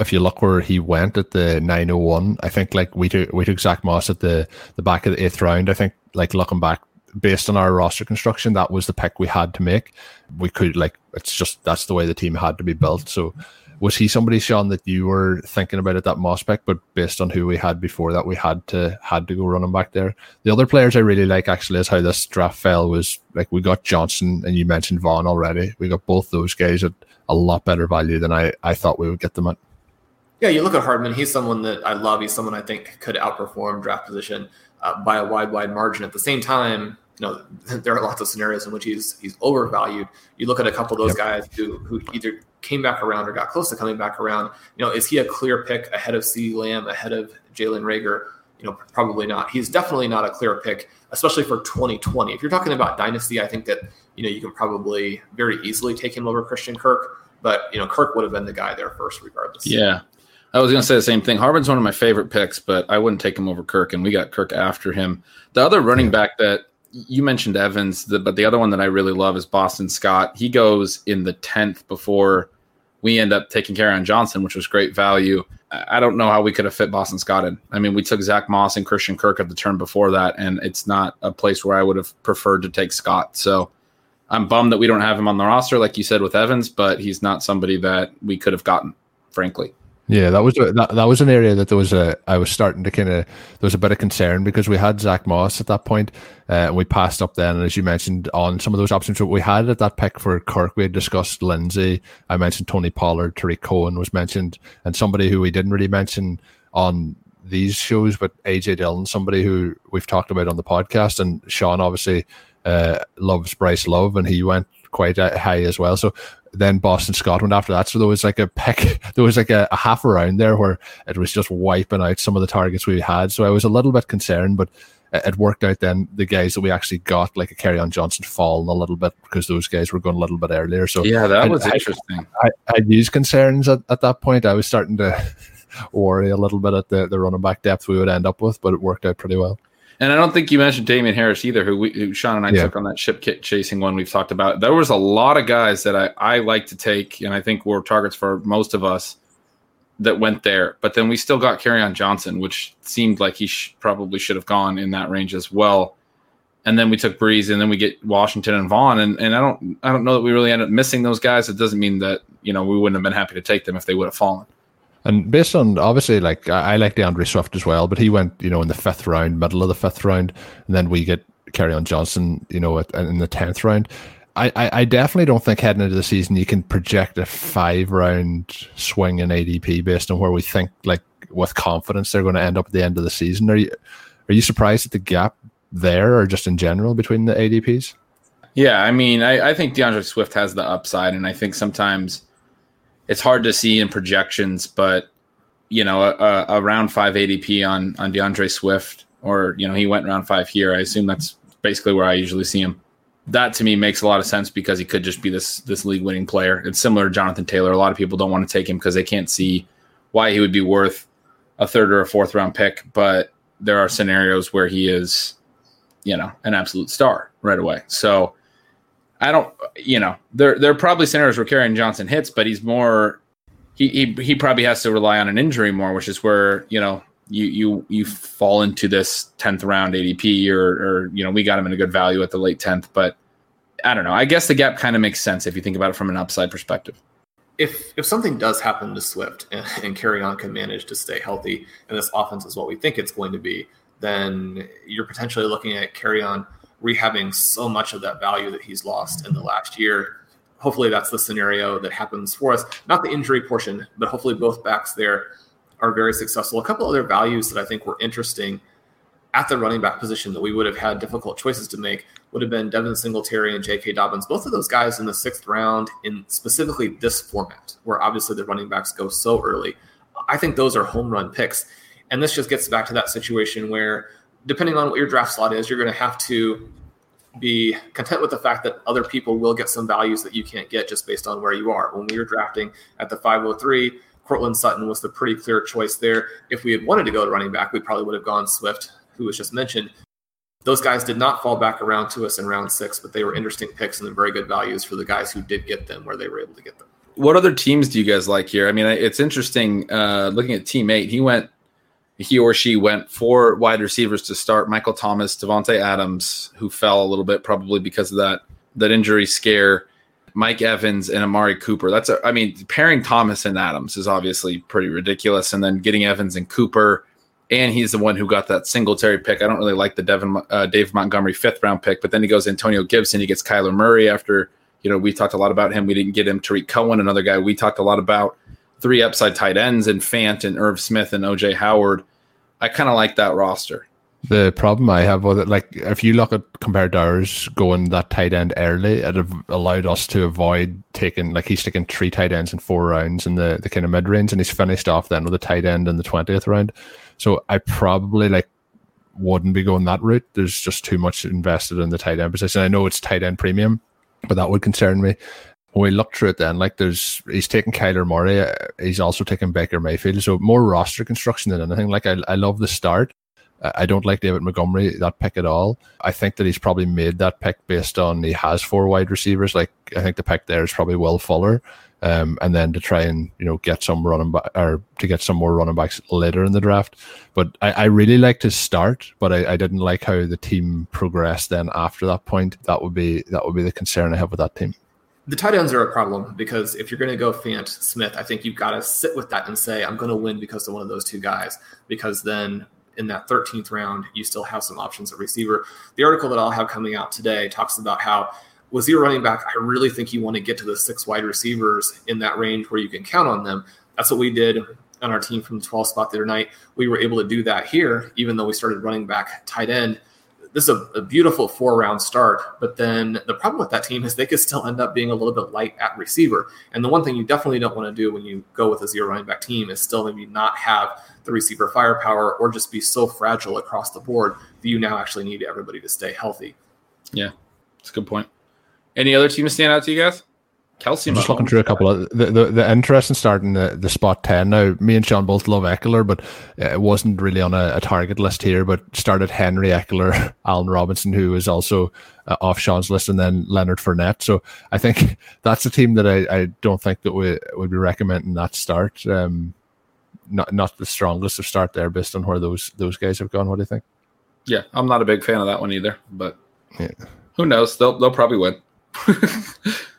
if you look where he went at the 901, I think like we took we took Zach Moss at the the back of the eighth round. I think like looking back, based on our roster construction, that was the pick we had to make. We could like it's just that's the way the team had to be built. So was he somebody, Sean, that you were thinking about at that Moss pick, but based on who we had before that, we had to had to go running back there. The other players I really like actually is how this draft fell was like we got Johnson and you mentioned Vaughn already. We got both those guys at a lot better value than I, I thought we would get them at. Yeah, you look at Hardman. He's someone that I love. He's someone I think could outperform draft position uh, by a wide, wide margin. At the same time, you know, there are lots of scenarios in which he's he's overvalued. You look at a couple of those yep. guys who who either came back around or got close to coming back around. You know, is he a clear pick ahead of CeeDee Lamb, ahead of Jalen Reagor? You know, probably not. He's definitely not a clear pick, especially for 2020. If you're talking about dynasty, I think that you know you can probably very easily take him over Christian Kirk. But you know, Kirk would have been the guy there first, regardless. Yeah, I was going to say the same thing. Hardman's one of my favorite picks, but I wouldn't take him over Kirk, and we got Kirk after him. The other running back that you mentioned Evans, the, but the other one that I really love is Boston Scott. He goes in the tenth before we end up taking Kerryon Johnson, which was great value. I don't know how we could have fit Boston Scott in. I mean, we took Zach Moss and Christian Kirk at the turn before that, and it's not a place where I would have preferred to take Scott. So I'm bummed that we don't have him on the roster, like you said with Evans, but he's not somebody that we could have gotten, frankly. Yeah, that was that, that was an area that there was a I was starting to kind of there was a bit of concern because we had Zach Moss at that point, uh, and we passed up then. And as you mentioned, on some of those options we had at that pick for Kirk, we had discussed Lindsay. I mentioned Tony Pollard, Tarik Cohen was mentioned, and somebody who we didn't really mention on these shows, but AJ Dillon, somebody who we've talked about on the podcast, and Shawn obviously uh, loves Bryce Love, and he went quite high as well. So then Boston Scott went after that. So there was like a peck, there was like a, a, half around there where it was just wiping out some of the targets we had. So I was a little bit concerned, but it worked out then the guys that we actually got, like a Kerryon Johnson, fallen a little bit because those guys were going a little bit earlier. So yeah, that was I, interesting. I, I, had these concerns at, at that point. I was starting to worry a little bit at the, the running back depth we would end up with, but it worked out pretty well. And I don't think you mentioned Damien Harris either, who, we, who Shawn and I yeah. took on that ship kit chasing one we've talked about. There was a lot of guys that I, I like to take, and I think were targets for most of us that went there. But then we still got Kerryon Johnson, which seemed like he sh- probably should have gone in that range as well. And then we took Brees, and then we get Washington and Vaughn, and, and I don't I don't know that we really ended up missing those guys. It doesn't mean that you know we wouldn't have been happy to take them if they would have fallen. And based on obviously, like I, I like DeAndre Swift as well, but he went, you know, in the fifth round, middle of the fifth round, and then we get Kerryon Johnson, you know, at, in the tenth round. I, I, I definitely don't think heading into the season you can project a five round swing in ADP based on where we think, like with confidence, they're going to end up at the end of the season. Are you are you surprised at the gap there, or just in general between the ADPs? Yeah, I mean, I, I think DeAndre Swift has the upside, and I think sometimes it's hard to see in projections, but you know, a, a round five ADP on on DeAndre Swift, or you know, he went round five here. I assume that's basically where I usually see him. That to me makes a lot of sense because he could just be this this league winning player. It's similar to Jonathan Taylor. A lot of people don't want to take him because they can't see why he would be worth a third or a fourth round pick. But there are scenarios where he is, you know, an absolute star right away. So I don't, you know, there there are probably scenarios where Kerryon Johnson hits, but he's more he, he he probably has to rely on an injury more, which is where you know you you you fall into this tenth round ADP or or you know we got him in a good value at the late tenth, but I don't know. I guess the gap kind of makes sense if you think about it from an upside perspective. If if something does happen to Swift and, and Kerryon can manage to stay healthy, and this offense is what we think it's going to be, then you're potentially looking at Kerryon rehabbing so much of that value that he's lost in the last year. Hopefully, that's the scenario that happens for us. Not the injury portion, but hopefully both backs there are very successful. A couple other values that I think were interesting at the running back position that we would have had difficult choices to make would have been Devin Singletary and J.K. Dobbins. Both of those guys in the sixth round in specifically this format, where obviously the running backs go so early. I think those are home run picks. And this just gets back to that situation where depending on what your draft slot is, you're going to have to be content with the fact that other people will get some values that you can't get just based on where you are. When we were drafting at the 503, Courtland Sutton was the pretty clear choice there. If we had wanted to go to running back, we probably would have gone Swift, who was just mentioned. Those guys did not fall back around to us in round six, but they were interesting picks and very good values for the guys who did get them where they were able to get them. What other teams do you guys like here? I mean, it's interesting uh, looking at team eight. He went he or she went four wide receivers to start Michael Thomas, Davante Adams, who fell a little bit probably because of that that injury scare, Mike Evans and Amari Cooper. That's a, I mean, pairing Thomas and Adams is obviously pretty ridiculous. And then getting Evans and Cooper, and he's the one who got that Singletary pick. I don't really like the Devin uh, Dave Montgomery fifth round pick, but then he goes Antonio Gibson. He gets Kyler Murray after you know we talked a lot about him. We didn't get him. Tarik Cohen, another guy we talked a lot about. Three upside tight ends and Fant and Irv Smith and OJ Howard. I kind of like that roster. The problem I have with it, like if you look at compared to ours going that tight end early, it allowed us to avoid taking like he's taking three tight ends in four rounds in the, the kind of mid range, and he's finished off then with a tight end in the twentieth round. So I probably like wouldn't be going that route. There's just too much invested in the tight end position. I know it's tight end premium, but that would concern me. We look through it, then like there's he's taking Kyler Murray, uh, he's also taking Baker Mayfield, so more roster construction than anything. Like I, I love the start. I don't like David Montgomery that pick at all. I think that he's probably made that pick based on he has four wide receivers. Like I think the pick there is probably Will Fuller, um, and then to try and you know get some running back or to get some more running backs later in the draft. But I, I really liked his start, but I, I didn't like how the team progressed. Then after that point, that would be that would be the concern I have with that team. The tight ends are a problem because if you're going to go Fant Smith, I think you've got to sit with that and say, I'm going to win because of one of those two guys. Because then in that 13th round, you still have some options at receiver. The article that I'll have coming out today talks about how was he running back? I really think you want to get to the six wide receivers in that range where you can count on them. That's what we did on our team from the 12 spot the other night. We were able to do that here, even though we started running back tight end this is a, a, beautiful four round start. But then the problem with that team is they could still end up being a little bit light at receiver. And the one thing you definitely don't want to do when you go with a zero running back team is still maybe not have the receiver firepower or just be so fragile across the board that you now actually need everybody to stay healthy. Yeah, that's a good point. Any other teams stand out to you guys? Kelce. I'm just looking through a couple of the, the, the interesting start in the, the spot 10. Now, me and Shawn both love Ekeler, but it wasn't really on a, a target list here. But started Henry Ekeler, Allen Robinson, who is also uh, off Shawn's list, and then Leonard Fournette. So I think that's a team that I, I don't think that we would be recommending that start. Um, not not the strongest of start there based on where those those guys have gone. What do you think? Yeah, I'm not a big fan of that one either, but yeah. who knows? They'll they'll probably win.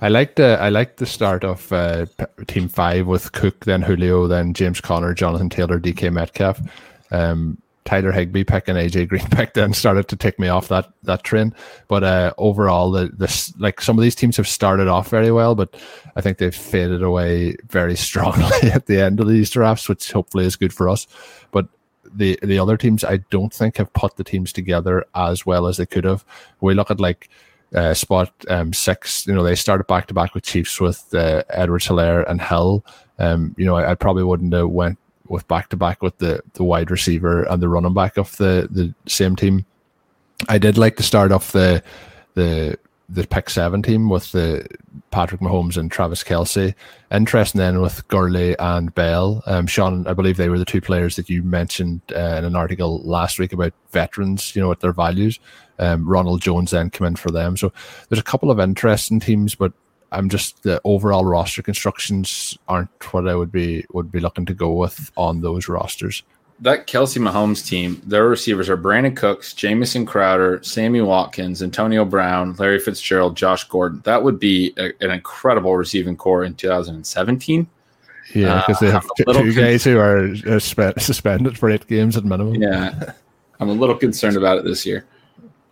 I liked the I like the start of uh, Team Five with Cook, then Julio, then James Conner, Jonathan Taylor, DK Metcalf, um, Tyler Higbee pick and AJ Green pick. Then started to take me off that that train. But uh, overall, the this like some of these teams have started off very well, but I think they've faded away very strongly at the end of these drafts, which hopefully is good for us. But the the other teams, I don't think have put the teams together as well as they could have. We look at like uh, spot um, six. You know, they started back to back with Chiefs with uh, Edwards Helaire and Hill. Um, you know, I, I, probably wouldn't have went with back to back with the the wide receiver and the running back of the the same team. I did like to start off the the the pick seven team with the Patrick Mahomes and Travis Kelce. Interesting then with Gurley and Bell. Um, Shawn, I believe they were the two players that you mentioned uh, in an article last week about veterans, you know, at their values. Um, Ronald Jones then come in for them. So there's a couple of interesting teams, but I'm just the overall roster constructions aren't what I would be would be looking to go with on those rosters. That Kelce Mahomes team, their receivers are Brandin Cooks, Jamison Crowder, Sammy Watkins, Antonio Brown, Larry Fitzgerald, Josh Gordon. That would be a, an incredible receiving corps in 2017. Yeah, because uh, they have two, two guys who are suspended for eight games at minimum. Yeah, I'm a little concerned about it this year.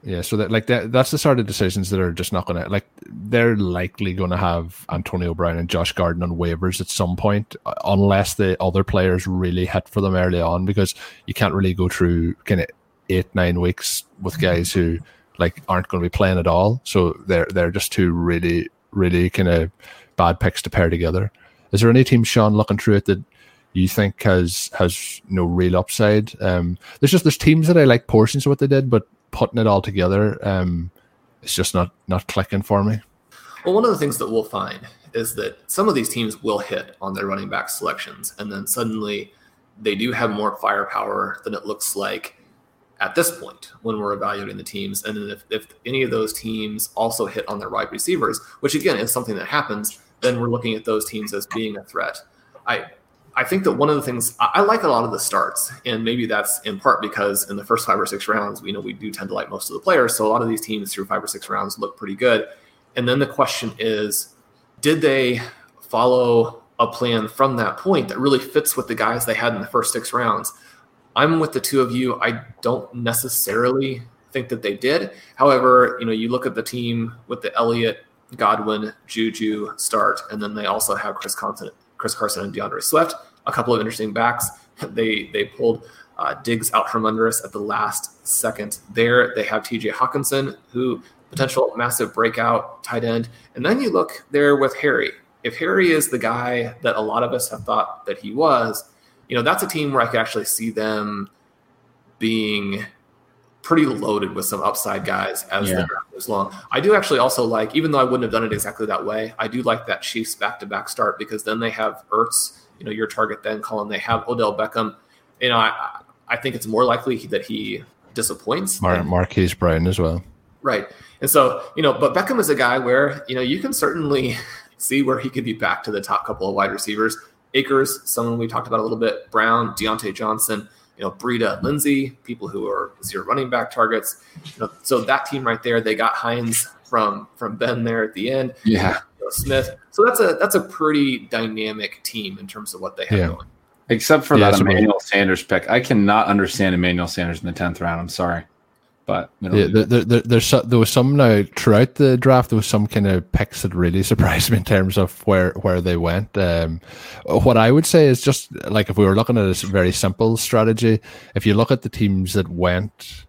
Yeah, so that like that that's the sort of decisions that are just not gonna like they're likely gonna have Antonio Brown and Josh Gordon on waivers at some point, unless the other players really hit for them early on, because you can't really go through kind of eight nine weeks with guys who like aren't going to be playing at all. So they're they're just two really really kind of bad picks to pair together. Is there any team, Shawn, looking through it that you think has has no real upside? Um, there's just there's teams that I like portions of what they did, but putting it all together, um, it's just not not clicking for me. Well, one of the things that we'll find is that some of these teams will hit on their running back selections, and then suddenly they do have more firepower than it looks like at this point when we're evaluating the teams. And then if, if any of those teams also hit on their wide receivers, which again is something that happens, then we're looking at those teams as being a threat. I I think that one of the things I, I like a lot of the starts, and maybe that's in part because in the first five or six rounds, we know we do tend to like most of the players. So a lot of these teams through five or six rounds look pretty good. And then the question is, did they follow a plan from that point that really fits with the guys they had in the first six rounds? I'm with the two of you. I don't necessarily think that they did. However, you know, you look at the team with the Elliott, Godwin, Juju start, and then they also have Chris Carson, Chris Carson and DeAndre Swift. A couple of interesting backs. They they pulled uh, Diggs out from under us at the last second. There they have T.J. Hockenson, who potential massive breakout tight end, and then you look there with Harry. If Harry is the guy that a lot of us have thought that he was, you know, that's a team where I could actually see them being pretty loaded with some upside guys as yeah. the draft goes long. I do actually also like, even though I wouldn't have done it exactly that way, I do like that Chiefs back to back start because then they have Ertz, you know, your target then, Colm. They have Odell Beckham. You know, I I think it's more likely that he disappoints. Mar- Marquise Brown as well. Right. And so, you know, but Beckham is a guy where, you know, you can certainly see where he could be back to the top couple of wide receivers. Akers, someone we talked about a little bit, Brown, Diontae Johnson you know, Breida, Lindsay, people who are zero running back targets. You know, so that team right there, they got Hines from from Ben there at the end. Yeah, you know, Smith. So that's a that's a pretty dynamic team in terms of what they have yeah. going. Except for yeah, that Emmanuel Sanders pick, I cannot understand Emmanuel Sanders in the tenth round. I'm sorry. But yeah, there, there, there's there was some now throughout the draft. There was some kind of picks that really surprised me in terms of where where they went. Um, what I would say is just like if we were looking at a very simple strategy, if you look at the teams that went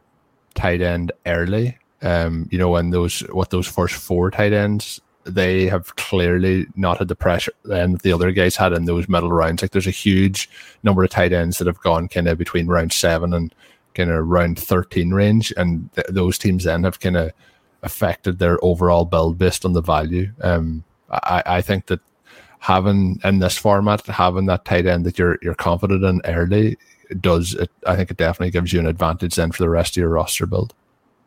tight end early, um, you know, when those what those first four tight ends they have clearly not had the pressure then the other guys had in those middle rounds. Like there's a huge number of tight ends that have gone kind of between round seven and kind of around 13 range, and th- those teams then have kind of affected their overall build based on the value. Um, I, I think that having in this format, having that tight end that you're you're confident in early does it. I think it definitely gives you an advantage then for the rest of your roster build.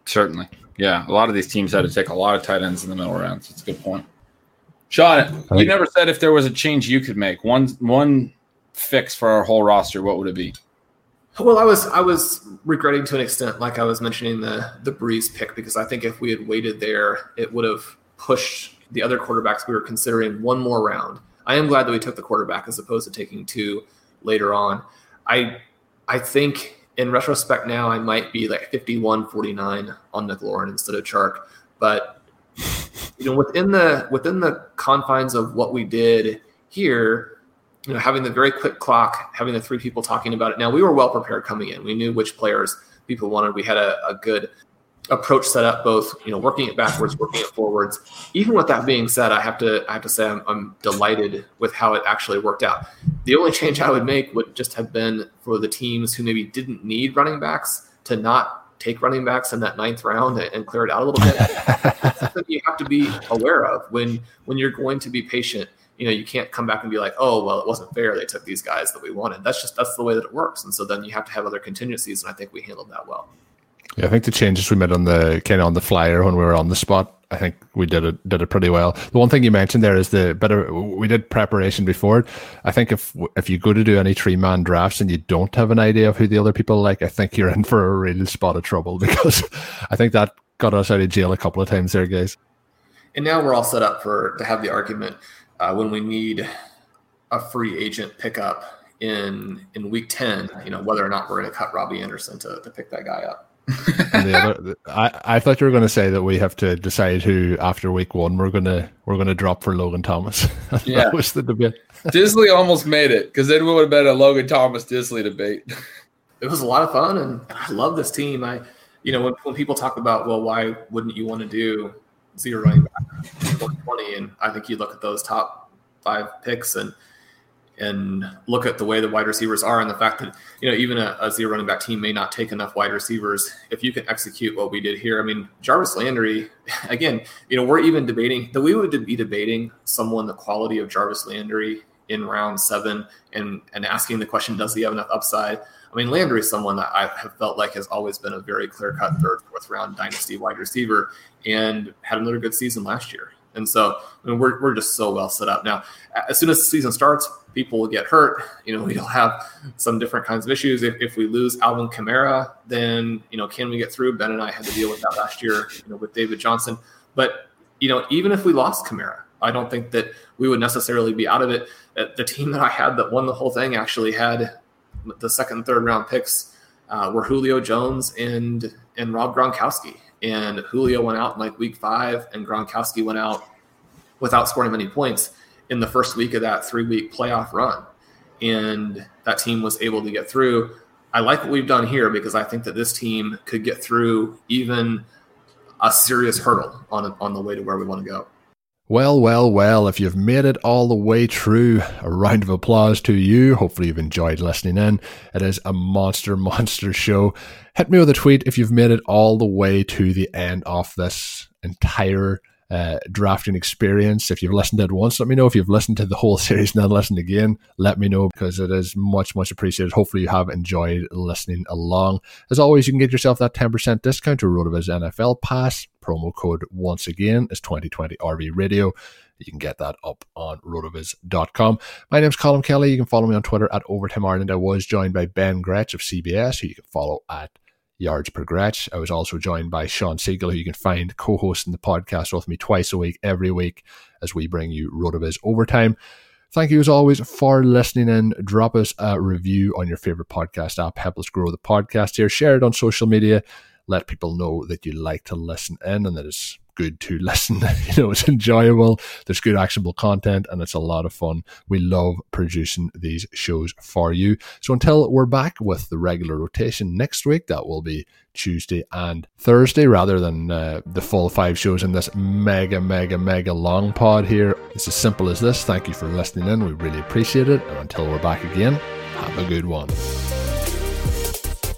Certainly, yeah. A lot of these teams had to take a lot of tight ends in the middle rounds. That's a good point. Shawn, you never said if there was a change you could make one one fix for our whole roster. What would it be? Well, I was I was regretting to an extent, like I was mentioning the the Brees pick, because I think if we had waited there, it would have pushed the other quarterbacks we were considering one more round. I am glad that we took the quarterback as opposed to taking two later on. I I think in retrospect now I might be like 51-49 on McLaurin instead of Chark, but you know within the within the confines of what we did here, you know, having the very quick clock, having the three people talking about it. Now we were well prepared coming in. We knew which players people wanted. We had a, a good approach set up, both you know, working it backwards, working it forwards. Even with that being said, I have to I have to say I'm, I'm delighted with how it actually worked out. The only change I would make would just have been for the teams who maybe didn't need running backs to not take running backs in that ninth round and clear it out a little bit. something you have to be aware of when when you're going to be patient you know, you can't come back and be like, oh, well, it wasn't fair. They took these guys that we wanted. That's just that's the way that it works. And so then you have to have other contingencies, and I think we handled that well. Yeah, I think the changes we made on the kind of on the flyer when we were on the spot, I think we did it did it pretty well. The one thing you mentioned there is the better we did preparation before. I think if if you go to do any three man drafts and you don't have an idea of who the other people like, I think you're in for a real spot of trouble because I think that got us out of jail a couple of times there, guys. And now we're all set up for to have the argument uh, when we need a free agent pickup in in week 10 you know whether or not we're going to cut Robby Anderson to, to pick that guy up other, I, I thought you were going to say that we have to decide who after week one we're gonna we're gonna drop for Logan Thomas. yeah, that was the debate. Dissly almost made it because then we would have been a Logan Thomas Dissly debate. It was a lot of fun, and I love this team. I, you know, when, when people talk about well, why wouldn't you want to do zero running back 2020. And I think you look at those top five picks and and look at the way the wide receivers are and the fact that you know even a, a, zero running back team may not take enough wide receivers if you can execute what we did here i mean jarvis landry again you know we're even debating that we would be debating someone the quality of jarvis landry in round seven and and asking the question does he have enough upside I mean, Landry is someone that I have felt like has always been a very clear cut third, fourth round dynasty wide receiver and had another good season last year. And so I mean, we're, we're just so well set up. Now, as soon as the season starts, people will get hurt. You know, we'll have some different kinds of issues. If, if we lose Alvin Kamara, then, you know, can we get through? Ben and I had to deal with that last year, you know, with David Johnson. But, you know, even if we lost Kamara, I don't think that we would necessarily be out of it. Uh, the team that I had that won the whole thing actually had the second third round picks uh, were Julio Jones and and Rob Gronkowski. And Julio went out in like week five, and Gronkowski went out without scoring many points in the first week of that three week playoff run. And that team was able to get through. I like what we've done here because I think that this team could get through even a serious hurdle on, on the way to where we want to go. Well, well, well, if you've made it all the way through, a round of applause to you. Hopefully, you've enjoyed listening in. It is a monster, monster show. Hit me with a tweet if you've made it all the way to the end of this entire uh, drafting experience. If you've listened to it once, let me know. If you've listened to the whole series and then listened again, let me know because it is much, much appreciated. Hopefully, you have enjoyed listening along. As always, you can get yourself that 10% discount to RotoViz NFL Pass. Promo code once again is 2020 RV Radio. You can get that up on rotoviz.com. My name's Colm Kelly. You can follow me on Twitter at Overtime Ireland. I was joined by Ben Gretch of CBS, who you can follow at yards per Gretch. I was also joined by Shawn Siegele, who you can find co-hosting the podcast with me twice a week, every week, as we bring you Rotoviz Overtime. Thank you as always for listening in. Drop us a review on your favorite podcast app. Help us grow the podcast here. Share it on social media. Let people know that you like to listen in and that it's good to listen. you know, it's enjoyable. There's good actionable content and it's a lot of fun. We love producing these shows for you. So until we're back with the regular rotation next week, that will be Tuesday and Thursday rather than uh, the full five shows in this mega, mega, mega long pod here. It's as simple as this. Thank you for listening in. We really appreciate it. And until we're back again, have a good one.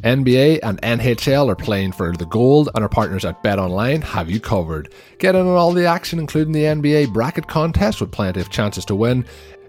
NBA and NHL are playing for the gold, and our partners at Bet Online have you covered. Get in on all the action, including the NBA bracket contest with plenty of chances to win.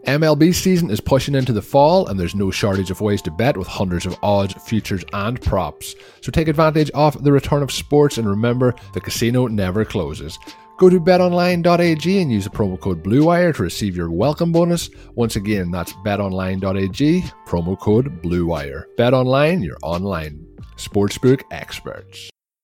MLB season is pushing into the fall, and there's no shortage of ways to bet with hundreds of odds, futures, and props. So take advantage of the return of sports, and remember, the casino never closes. Go to betonline.ag and use the promo code BLUEWIRE to receive your welcome bonus. Once again, that's betonline.ag, promo code BLUEWIRE. BetOnline, your online sportsbook experts.